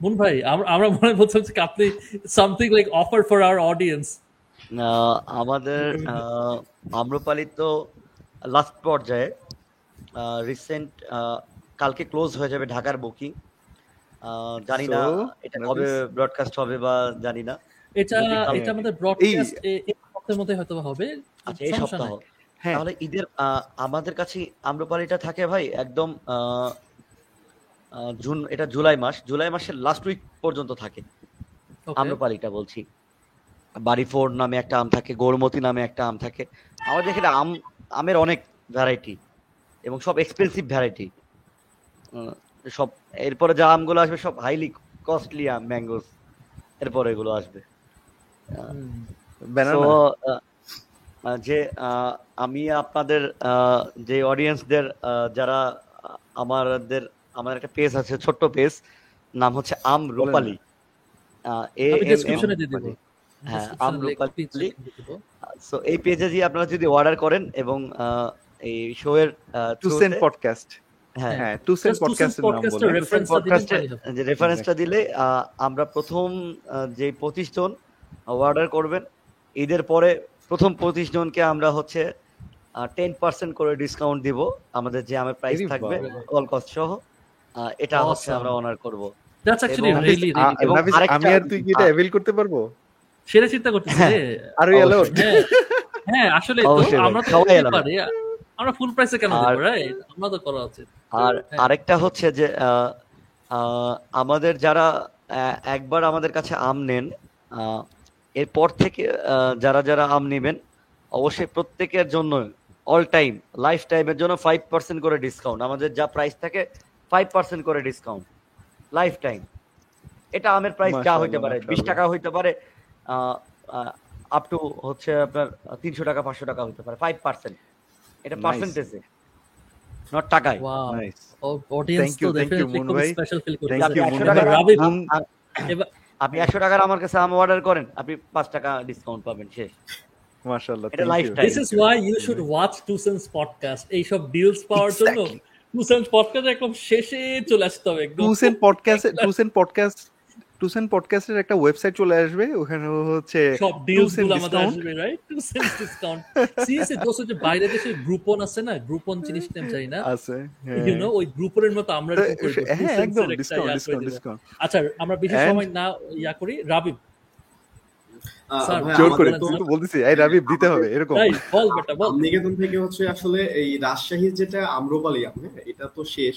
মুন ভাই আমরা মনে বলছিলাম যে আপনি something like offer for our audience আমাদের আহ, আম্রপালি তো লাস্ট পর্যায়ে রিসেন্ট কালকে ক্লোজ হয়ে যাবে ঢাকার বুকিং জানি না এটা Nafis? কবে ব্রডকাস্ট হবে বা জানি না। এটা এটা আমাদের ব্রডকাস্ট এই সপ্তাহের মধ্যে হয়তো হবে। আচ্ছা এই সপ্তাহ। হ্যাঁ। তাহলে ঈদের আহ, আমাদের কাছে আম্রপালিটা থাকে ভাই একদম জুন এটা জুলাই মাস। জুলাই মাসের লাস্ট উইক পর্যন্ত থাকে. আম্রপালিটা বলছি। বাড়ি ফোর নামে একটা আম থাকে গৌরমতি নামে একটা আম থাকে। আমাদের এখানে আম আমের অনেক ভ্যারাইটি এবং সব এক্সপেন্সিভ ভ্যারাইটি সব এরপরে যা আমগুলো আসবে সব হাইলি কস্টলি আম ম্যাঙ্গোস এরপরে এগুলো আসবে। যে আমি আপনাদের যে অডিয়েন্সদের যারা আমাদের আমার একটা পেজ আছে ছোট্ট পেজ নাম হচ্ছে আম রূপালী। হ্যাঁ, এই পেজে যে আপনারা যদি অর্ডার করেন এবং এই শো এর টু সেন্ট পডকাস্ট হ্যাঁ। হ্যাঁ টু পডকাস্টের নাম বলে। যে রেফারেন্সটা দিলে আমরা প্রথম যে পঁচিশ জন অর্ডার করবেন ঈদের পরে প্রথম পঁচিশ জনকে আমরা হচ্ছে টেন পার্সেন্ট করে ডিসকাউন্ট দিব। আমাদের যে আমের প্রাইস থাকবে। অল কস্ট সহ এটা হচ্ছে আমরা অনার করব। আমি আর তুই কি এটা অ্যাভেল করতে পারব? সেটা চিন্তা করতেছি আর হ্যাঁ, হ্যাঁ আসলে তো অবশ্যই আমরা তো। পারি। আমরা ফুল প্রাইসে কেন আর- দেবো রাইট আমরা তো করা উচিত। আর হ্যাঁ। আরেকটা হচ্ছে যে আহ, আহ, আমাদের যারা একবার আমাদের কাছে আম নেন আহ, এরপর থেকে আহ, যারা যারা আম নেবেন অবশ্যই প্রত্যেকের জন্য অল টাইম লাইফ টাইমের জন্য ফাইভ পার্সেন্ট করে ডিসকাউন্ট আমাদের যা প্রাইস থাকে ফাইভ পার্সেন্ট করে ডিসকাউন্ট লাইফ টাইম এটা আমের প্রাইস যা হইতে পারে বিশ টাকা হইতে পারে আপ টু হচ্ছে আপনার তিনশো টাকা পাঁচশো টাকা হইতে পারে ফাইভ পার্সেন্ট এটা পার্সেন্টেজে নট টাকায়। নাইস অডিয়েন্স তো ডেফিনেটলি খুব। স্পেশাল ফিল আপনি মুন একশো ভাই। টাকা রাবিব মুন- আ- এবার আপনি একশো টাকার আমার কাছে আম অর্ডার করেন আপনি পাঁচ টাকা ডিসকাউন্ট পাবেন শেষ। মাশাআল্লাহ এটা thank you. lifetime. This is why you should watch to sense podcast এইসব ডিলস পাওয়ার জন্য টু সেন্স পডকাস্ট একদম শেষে চলে আসতে হবে একদম। টুসেন পডকাস্ট টুসেন পডকাস্ট টুসেন পডকাস্টের একটা ওয়েবসাইট চলে আসবে ওখানে হচ্ছে সব ডিলসগুলো আমাদের আসবে right to sense discount seriously দোস্ত যে বাইরে দেশে গ্রুপন আছে না? গ্রুপন জিনিস নাম জানি না? আছে হ্যাঁ। ইউ নো ওই গ্রুপনের মতো আমরা হ্যাঁ একদম ডিসকাউন্ট ডিসকাউন্ট ডিসকাউন্ট আচ্ছা আমরা বেশি সময় না ইয়া করি রাবিব। জোর করে তুমি তো বলতেছি এই রাবিব দিতে হবে এরকম। বল বেটা বল। নিকেতন থেকে হচ্ছে আসলে এই রাজশাহীর যেটা আম্রপালি আম হ্যাঁ এটা তো শেষ।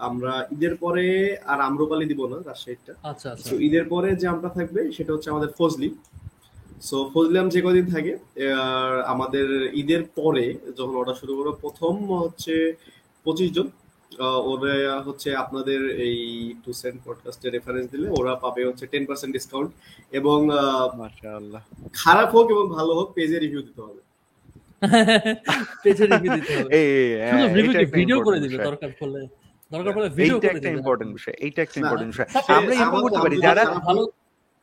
আমরা ঈদের পরে আর আম্রপালি দিব না রাজশাহীরটা আচ্ছা আচ্ছা। ঈদের পরে যে আমটা থাকবে সেটা হচ্ছে আমাদের ফজলি। সো ফজলি আম যে কদিন থাকে আর আমাদের ঈদের পরে যখন অর্ডার শুরু করব প্রথম হচ্ছে পঁচিশ জন। আহ, ওরা হচ্ছে আপনাদের এই টু সেন্ট পডকাস্টে রেফারেন্স দিলে ওরা পাবে হচ্ছে টেন পার্সেন্ট ডিসকাউন্ট এবং আহ, খারাপ হোক এবং ভালো হোক পেজে রিভিউ দিতে হবে। পেজে রিভিউ দিতে হবে। এই এই, শুধু হ্যাঁ, ভিডিও করে দিবে দরকার পড়লে। দরকার পড়লে ভিডিও করে একটা ইম্পর্টেন্ট বিষয় এইটা একটা ইম্পর্টেন্ট বিষয়। আমরা করতে পারি যারা ভালো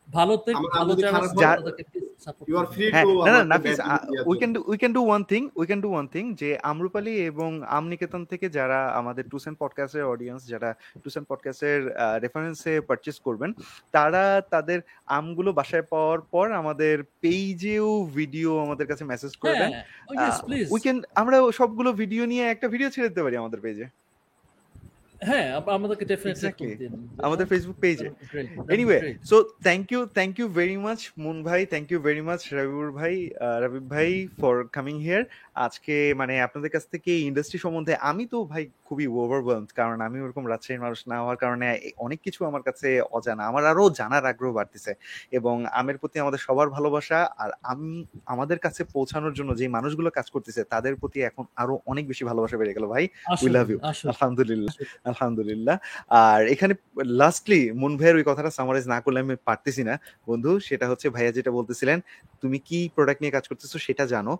যারা হয়- তাদেরকে support you are free to না না Nafis we can do we can do one thing we can do one thing যে আম্রপালি এবং আমনিকেতন থেকে যারা আমাদের টুসেন পডকাস্টের অডিয়েন্স যারা টুসেন পডকাস্টের রেফারেন্সে পারচেস করবেন তারা তাদের আমগুলো বাসায় পাওয়ার পর আমাদের পেজেও ভিডিও আমাদের কাছে মেসেজ করবেন। হ্যাঁ oh yes please we can আমরা সবগুলো ভিডিও নিয়ে একটা ভিডিও ছেড়ে দিতে পারি আমাদের পেজে হ্যাঁ আমাদেরকে ডেফিনেটলি আমাদের ফেসবুক পেজে anyway anyway so thank you thank you very much Moon ভাই thank you very much Rabiur ভাই রাবিব ভাই ফর কামিং হিয়ার আজকে মানে আপনাদের কাছ থেকে ইন্ডাস্ট্রি সম্বন্ধে আমি তো ভাই খুবই ওভারওয়েলমড কারণ আমি ওরকম রাজশাহীর মানুষ না হওয়ার কারণে অনেক কিছু আমার কাছে অজানা আমার আরও জানার আগ্রহ বাড়তেছে এবং আমের প্রতি আমাদের সবার ভালোবাসা আর আমি আমাদের কাছে পৌঁছানোর জন্য যে মানুষগুলো কাজ করতেছে তাদের প্রতি এখন আরও অনেক বেশি ভালোবাসা বেড়ে গেল ভাই। উই লাভ ইউ আলহামদুলিল্লাহ আলহামদুলিল্লাহ। আর এখানে লাস্টলি মুন ভাইয়ের ওই কথাটা সামারাইজ না করলে আমি পারতেছি না। বন্ধু সেটা হচ্ছে ভাইয়া যেটা বলতেছিলেন তুমি কি প্রোডাক্ট নিয়ে কাজ করতেছো সেটা জানো।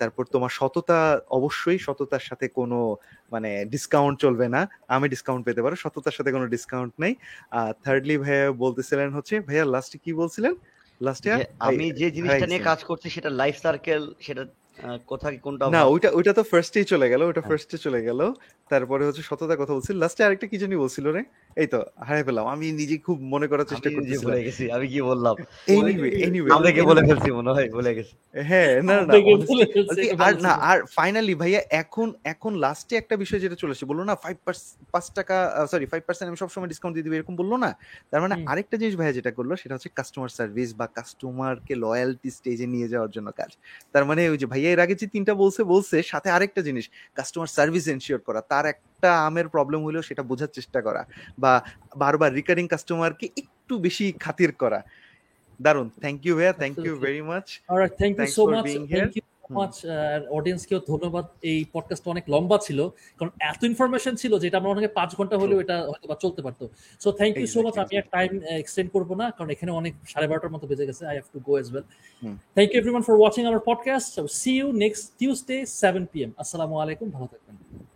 তারপর তোমার সততা অবশ্যই সততার সাথে কোনো মানে ডিসকাউন্ট চলবে না। আমি ডিসকাউন্ট পেতে পারো। সততার সাথে কোনো ডিসকাউন্ট নেই। আর থার্ডলি ভাইয়া বলতেছিলেন হচ্ছে ভাইয়া লাস্টে কি বলছিলেন? লাস্টে আমি যে জিনিসটা নিয়ে কাজ করছি সেটা লাইফ সার্কেল সেটা কোথায় কোনটা না ওইটা ওইটা তো ফার্স্টেই চলে গেল ওইটা হ্যাঁ। ফার্স্টে চলে গেল। তারপরে হচ্ছে সততা কথা বলছিল লাস্টে আরেকটা কি জানি বলছিল রে? এই তো আমি নিজে খুব মনে করার চেষ্টা করতেছিলাম। ভুলে গেছি আমি কি বললাম? এনিওয়ে এনিওয়ে আমাদেরকে বলে ফেলছি মনে হয় ভুলে গেছি। হ্যাঁ না না, আর না আর ফাইনালি ভাইয়া এখন এখন লাস্টে একটা বিষয় যেটা চলে আসছে বলল না ফাইভ পাঁচ টাকা সরি ফাইভ পার্সেন্ট আমি সবসময় ডিসকাউন্ট দিয়ে দিবি এরকম বলল না? তার মানে আরেকটা জিনিস ভাইয়া যেটা করল সেটা হচ্ছে কাস্টমার সার্ভিস বা কাস্টমারকে লয়্যালটি স্টেজে নিয়ে যাওয়ার জন্য কাজ। তার মানে ওই যে ভাইয়া এর আগে যে তিনটা বলছে বলছে সাথে আরেকটা জিনিস কাস্টমার সার্ভিস এনশিওর করা। তার একটা আমের প্রবলেম হলেও সেটা বোঝার চেষ্টা করা বা বারবার রিকারিং কাস্টমারকে একটু বেশি খাতির করা। দারুণ থ্যাংক ইউ ভাইয়া thank you very much thank you so much thank you much অডিয়েন্সকেও ধন্যবাদ। এই পডকাস্টটা অনেক লম্বা ছিল কারণ এত ইনফরমেশন ছিল যেটা আমরা অনেকে পাঁচ ঘণ্টা হলেও এটা হয়তো বা চলতে পারতো। So thank you so much আমি আর টাইম এক্সটেন্ড করব না কারণ এখানে অনেক সাড়ে বারোটার মতো বেজে গেছে। I have to go as well thank you everyone for watching আমার podcast see you next Tuesday seven P M আসসালামু আলাইকুম ভালো থাকবেন।